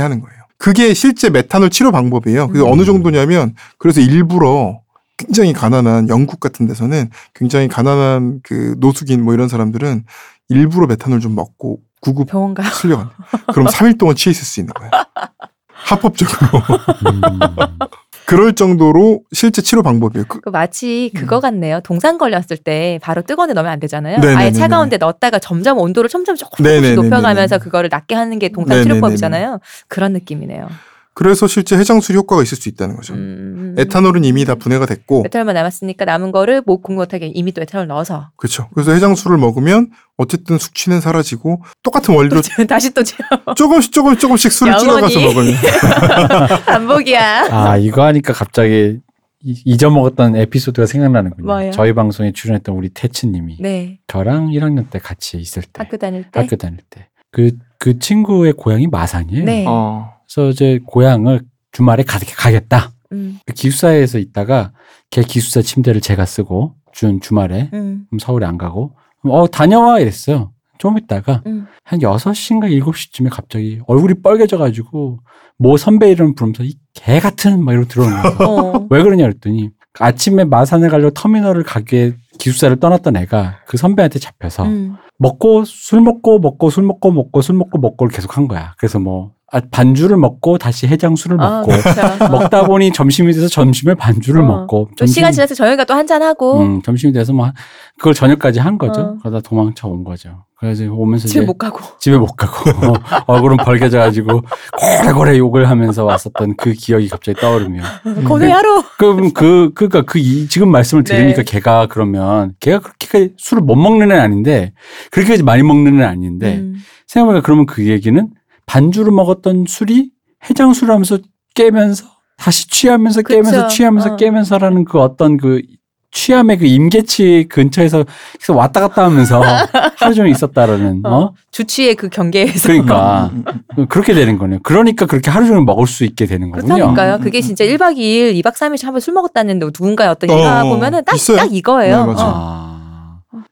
하는 거예요. 그게 실제 메탄올 치료 방법이에요. 그게 음. 어느 정도냐면 그래서 일부러 굉장히 가난한 영국 같은 데서는 굉장히 가난한 그 노숙인 뭐 이런 사람들은 일부러 메탄올 좀 먹고 구급 병원 가요. 실려간다. 그럼 3일 동안 취해 있을 수 있는 거예요. 합법적으로. 음. 그럴 정도로 실제 치료 방법이에요. 그- 그 마치 그거 같네요. 동상 걸렸을 때 바로 뜨거운 데 넣으면 안 되잖아요. 네네네네. 아예 차가운 데 넣었다가 점점 온도를 점점 조금씩 네네네네네. 높여가면서 그거를 낮게 하는 게 동상 네네네네. 치료법이잖아요. 그런 느낌이네요. 그래서 실제 해장술이 효과가 있을 수 있다는 거죠. 음. 에탄올은 이미 다 분해가 됐고 에탄올만 남았으니까 남은 거를 못 공급 못하게 이미 또 에탄올 넣어서 그렇죠. 그래서 해장술을 먹으면 어쨌든 숙취는 사라지고 똑같은 원리로 다시 또 조금씩 조금씩 조금씩 술을. 줄여가서 먹으면 반복이야. 아 이거 하니까 갑자기 이- 잊어먹었던 에피소드가 생각나는군요. 뭐예요? 저희 방송에 출연했던 우리 태츠님이 네. 저랑 1학년 때 같이 있을 때 학교 다닐 때. 학교 다닐 때그그 친구의 고향이 마산이에요. 네. 어. 그래서 이제 고향을 주말에 가, 가겠다. 음. 그 기숙사에서 있다가 걔 기숙사 침대를 제가 쓰고 준 주말에 음. 서울에 안 가고 어 다녀와 이랬어요. 좀 있다가 음. 한 6시인가 7시쯤에 갑자기 얼굴이 빨개져 가지고 뭐 선배 이름 부르면서 이 개 같은 막 이러고 들어오는 거예요. 어. 왜 그러냐 그랬더니 아침에 마산에 가려고 터미널을 가게 기숙사를 떠났던 애가 그 선배한테 잡혀서 음. 먹고 술 먹고 먹고 술 먹고 먹고 술 먹고 먹고를 계속 한 거야. 그래서 뭐 아, 반주를 먹고 다시 해장술을 아, 먹고 그렇죠. 먹다 보니 점심이 돼서 점심에 반주를 어. 먹고 또 시간 지나서 저녁에 또 한잔 하고 음, 점심이 돼서 뭐 그걸 저녁까지 한 거죠. 어. 그러다 도망쳐 온 거죠. 그래서 오면서 집에 못 가고. 집에 못 가고 얼굴은 벌개져 가지고 고래고래 욕을 하면서 왔었던 그 기억이 갑자기 떠오르며 고생 하루. 그럼 그 그니까 그 이- 지금 말씀을 들으니까 네. 걔가 걔가 그러면 걔가 그렇게 술을 못 먹는 애는 아닌데 그렇게 많이 먹는 애는 아닌데 음. 생각해보니까 그러면 그 얘기는 반주를 먹었던 술이 해장술 하면서 깨면서 다시 취하면서 그쵸. 깨면서 취하면서 어. 깨면서라는 그 어떤 그 취함의 그 임계치 근처에서 계속 왔다 갔다 하면서 하루 종일 있었다라는 어? 어. 주치의 그 경계에서. 그러니까 그렇게 되는 거네요. 그러니까 그렇게 하루 종일 먹을 수 있게 되는 거군요. 그렇다니까요. 그게 진짜 1박 2일, 2박 3일 한번 술 먹었다는 누군가의 어떤 어, 얘기가 보면은 딱. 딱 이거예요. 네, 맞아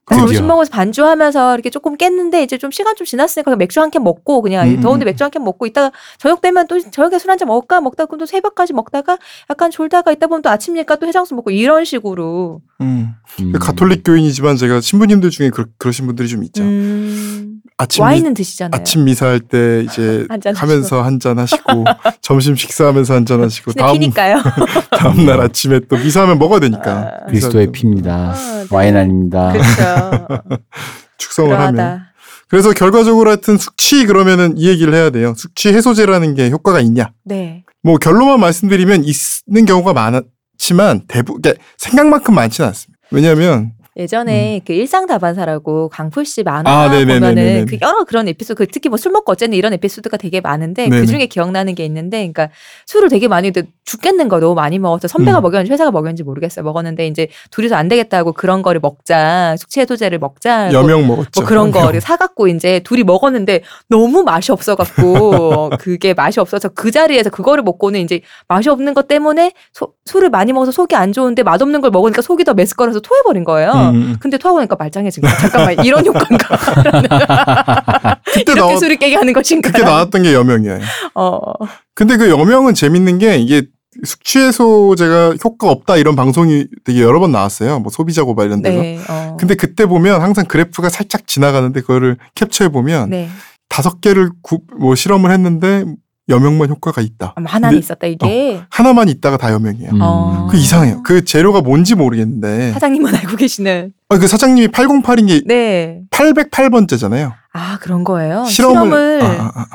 점심 먹어서 반주하면서 이렇게 조금 깼는데 이제 좀 시간 좀 지났으니까 맥주 한 캔 먹고 그냥 음, 더운데 음. 맥주 한 캔 먹고 있다가 저녁 되면 또 저녁에 술 한 잔 먹을까 먹다 가 또 새벽까지 먹다가 약간 졸다가 있다 보면 또 아침이니까 또 해장술 먹고 이런 식으로 음. 음. 그 가톨릭 교인이지만 제가 신부님들 중에 그, 그러신 분들이 좀 있죠. 음, 아침 미, 와인은 드시잖아요. 아침 미사할 때 이제 한잔 하면서 한 잔 하시고 점심 식사하면서 한 잔 하시고 다음 피니까요. 다음 날 아침에 또 미사하면 먹어야 되니까 아. 그리스도의 피입니다. 아, 네. 와인 아닙니다. 그렇죠. 축성을 하면 그러하다. 그래서 결과적으로 하여튼 숙취 그러면은 이 얘기를 해야 돼요. 숙취 해소제라는 게 효과가 있냐? 네. 뭐 결론만 말씀드리면 있는 경우가 많지만 대부분 그러니까 생각만큼 많지는 않습니다. 왜냐하면 예전에 그 일상 다반사라고 강풀 씨 만화 음. 아, 네네네네네. 보면은 그 여러 그런 에피소드 그 특히 뭐 술 먹고 어쨌든 이런 에피소드가 되게 많은데. 그 중에 기억나는 게 있는데 그러니까 술을 되게 많이 죽겠는 거 너무 많이 먹어서 선배가 음. 먹였는지 회사가 먹였는지 모르겠어요 먹었는데 이제 둘이서 안 되겠다고 그런 거를 먹자 숙취 해소제를 먹자 뭐, 여명 먹었죠. 뭐 그런 여명. 거를 사갖고 이제 둘이 먹었는데 너무 맛이 없어갖고 그게 맛이 없어서 그 자리에서 그거를 먹고는 이제 맛이 없는 것 때문에 소- 술을 많이 먹어서 속이 안 좋은데 맛없는 걸 먹으니까 속이 더 메스꺼라서 토해버린 거예요. 음, 음. 근데 토하고 나니까 말짱해진 거야. 잠깐만 이런 효과인가? 그때 이렇게 나왔 술을 깨게 하는 것인가? 그때 나왔던 게 여명이에요. 어, 근데 그 여명은 재밌는 게 이게 숙취 해소제가 효과 없다 이런 방송이 되게 여러 번 나왔어요. 뭐 소비자 고발 이런 데서. 네, 어. 근데 그때 보면 항상 그래프가 살짝 지나가는데 그거를 캡처해 보면 네, 다섯 개를 구, 뭐 실험을 했는데 여명만 효과가 있다. 아, 하나는 근데 있었다 이게 하나만 있다가 다 여명이에요. 음. 어. 그 이상해요. 그 재료가 뭔지 모르겠는데. 사장님은 알고 계시는. 아, 그 사장님이 808인 게 네, 808번째잖아요. 아 그런 거예요. 실험을, 실험을, 아, 아, 아.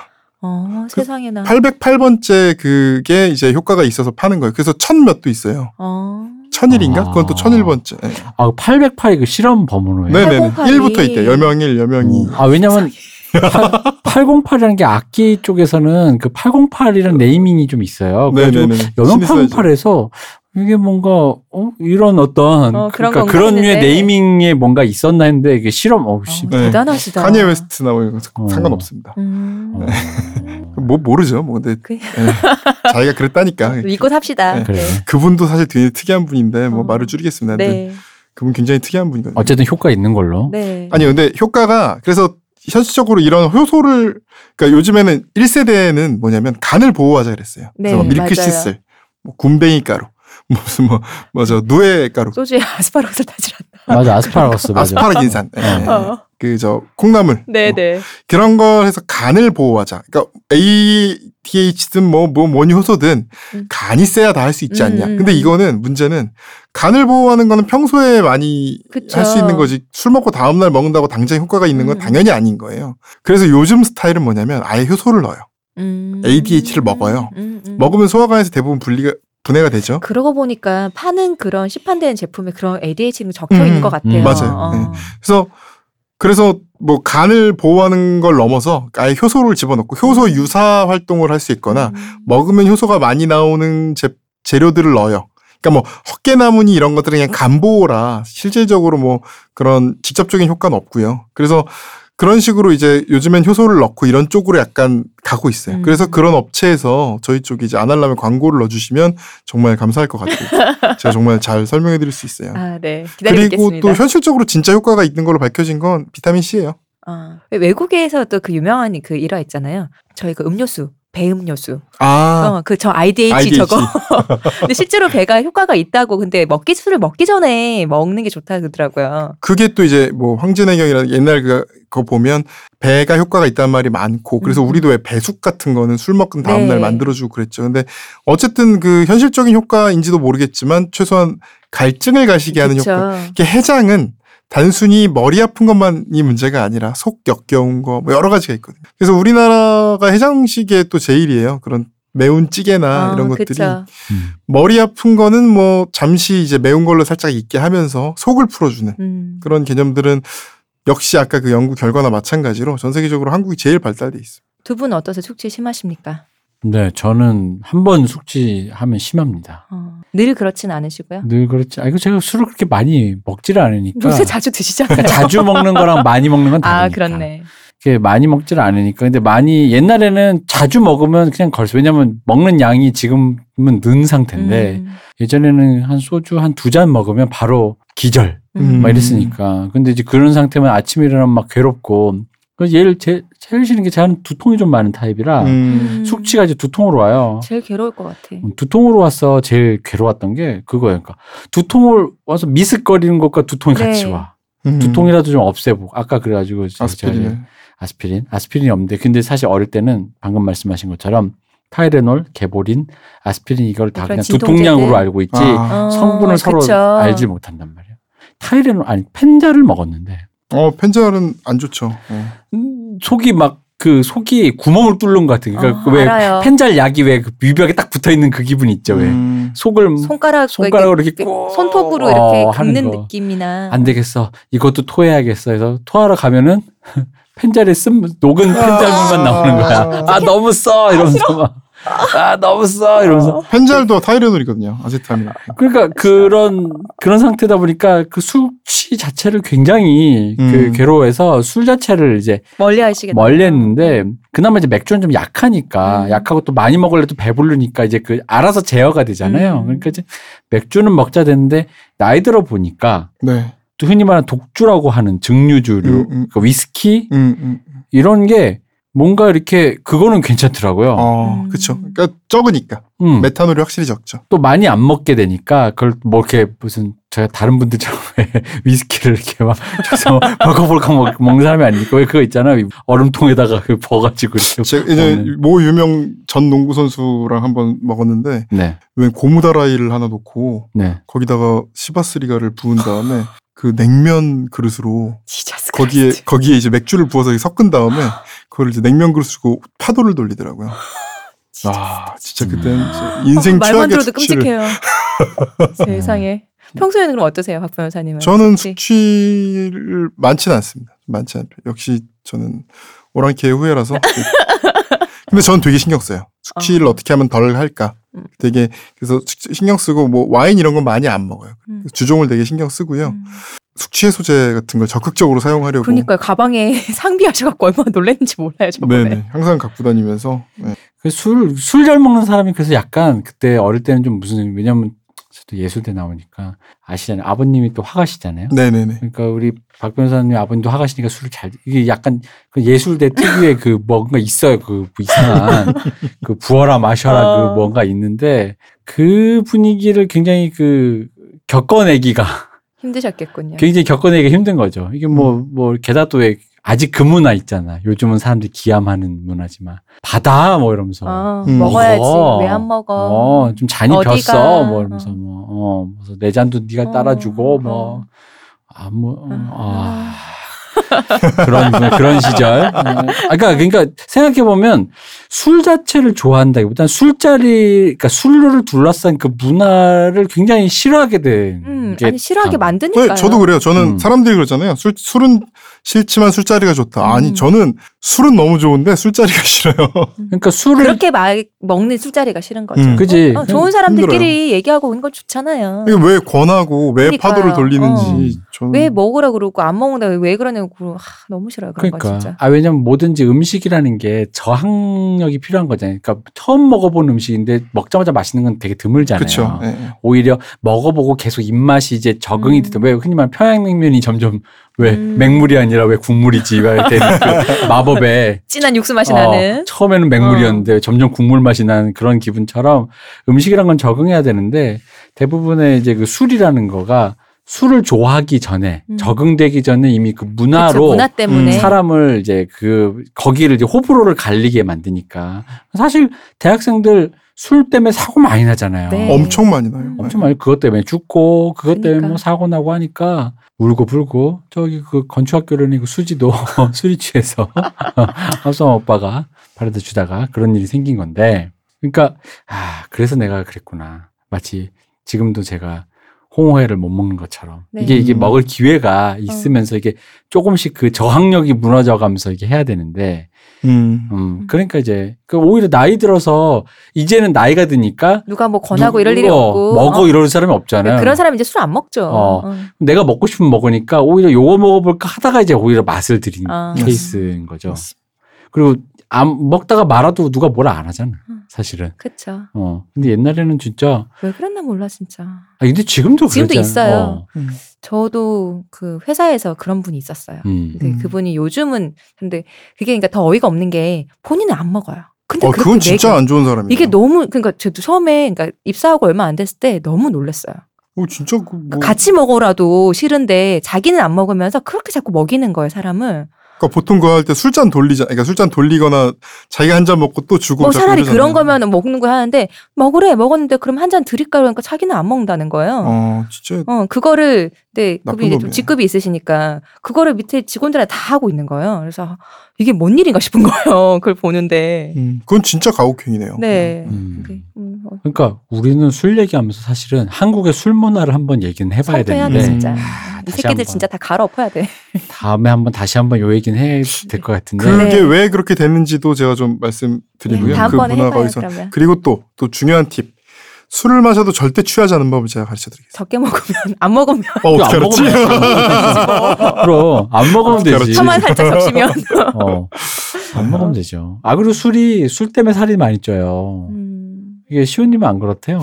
어, 세상에나. 808번째 그게 이제 효과가 있어서 파는 거예요. 그래서 천 몇도 있어요. 어, 천일인가? 아. 그건 또 천일번째. 네. 아, 808이 그 실험 번호예요. 네네네. 808이. 1부터 있대. 여명일, 여명이. 아, 왜냐면 808이라는 게 악기 쪽에서는 그 808이라는 naming이 좀 있어요. 신의 808에서 이게 뭔가 어? 이런 어떤 어, 그런 그러니까 그런 류의. naming에 뭔가 있었나 했는데 이게 실험 없이 어, 네. 대단하시다. Kanye West나 뭐 이런 거 어. 상관없습니다. 음, 어. 뭐 모르죠. 뭐 근데 그- 예. 자기가 그랬다니까. 믿고 삽시다. 네. 그래. 그분도 사실 되게 특이한 분인데 뭐 어. 말을 줄이겠습니다. 근데 네, 그분 굉장히 특이한 분이거든요. 어쨌든 효과 있는 걸로. 네. 아니 근데 효과가 그래서 현실적으로 이런 효소를 그러니까 요즘에는 1세대는 뭐냐면 간을 보호하자 그랬어요. 그래서 네, 뭐 밀크. 시슬, 뭐 군뱅이 가루, 무슨 뭐 맞아 누에 가루, 소주에 아스파라거스를 타질 맞아 아스파라거스 맞아. 아스파라긴산, 예. 않나. 어. 그 저 콩나물, 네, 뭐 네. 그런 걸 해서 간을 보호하자. 그러니까 ADH든 뭐, 뭐, 뭔 효소든 음. 간이 세야 다 할 수 있지 않냐. 음, 음, 근데 음. 이거는 문제는 간을 보호하는 거는 평소에 많이. 할 수 있는 거지. 술 먹고 다음 날 먹는다고 당장 효과가 있는 건 음. 당연히 아닌 거예요. 그래서 요즘 스타일은 뭐냐면 아예 효소를 넣어요. 음. ADH를 먹어요. 먹으면 소화관에서 대부분 분리가, 분해가 되죠. 그러고 보니까 파는 그런 시판되는 제품에 그런 ADH가 적혀 음, 있는 것 같아요. 음, 맞아요. 어. 네. 그래서 그래서 뭐 간을 보호하는 걸 넘어서 아예 효소를 집어넣고 효소 유사 활동을 할 수 있거나 음. 먹으면 효소가 많이 나오는 제, 재료들을 넣어요. 그러니까 뭐 헛개나무니 이런 것들은 그냥 간보호라 실질적으로 뭐 그런 직접적인 효과는 없고요. 그래서 그런 식으로 이제 요즘엔 효소를 넣고 이런 쪽으로 약간 가고 있어요. 음. 그래서 그런 업체에서 저희 쪽이 이제 안 하려면 광고를 넣어주시면 정말 감사할 것 같아요. 제가 정말 잘 설명해 드릴 수 있어요. 아, 네. 그리고 기다리겠습니다. 또 현실적으로 진짜 효과가 있는 걸로 밝혀진 건 비타민 C예요. 어. 외국에서 또 그 유명한 그 일화 있잖아요. 저희 그 음료수 배음료수. 아, 어, 그 저 IDH, IDH. 저거. 근데 실제로 배가 효과가 있다고 근데 먹기 술을 먹기 전에 먹는 게 좋다 그러더라고요. 그게 또 이제 뭐 황진해경이라는 옛날 그, 거 보면 배가 효과가 있다는 말이 많고 그래서 음. 우리도 왜 배숙 같은 거는 술 먹은 다음 날 네. 만들어 주고 그랬죠. 근데 어쨌든 그 현실적인 효과인지도 모르겠지만 최소한 갈증을 가시게 하는 그쵸. 효과. 이게 해장은 단순히 머리 아픈 것만이 문제가 아니라 속 역겨운 거 뭐 여러 가지가 있거든요. 그래서 우리나라가 해장식의 또 제일이에요. 그런 매운 찌개나 어, 이런 것들이 그쵸. 음. 머리 아픈 거는 뭐 잠시 이제 매운 걸로 살짝 잊게 하면서 속을 풀어주는 음. 그런 개념들은 역시 아까 그 연구 결과나 마찬가지로 전 세계적으로 한국이 제일 발달돼 있어요. 두분 어떠세요? 숙취 심하십니까? 네, 저는 한 번 숙취하면 심합니다. 어, 늘 그렇진 않으시고요. 늘 그렇지. 아, 이거 제가 술을 그렇게 많이 먹지를 않으니까. 요새 자주 드시잖아요. 그러니까 자주 먹는 거랑 많이 먹는 건 다르니까. 아, 그렇네. 이렇게 많이 먹지를 않으니까. 근데 많이 옛날에는 자주 먹으면 그냥 걸었어. 왜냐면 먹는 양이 지금은 는 상태인데 음. 예전에는 한 소주 한 두 잔 먹으면 바로 기절 음. 막 이랬으니까. 근데 이제 그런 상태면 아침에 일어나면 막 괴롭고. 그래서 얘를 제, 제일 싫은 게 저는 두통이 좀 많은 타입이라 음. 숙취가 이제 두통으로 와요. 제일 괴로울 것 같아. 음, 두통으로 와서 제일 괴로웠던 게 그거예요. 그러니까 두통을 와서 미스거리는 것과 두통이 네. 같이 와. 음. 두통이라도 좀 없애보고 아까 그래가지고 제가 아스피린. 아스피린 아스피린이 없는데 근데 사실 어릴 때는 방금 말씀하신 것처럼 타이레놀, 개보린, 아스피린 이걸 다 그냥. 두통량으로 알고 있지 아. 어, 성분을 서로 그쵸. 알지 못한단 말이에요. 타이레놀 아니 펜자를 먹었는데 어 펜자는 안 좋죠. 예. 음, 속이 막 그 속이 구멍을 뚫는 것 같은 그러니까 어, 그왜 알아요. 펜잘 약이 왜그 뮤벽에 딱 붙어 있는 그 기분 있죠 왜 음. 속을 손가락 손가락으로 이렇게 꾹 손톱으로 어, 이렇게 하는 긁는 거. 느낌이나 안 되겠어. 이것도 토해야겠어. 해서 토하러 가면은 펜자리에 쓴 녹은 펜자물만 나오는 거야. 아 너무 써 이러면서 막. 아 너무 써 이러면서. 펜잘도 타이레놀이거든요. 아세타민. 그러니까 그런 그런 상태다 보니까 그 술취 자체를 굉장히 그 음. 괴로워해서 술 자체를 이제 멀리 하시겠다. 멀리 했는데 그나마 이제 맥주는 좀 약하니까 음. 약하고 또 많이 먹을래 또 배부르니까 이제 그 알아서 제어가 되잖아요. 음. 그러니까 이제 맥주는 먹자 됐는데 나이 들어 보니까 네. 또 흔히 말하는 독주라고 하는 증류주류, 음, 음. 그 위스키 음, 음. 이런 게 뭔가 이렇게 그거는 괜찮더라고요. 어, 음. 그쵸. 그러니까 적으니까 음. 메탄올이 확실히 적죠. 또 많이 안 먹게 되니까 그걸 뭐 이렇게 무슨 제가 다른 분들처럼 왜 위스키를 이렇게 막 줘서 벌컥벌컥 먹, 먹는 사람이 아니니까 왜 그거 있잖아요 얼음통에다가 그 버가지고 이렇게 제가 이제. 모 유명 전 농구 선수랑 한번 먹었는데 네, 왜 고무다라이를 하나 놓고 네. 거기다가 시바스리가를 부은 다음에 그 냉면 그릇으로 거기에. 거기에 이제 맥주를 부어서 섞은 다음에 그걸 이제 냉면 그릇으로 파도를 돌리더라고요. 아 진짜 그때는 진짜 인생 어, 말만 최악의 들어도 숙취를. 끔찍해요. 세상에. 평소에는 그럼 어떠세요, 박 변호사님은? 저는 숙취? 숙취를 많지는 않습니다. 많지 않죠. 역시 저는 오랑캐의 후예라서. 근데 저는 되게 신경 써요. 숙취를 어. 어. 떻게 하면 덜 할까. 음. 되게 그래서 숙- 신경 쓰고 뭐 와인 이런 건 많이 안 먹어요. 음. 주종을 되게 신경 쓰고요. 음. 숙취 해소제 같은 걸 적극적으로 사용하려고. 그러니까요. 가방에 상비하셔갖고 얼마나 놀랐는지 몰라요, 저번에. 네네. 항상 갖고 다니면서. 네. 술술 잘 먹는 사람이 그래서 약간 그때 어릴 때는 좀 무슨 왜냐면 저도 예술대 나오니까 아시잖아요 아버님이 또 화가시잖아요. 네네네. 그러니까 우리 박 변호사님 아버님도 화가시니까 술을 잘 이게 약간 그 예술대 특유의 그 뭔가 있어요 그 이상한 그 부어라 마셔라 어. 그 뭔가 있는데 그 분위기를 굉장히 그 겪어내기가 힘드셨겠군요. 굉장히 겪어내기가 힘든 거죠. 이게 뭐뭐 게다가 또 왜 아직 그 문화 있잖아. 요즘은 사람들이 기함하는 문화지만 받아 뭐 이러면서 어, 음. 먹어야지. 먹어. 왜안 먹어? 어, 좀 잔이 어디가? 폈어. 뭐 이러면서 뭐, 어, 그래서 내 잔도 네가 어, 따라주고 어. 뭐, 아, 뭐, 어, 아. 아. 그런, 그런 시절. 아, 그러니까, 그러니까 생각해 보면 술 자체를 좋아한다기보단 술자리, 그러니까 술을 둘러싼 그 문화를 굉장히 싫어하게 된. 음, 게 아니 싫어하게 참- 만드니까요. 네, 저도 그래요. 저는 음. 사람들이 그러잖아요. 술, 술은 싫지만 술자리가 좋다. 아니, 음. 저는 술은 너무 좋은데 술자리가 싫어요. 그러니까 술을. 그렇게 막 먹는 술자리가 싫은 거죠. 음. 그지. 어, 좋은 사람들끼리 얘기하고 오는 건 좋잖아요. 이게 왜 권하고 왜 그러니까요. 파도를 돌리는지 저는 왜 먹으라 그러고 안 먹는다 왜 그러냐고 그러고 하, 너무 싫어요 그런 거 그러니까. 진짜. 아, 왜냐면 뭐든지 음식이라는 게 저항력이 필요한 거잖아요. 그러니까 처음 먹어본 음식인데 먹자마자 맛있는 건 되게 드물잖아요. 예. 오히려 먹어보고 계속 입맛이 이제 적응이 음. 되다. 왜 흔히 말하면 평양냉면이 점점 왜 음. 맹물이 아니라 왜 국물이지 왜 되는 그 마법의 진한 육수 맛이 어, 나는. 처음에는 맹물이었는데 점점 국물 맛이 나는 그런 기분처럼 음식이란 건 적응해야 되는데 대부분의 이제 그 술이라는 거가 술을 좋아하기 전에 음. 적응되기 전에 이미 그 문화로 문화. 음, 사람을 이제 그 거기를 이제 호불호를 갈리게 만드니까 사실 대학생들 술 때문에 사고 많이 나잖아요. 네. 엄청 많이 나요. 음. 엄청 많이 그것 때문에 죽고 그것 때문에 그러니까. 뭐 사고 나고 하니까 울고 불고 저기 그 건축학교라는 그 수지도 술이 취해서 합성 오빠가 바래다 주다가 그런 일이 생긴 건데 그러니까 아 그래서 내가 그랬구나 마치 지금도 제가 홍어회를 못 먹는 것처럼 네. 이게 이게 음. 먹을 기회가 있으면서 이게 조금씩 그 저항력이 무너져가면서 이게 해야 되는데 음. 음 그러니까 이제 그 오히려 나이 들어서 이제는 나이가 드니까 누가 뭐 권하고 누- 이럴 일이 어, 없고. 먹어 어. 이럴 사람이 없잖아요. 그런 사람이 이제 술 안 먹죠. 어. 어. 내가 먹고 싶으면 먹으니까 오히려 요거 먹어볼까 하다가 이제 오히려 맛을 들인 아. 케이스인 거죠. 그리고 안 먹다가 말아도 누가 뭐라 안 하잖아. 음. 사실은. 그쵸. 어. 근데 옛날에는 진짜 왜 그랬나 몰라 진짜. 아 근데 지금도 지금도. 있어요. 어. 음. 저도 그 회사에서 그런 분이 있었어요. 음. 근데 음. 그분이 요즘은 근데 그게 그러니까 더 어이가 없는 게 본인은 안 먹어요. 근데 어, 그건 진짜. 안 좋은 사람이에요. 이게 너무 그러니까 저도 처음에 그러니까 입사하고 얼마 안 됐을 때 너무 놀랐어요. 어, 진짜 그 뭐, 같이 먹어라도 싫은데 자기는 안 먹으면서 그렇게 자꾸 먹이는 거예요 사람을. 그러니까 보통 그거 할 때 술잔 돌리자. 그러니까 술잔 돌리거나 자기가 한 잔 먹고 또 주고. 뭐 자꾸 차라리. 그런 거면 먹는 거 하는데 먹으래 먹었는데 그럼 한 잔 드릴까 그러니까 자기는 안 먹는다는 거예요. 어, 진짜 어, 그거를, 네, 그분이 이제 좀. 직급이 있으시니까, 그거를 밑에 직원들한테 다 하고 있는 거예요. 그래서, 이게 뭔 일인가 싶은 거예요. 그걸 보는데. 음, 그건 진짜 가혹행위네요. 네. 음. 그, 음, 어, 그러니까 우리는 술 얘기하면서 사실은 한국의 술 문화를 한번 얘기는 해봐야 되는데 진짜. 아, 이 다시 새끼들. 진짜 다 갈아 엎어야 돼. 다음에 한번 다시 한번 요 얘기는 해야 될 것 같은데 그게 네. 왜 그렇게 됐는지도 제가 좀 말씀드리고요. 네, 그 다음번에 문화가 어디서. 그리고 또 또 중요한 팁. 술을 마셔도 절대 취하지 않는 법을 제가 가르쳐 드리겠습니다. 적게 먹으면, 안 먹으면, 어, 어떻게 안 알았지? 그럼 안 먹으면 되지. 혀만 살짝 적시면. 어. 안 먹으면 되죠. 아, 그리고 술이, 술 때문에 살이 많이 쪄요. 음, 이게 시호님은 안 그렇대요.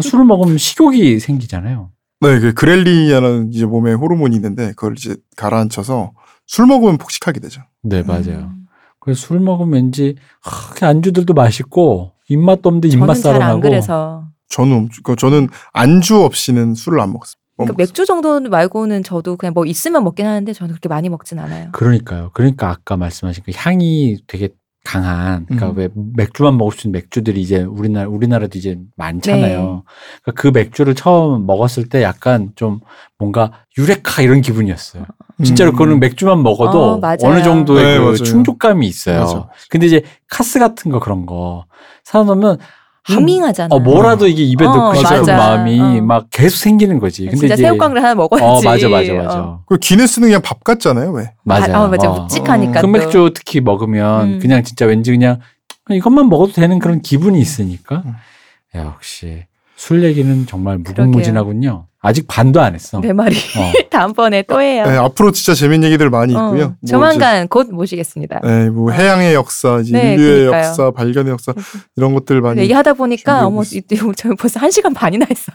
술을 먹으면 식욕이 생기잖아요. 네, 그 그렐리아라는 이제 몸에 호르몬이 있는데 그걸 이제 가라앉혀서 술 먹으면 폭식하게 되죠. 네, 맞아요. 음. 그래서 술 먹으면 왠지, 하, 그 안주들도 맛있고, 입맛도 없는데 입맛 저는 잘안 살아나고. 그래서. 저는 없- 그 저는 안주 없이는 술을 안 먹습니다. 못 그러니까 먹습니다. 맥주 정도 말고는 저도 그냥 뭐 있으면 먹긴 하는데 저는 그렇게 많이 먹진 않아요. 그러니까요. 그러니까 아까 말씀하신 그 향이 되게 강한, 그러니까 음. 왜 맥주만 먹을 수 있는 맥주들이 이제 우리나라, 우리나라도 이제 많잖아요. 네. 그러니까 그 맥주를 처음 먹었을 때 약간 좀 뭔가 유레카 이런 기분이었어요. 진짜로 음. 그거는 맥주만 먹어도 어. 어느 정도의 네, 그 맞아요. 충족감이 있어요. 맞아. 근데 이제 카스 같은 거 그런 거 사놓으면 한- 밍밍하잖아. 어 뭐라도 이게 입에 어, 넣고 싶은 맞아. 마음이 어. 막 계속 생기는 거지. 근데 진짜 이제 새우깡을 하나 먹어야지. 어 맞아 맞아 맞아 어. 그 기네스는 그냥 밥 같잖아요. 왜? 맞아요. 아, 어, 맞아. 어. 묵직하니까. 또. 흑맥주 특히 먹으면 음. 그냥 진짜 왠지 그냥 이것만 먹어도 되는 그런 기분이 있으니까 음. 역시 술 얘기는 정말 무궁무진하군요. 아직 반도 안 했어. 내 말이 어. 다음번에 또 해요. 네, 앞으로 진짜 재밌는 얘기들 많이 어, 있고요. 뭐 조만간 곧 모시겠습니다. 네, 뭐 어. 해양의 역사, 이제 네, 인류의 그러니까요. 역사, 발견의 역사 이런 것들 많이 얘기하다 보니까 어머 저희 벌써 한 시간 반이나 했어요.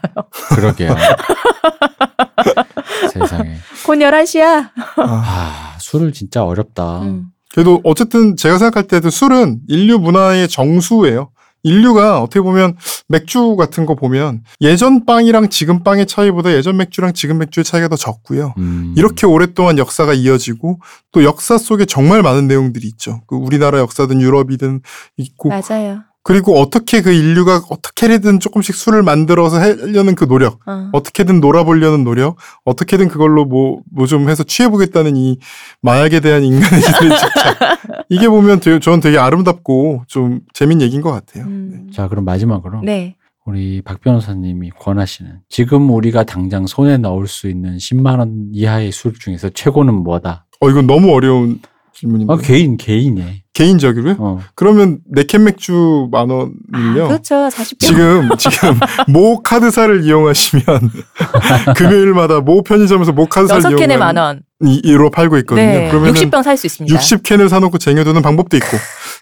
그러게요. 세상에. 곧 11시야. 아, 아, 술을 진짜 어렵다. 음. 그래도 어쨌든 제가 생각할 때도 술은 인류 문화의 정수예요. 인류가 어떻게 보면 맥주 같은 거 보면 예전 빵이랑 지금 빵의 차이보다 예전 맥주랑 지금 맥주의 차이가 더 적고요. 음. 이렇게 오랫동안 역사가 이어지고 또 역사 속에 정말 많은 내용들이 있죠. 그 우리나라 역사든 유럽이든 있고 맞아요. 그리고 어떻게 그 인류가 어떻게든 조금씩 술을 만들어서 하려는 그 노력, 어. 어떻게든 놀아보려는 노력, 어떻게든 그걸로 뭐 뭐 좀 해서 취해보겠다는 이 마약에 대한 인간의 집착. 이게 보면 되게, 저는 되게 아름답고 좀 재밌는 얘기인 것 같아요. 음. 자, 그럼 마지막으로 네. 우리 박 변호사님이 권하시는 지금 우리가 당장 손에 넣을 수 있는 10만 원 이하의 술 중에서 최고는 뭐다? 어 이건 너무 어려운 질문인데 아, 개인 개인에. 개인적으로요? 어. 그러면 네캔 맥주 만 원을요. 그렇죠. 40병. 지금 지금 모 카드사를 이용하시면 금요일마다 모 편의점에서 모 카드사를 여섯 캔에 이용하면 만 원. 이- 이로 팔고 있거든요. 네. 그러면 60병 살 수 있습니다. 60캔을 사놓고 쟁여두는 방법도 있고.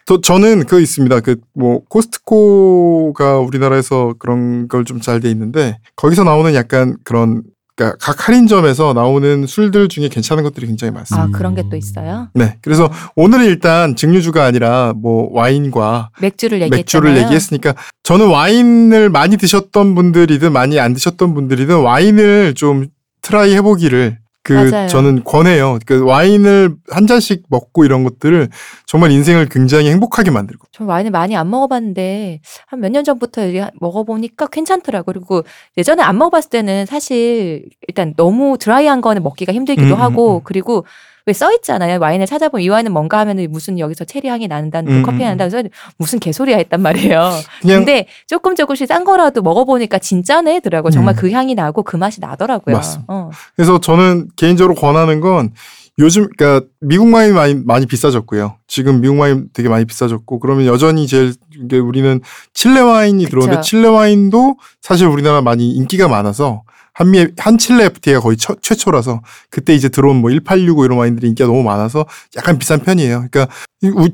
또 저는 그거 있습니다. 그 뭐 코스트코가 우리나라에서 그런 걸 좀 잘 돼 있는데 거기서 나오는 약간 그런 그러니까 각 할인점에서 나오는 술들 중에 괜찮은 것들이 굉장히 많습니다. 아 그런 게 또 있어요. 네. 그래서 오늘은 일단 증류주가 아니라 뭐 와인과 맥주를 얘기했잖아요. 맥주를 얘기했으니까 저는 와인을 많이 드셨던 분들이든 많이 안 드셨던 분들이든 와인을 좀 try 해보기를 그 맞아요. 저는 권해요. 그 와인을 한 잔씩 먹고 이런 것들을 정말 인생을 굉장히 행복하게 만들고. 저 와인을 많이 안 먹어봤는데 한 몇 년 전부터 먹어보니까 괜찮더라고. 그리고 예전에 안 먹어봤을 때는 사실 일단 너무 dry한 거는 먹기가 힘들기도 음, 하고 음, 음. 그리고 왜 써 있잖아요. 와인을 찾아보면 이 와인은 뭔가 하면은 무슨 여기서 체리 향이 난다는 음, 커피 음, 향이 난다. 그래서 무슨 개소리야 했단 말이에요. 근데 조금 조금씩 싼 거라도 먹어보니까 진짜네 더라고. 정말 음. 그 향이 나고 그 맛이 나더라고요. 어. 그래서 저는 개인적으로 권하는 건 요즘 그러니까 미국 와인 많이 많이 비싸졌고요. 지금 미국 와인 되게 많이 비싸졌고 그러면 여전히 제일 우리는 칠레 와인이. 들어오는데 칠레 와인도 사실 우리나라 많이 인기가 많아서 한미 한 칠레 FTA가 거의 처- 최초라서 그때 이제 들어온 뭐 1865 이런 와인들이 인기가 너무 많아서 약간 비싼 편이에요. 그러니까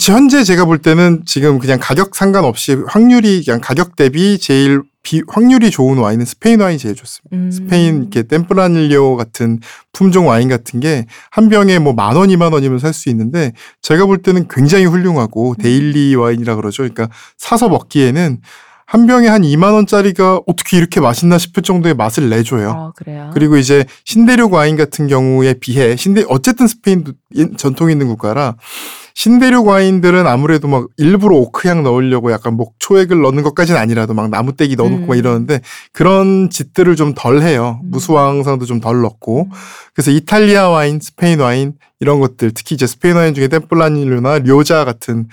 현재 제가 볼 때는 지금 그냥 가격 상관없이 확률이 그냥 가격 대비 제일 비, 확률이 좋은 와인은 스페인 와인이 제일 좋습니다. 음. 스페인 이렇게 Tempranillo 같은 품종 와인 같은 게 한 병에 뭐 만 원, 이만 원이면 살 수 있는데 제가 볼 때는 굉장히 훌륭하고 daily 와인이라 그러죠. 그러니까 사서 먹기에는 한 병에 한 2만 원짜리가 어떻게 이렇게 맛있나 싶을 정도의 맛을 내줘요. 어, 그래요. 그리고 이제 신대륙 와인 같은 경우에 비해 신대 어쨌든 스페인도 인- 전통 있는 국가라 신대륙 와인들은 아무래도 막 일부러 오크향 넣으려고 약간 목초액을 넣는 것까지는 아니라도 막 나무떼기 넣어놓고 막 음. 이러는데 그런 짓들을 좀 덜 해요. 음. 무수아황산도 좀 덜 넣고 그래서 이탈리아 와인, 스페인 와인 이런 것들 특히 이제 스페인 와인 중에 Tempranillo나 리오자 같은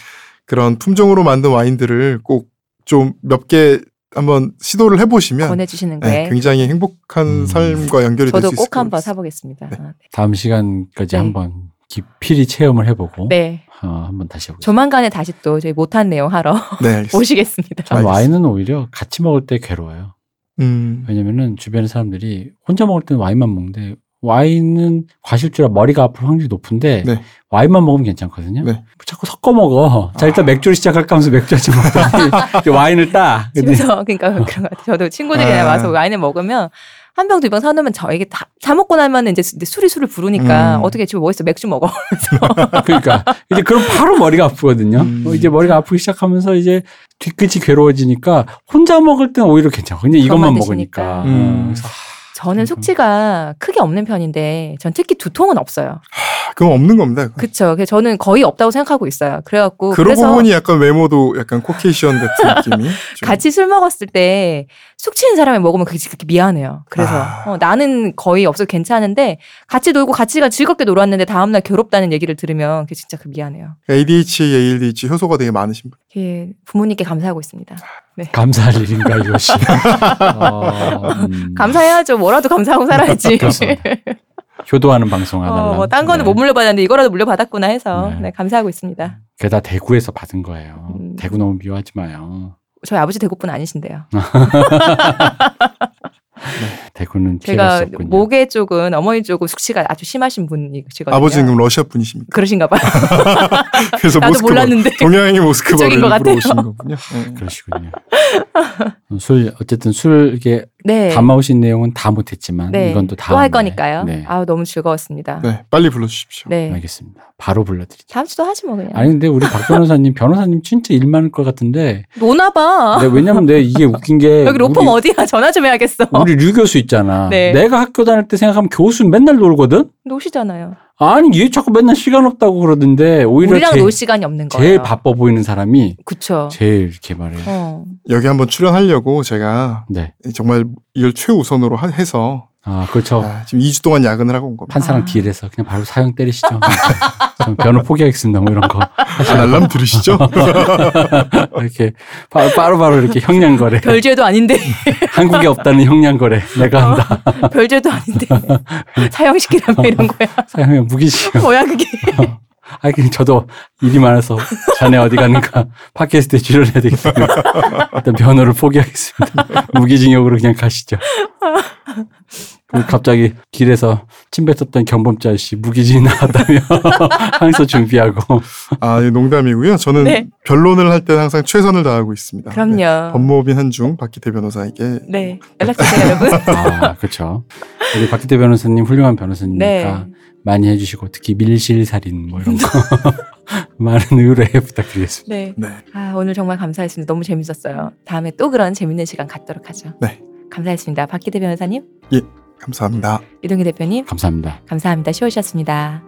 그런 품종으로 만든 와인들을 꼭 좀 몇 개 한번 시도를 해보시면 권해주시는 네, 거에 굉장히 행복한 음. 삶과 연결이 될수 저도 있을 꼭것 한번 같습니다. 사보겠습니다. 아, 다음 시간까지 네. 한번 깊이 체험을 해보고 네. 어, 한번 다시 해보겠습니다. 조만간에 다시 또 저희 못한 내용 하러 네. 오시겠습니다. 전. 와인은 오히려 같이 먹을 때 괴로워요. 음, 왜냐면은 주변의 사람들이 혼자 먹을 때는 와인만 먹는데 와인은 과실주라 머리가 아플 확률이 높은데 네. 와인만 먹으면 괜찮거든요. 네. 자꾸 섞어 먹어. 자 일단 맥주를 시작할까 하면서 맥주 한 잔 먹더니 이제 와인을 따. 집에서 그러니까 그런 것 같아요. 저도 친구들이랑 아. 와서 와인을 먹으면 한 병 두 병 사놓으면 저 이게 다, 다 먹고 나면 이제 수- 술이 술을 부르니까 음. 어떻게 지금 뭐 있어 맥주 먹어. 그러니까 이제 그럼 바로 머리가 아프거든요. 음. 어, 이제 머리가 아프기 시작하면서 이제 뒤끝이 괴로워지니까 혼자 먹을 때는 오히려 괜찮아. 그냥 이것만 먹으니까. 음. 어, 그래서 저는 그러니까. 숙취가 크게 없는 편인데 전 특히 두통은 없어요. 아, 그건 없는 겁니다. 그래서 저는 거의 없다고 생각하고 있어요. 그래갖고 그러고 보니 약간 외모도 약간 코케이션 같은 느낌이. 좀. 같이 술 먹었을 때 숙취는 사람이 먹으면 그게 그렇게 미안해요. 그래서 아. 어, 나는 거의 없어 괜찮은데 같이 놀고 같이 가 즐겁게 놀았는데 다음날 괴롭다는 얘기를 들으면 그게 진짜 그 미안해요. ADHD, ADHD 효소가 되게 많으신 분. 예, 부모님께 감사하고 있습니다. 감사할 일인가 이것이. 어, 음. 감사해야죠. 뭐라도 감사하고 살아야지. 그렇습니다. 효도하는 방송 하나. 어, 뭐딴 거는 못 물려받았는데 이거라도 물려받았구나 해서 네. 네, 감사하고 있습니다. 그게 다 대구에서 받은 거예요. 음. 대구 너무 미워하지 마요. 저희 아버지 대구분 아니신데요. 대구는 피해갈 수 제가 없군요. 모계 쪽은 어머니 쪽은 숙취가 아주 심하신 분이시거든요. 아버지는 그럼 러시아 분이십니까? 그러신가 봐요. 그래서 나도 모스크바. 몰랐는데. 동양의 모스크바를. 오신 거군요. 네. 그러시군요. 어, 술 어쨌든 술 이게 네. 담아오신 내용은 다 못했지만 네. 이건 또또 다음 할 거니까요. 네. 아우 너무 즐거웠습니다. 네. 네, 빨리 불러주십시오. 알겠습니다. 바로 불러드리죠. 다음 주도 하지 뭐 그냥. 아니 근데 우리 박 변호사님 변호사님 진짜 일 많을 것 같은데 노나 봐. 네, 왜냐면 내 이게 웃긴 게 여기 로펌 우리, 어디야? 전화 좀 해야겠어. 우리 류 교수 있잖아. 네. 내가 학교 다닐 때 생각하면 교수 맨날 놀거든. 노시잖아요. 아니 얘 자꾸 맨날 시간 없다고 그러던데 오히려 우리랑 제일, 놀 시간이 없는 거예요. 제일 바빠 보이는 사람이 그쵸. 제일 이렇게 말해요. 어. 여기 한번 출연하려고 제가 네. 정말 이걸 최우선으로 하- 해서 아 그렇죠. 아, 지금 2주 동안 야근을 하고 온 겁니다. 판사랑 아. 딜해서 그냥 바로 사형 때리시죠. 전 변호 포기하겠습니다. 뭐 이런 거 알람 들으시죠? 이렇게 바- 바로 바로 이렇게 형량거래. 별죄도 아닌데. 한국에 없다는 형량거래 내가 한다. 별죄도 아닌데. 사형시키라며 이런 거야. 사형에 무기징역. 뭐야 그게. 아, 그냥 저도 일이 많아서 자네 어디 가는가 팟캐스트에 출연해야 되기 때문에 일단 변호를 포기하겠습니다. 무기징역으로 그냥 가시죠. 갑자기 길에서 침 뱉었던 경범자 씨 무기징 나왔다며 항소 준비하고 아, 예, 농담이고요. 저는 네. 변론을 할때 항상 최선을 다하고 있습니다. 네. 그럼요. 법무법인 한중 박기태 변호사에게 네. 연락주세요, 여러분. 아 그렇죠. 우리 박기태 변호사님 훌륭한 변호사니까 네. 많이 해주시고 특히 밀실살인 뭐 이런 거 많은 의뢰 부탁드리겠습니다. 네. 네. 아, 오늘 정말 감사했습니다. 너무 재밌었어요. 다음에 또 그런 재밌는 시간 갖도록 하죠. 네. 감사했습니다. 박기대 변호사님, 감사합니다. 네. 이동기 대표님. 감사합니다. 감사합니다. 쉬우셨습니다.